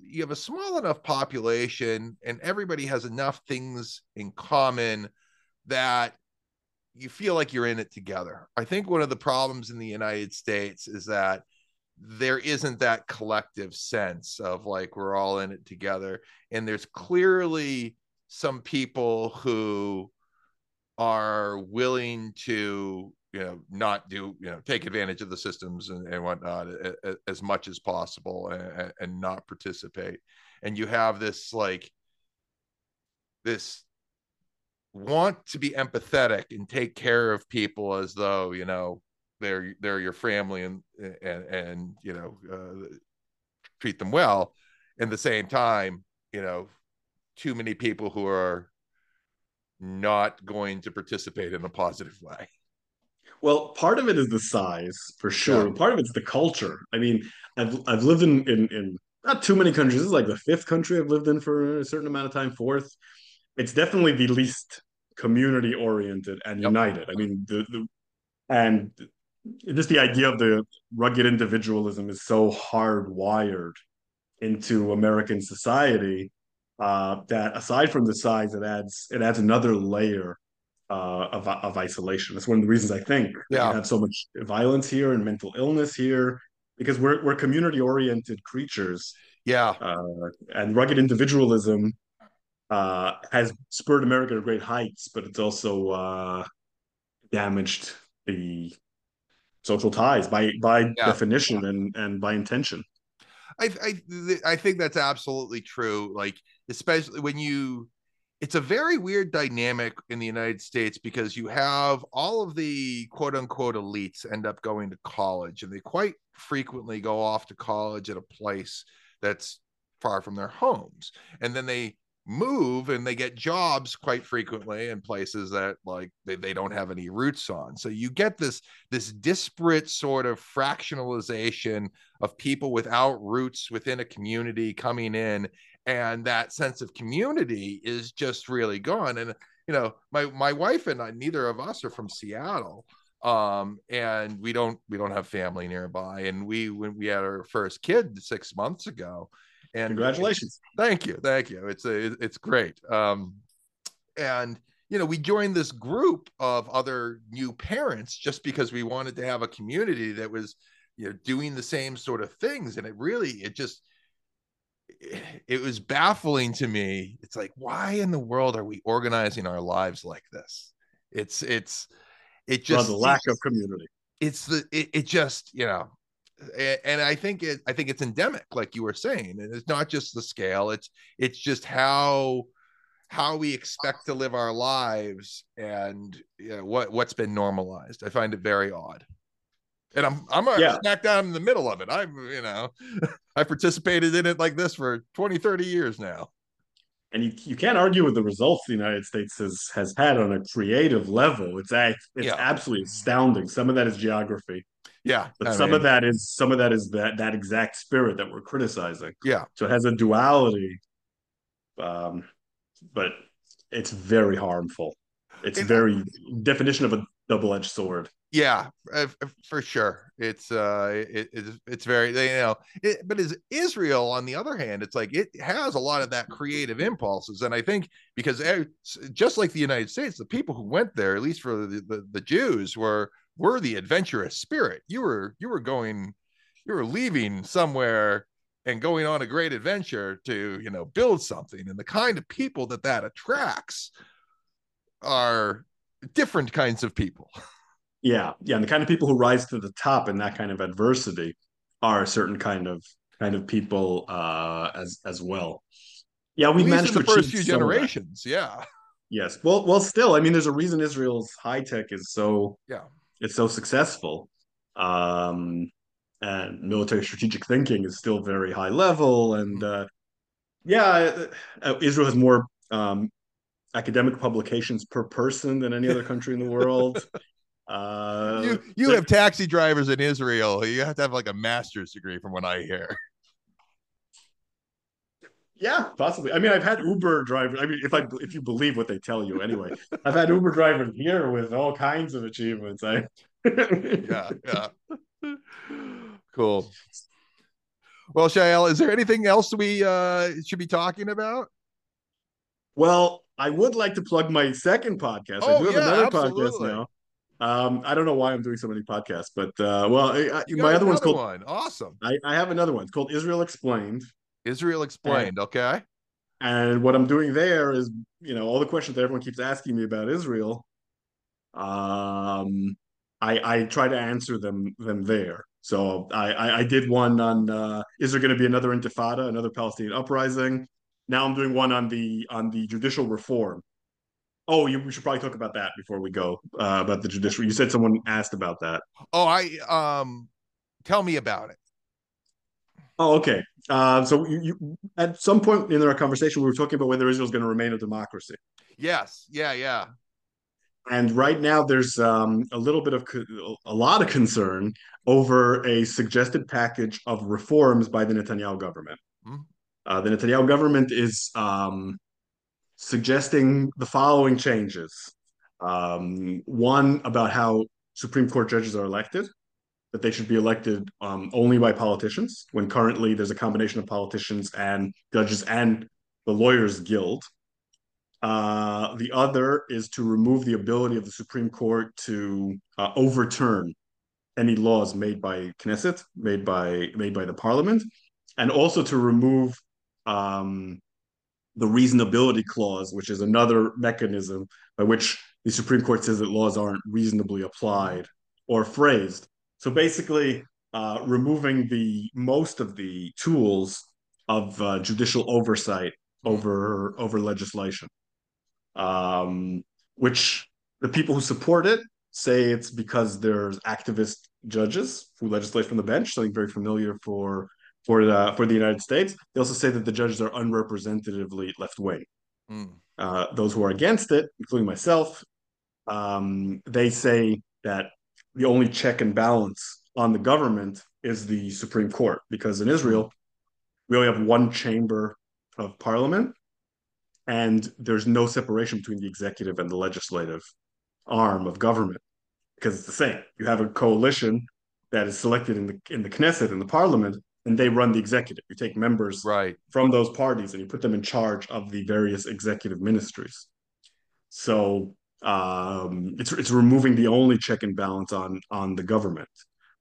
Speaker 2: you have a small enough population and everybody has enough things in common that you feel like you're in it together. I think one of the problems in the United States is that there isn't that collective sense of like we're all in it together. And there's clearly some people who are willing to you know not do you know take advantage of the systems and, and whatnot as much as possible and, and not participate. And you have this like this want to be empathetic and take care of people as though you know they're they're your family and and and you know uh, treat them well. In the same time you know too many people who are not going to participate in a positive way.
Speaker 1: Well part of it is the size for sure. Yeah. part of it's the culture. I mean i've i've lived in in, in not too many countries. This is like the fifth country i've lived in for a certain amount of time fourth. It's definitely the least community oriented and yep. united. I mean the, the and just the idea of the rugged individualism is so hardwired into American society uh, that aside from the size, it adds it adds another layer uh, of of isolation. That's one of the reasons I think yeah. we have so much violence here and mental illness here because we're we're community oriented creatures.
Speaker 2: Yeah,
Speaker 1: uh, and rugged individualism uh, has spurred America to great heights, but it's also uh, damaged the social ties by by yeah. definition and and by intention.
Speaker 2: I, I I think that's absolutely true. Like especially when you, it's a very weird dynamic in the United States because you have all of the quote unquote elites end up going to college, and they quite frequently go off to college at a place that's far from their homes, and then they move and they get jobs quite frequently in places that like they, they don't have any roots on. So you get this this disparate sort of fractionalization of people without roots within a community coming in and that sense of community is just really gone. And you know my my wife and I neither of us are from Seattle um and we don't we don't have family nearby. And we when we had our first kid 6 months ago and
Speaker 1: congratulations.
Speaker 2: Thank you. Thank you. It's a, it's great. Um, and you know, we joined this group of other new parents just because we wanted to have a community that was, you know, doing the same sort of things. And it really, it just, it was baffling to me. It's like, why in the world are we organizing our lives like this? It's, it's, it just
Speaker 1: well, the lack of community.
Speaker 2: It's the, it, it just, you know, and I think it I think it's endemic, like you were saying, and it's not just the scale; it's it's just how how we expect to live our lives and you know, what what's been normalized. I find it very odd, and I'm I'm yeah. smack down in the middle of it. I'm you know I participated in it like this for 20, 30 years now.
Speaker 1: And you, you can't argue with the results the United States has has had on a creative level. It's it's yeah. absolutely astounding. Some of that is geography
Speaker 2: yeah.
Speaker 1: But some mean, of that is some of that is that that exact spirit that we're criticizing.
Speaker 2: Yeah.
Speaker 1: So it has a duality. Um, but it's very harmful. It's very definition of a double-edged sword.
Speaker 2: Yeah, uh, for sure. It's uh, it, it's it's very you know, it, but is Israel on the other hand, it's like it has a lot of that creative impulses, and I think because just like the United States, the people who went there, at least for the the, the Jews, were were the adventurous spirit. You were you were going, you were leaving somewhere and going on a great adventure to you know build something, and the kind of people that that attracts are different kinds of people.
Speaker 1: Yeah, yeah, and the kind of people who rise to the top in that kind of adversity are a certain kind of kind of people uh, as as well. Yeah, we managed
Speaker 2: to the first few generations. Yeah.
Speaker 1: Yes. Well, well, still, I mean, there's a reason Israel's high tech is so
Speaker 2: yeah
Speaker 1: it's so successful. Um, and military strategic thinking is still very high level. And mm-hmm. uh, yeah, uh, Israel has more um, academic publications per person than any other country in the world.
Speaker 2: Uh, you you have taxi drivers in Israel. You have to have like a master's degree, from what I hear.
Speaker 1: Yeah, possibly. I mean, I've had Uber drivers. I mean, if I if you believe what they tell you, anyway, I've had Uber drivers here with all kinds of achievements. I
Speaker 2: yeah, yeah. cool. Well, Shaiel, is there anything else we uh, should be talking about?
Speaker 1: Well, I would like to plug my second podcast.
Speaker 2: Oh,
Speaker 1: I
Speaker 2: do have
Speaker 1: yeah,
Speaker 2: another absolutely.
Speaker 1: podcast now. Um, I don't know why I'm doing so many podcasts, but uh, well, I, my other one's called
Speaker 2: one. Awesome.
Speaker 1: I, I have another one. It's called Israel Explained.
Speaker 2: Israel Explained. And, okay.
Speaker 1: And what I'm doing there is, you know, all the questions that everyone keeps asking me about Israel. Um, I I try to answer them them there. So I I, I did one on uh, is there going to be another Intifada, another Palestinian uprising? Now I'm doing one on the on the judicial reform Oh, you, we should probably talk about that before we go uh, about the judicial. You said someone asked about that.
Speaker 2: Oh, I um, tell me about it.
Speaker 1: Oh, okay. Uh, so you, you, at some point in our conversation, we were talking about whether Israel is going to remain a democracy.
Speaker 2: Yes. Yeah. Yeah.
Speaker 1: And right now, there's um, a little bit of a lot of concern over a suggested package of reforms by the Netanyahu government. Mm-hmm. Uh, the Netanyahu government is um, suggesting the following changes. Um, one about how Supreme Court judges are elected, that they should be elected um, only by politicians, when currently there's a combination of politicians and judges and the Lawyers Guild. Uh, the other is to remove the ability of the Supreme Court to uh, overturn any laws made by Knesset, made by made by the Parliament, and also to remove um, the reasonability clause, which is another mechanism by which the Supreme Court says that laws aren't reasonably applied or phrased. So basically, uh, removing the most of the tools of uh, judicial oversight over over legislation, um, which the people who support it say it's because there's activist judges who legislate from the bench, something very familiar for for the for the United States. They also say that the judges are unrepresentatively left wing. Mm. Uh, those who are against it, including myself, um, they say that the only check and balance on the government is the Supreme Court, because in Israel we only have one chamber of parliament, and there's no separation between the executive and the legislative arm of government, because it's the same. You have a coalition that is selected in the in the Knesset in the parliament, and they run the executive. You take members
Speaker 2: right.
Speaker 1: from those parties and you put them in charge of the various executive ministries. So um, it's it's removing the only check and balance on on the government.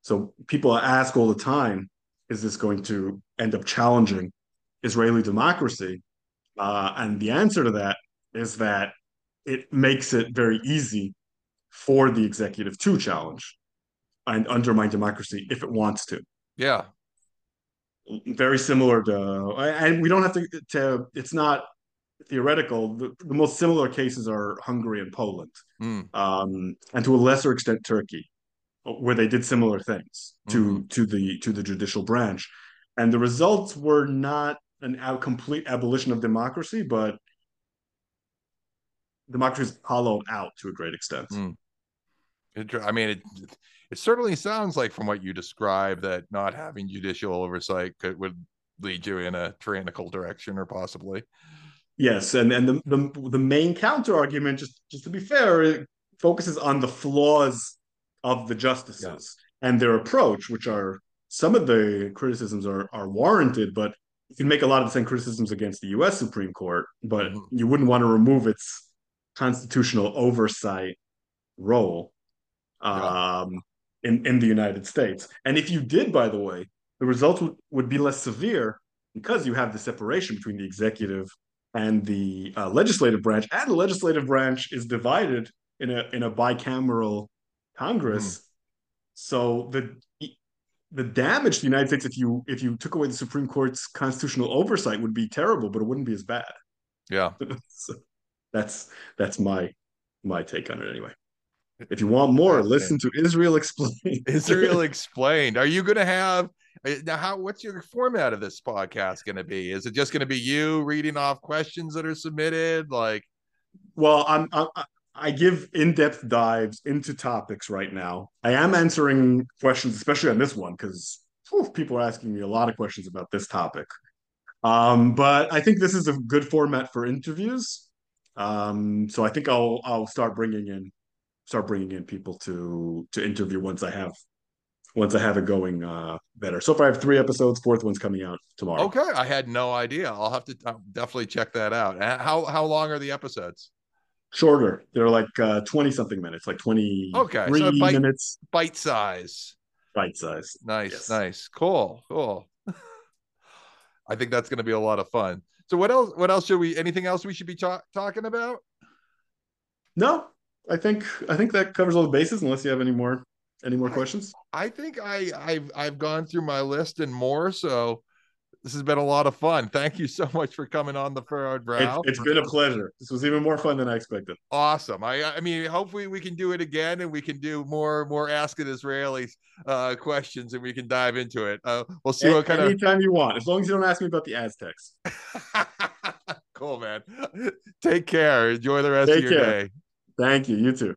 Speaker 1: So people ask all the time, is this going to end up challenging Israeli democracy? Uh, and the answer to that is that it makes it very easy for the executive to challenge and undermine democracy if it wants to.
Speaker 2: Yeah,
Speaker 1: very similar to, and we don't have to. to it's not theoretical. The, the most similar cases are Hungary and Poland, mm. um, and to a lesser extent Turkey, where they did similar things to mm-hmm. to the to the judicial branch, and the results were not an out complete abolition of democracy, but democracy is hollowed out to a great extent. Mm.
Speaker 2: I mean, it, it certainly sounds like from what you describe that not having judicial oversight could would lead you in a tyrannical direction or possibly
Speaker 1: yes and and the the, the main counter argument just just to be fair it focuses on the flaws of the justices yeah. and their approach, which are some of the criticisms are are warranted, but you can make a lot of the same criticisms against the U.S. Supreme Court, but mm-hmm. you wouldn't want to remove its constitutional oversight role um, yeah. in in the United States. And if you did, by the way, the results would, would be less severe because you have the separation between the executive and the uh, legislative branch, and the legislative branch is divided in a in a bicameral Congress. Mm. So the the damage to the United States if you if you took away the Supreme Court's constitutional oversight would be terrible, but it wouldn't be as bad.
Speaker 2: Yeah,
Speaker 1: so that's that's my my take on it anyway. If you want more, listen to Israel Explained.
Speaker 2: Israel Explained. Are you going to have uh, now? How? What's your format of this podcast going to be? Is it just going to be you reading off questions that are submitted? Like,
Speaker 1: well, I'm, I'm I give in-depth dives into topics right now. I am answering questions, especially on this one, because people are asking me a lot of questions about this topic. Um, but I think this is a good format for interviews. Um, so I think I'll I'll start bringing in start bringing in people to to interview once I have once I have it going uh, better. So far, I have three episodes. Fourth one's coming out tomorrow.
Speaker 2: Okay, I had no idea. I'll have to I'll definitely check that out. How how long are the episodes?
Speaker 1: shorter. They're like uh, 20 something minutes, like 20
Speaker 2: okay, so bite, minutes. Bite
Speaker 1: size. Bite size.
Speaker 2: Nice, yes. nice. Cool, cool. I think that's going to be a lot of fun. So what else what else should we anything else we should be ta- talking about?
Speaker 1: No. I think I think that covers all the bases unless you have any more any more questions.
Speaker 2: I, I think I I've I've gone through my list and more so this has been a lot of fun. Thank you so much for coming on the Furrowed Brow.
Speaker 1: It's, it's been a pleasure. This was even more fun than I expected.
Speaker 2: Awesome. I I mean, hopefully we can do it again and we can do more more asking Israelis uh, questions and we can dive into it. Uh, we'll see what kind
Speaker 1: anytime of anytime you want, as long as you don't ask me about the Aztecs.
Speaker 2: cool, man. Take care. Enjoy the rest Take of your care. day.
Speaker 1: Thank you. You too.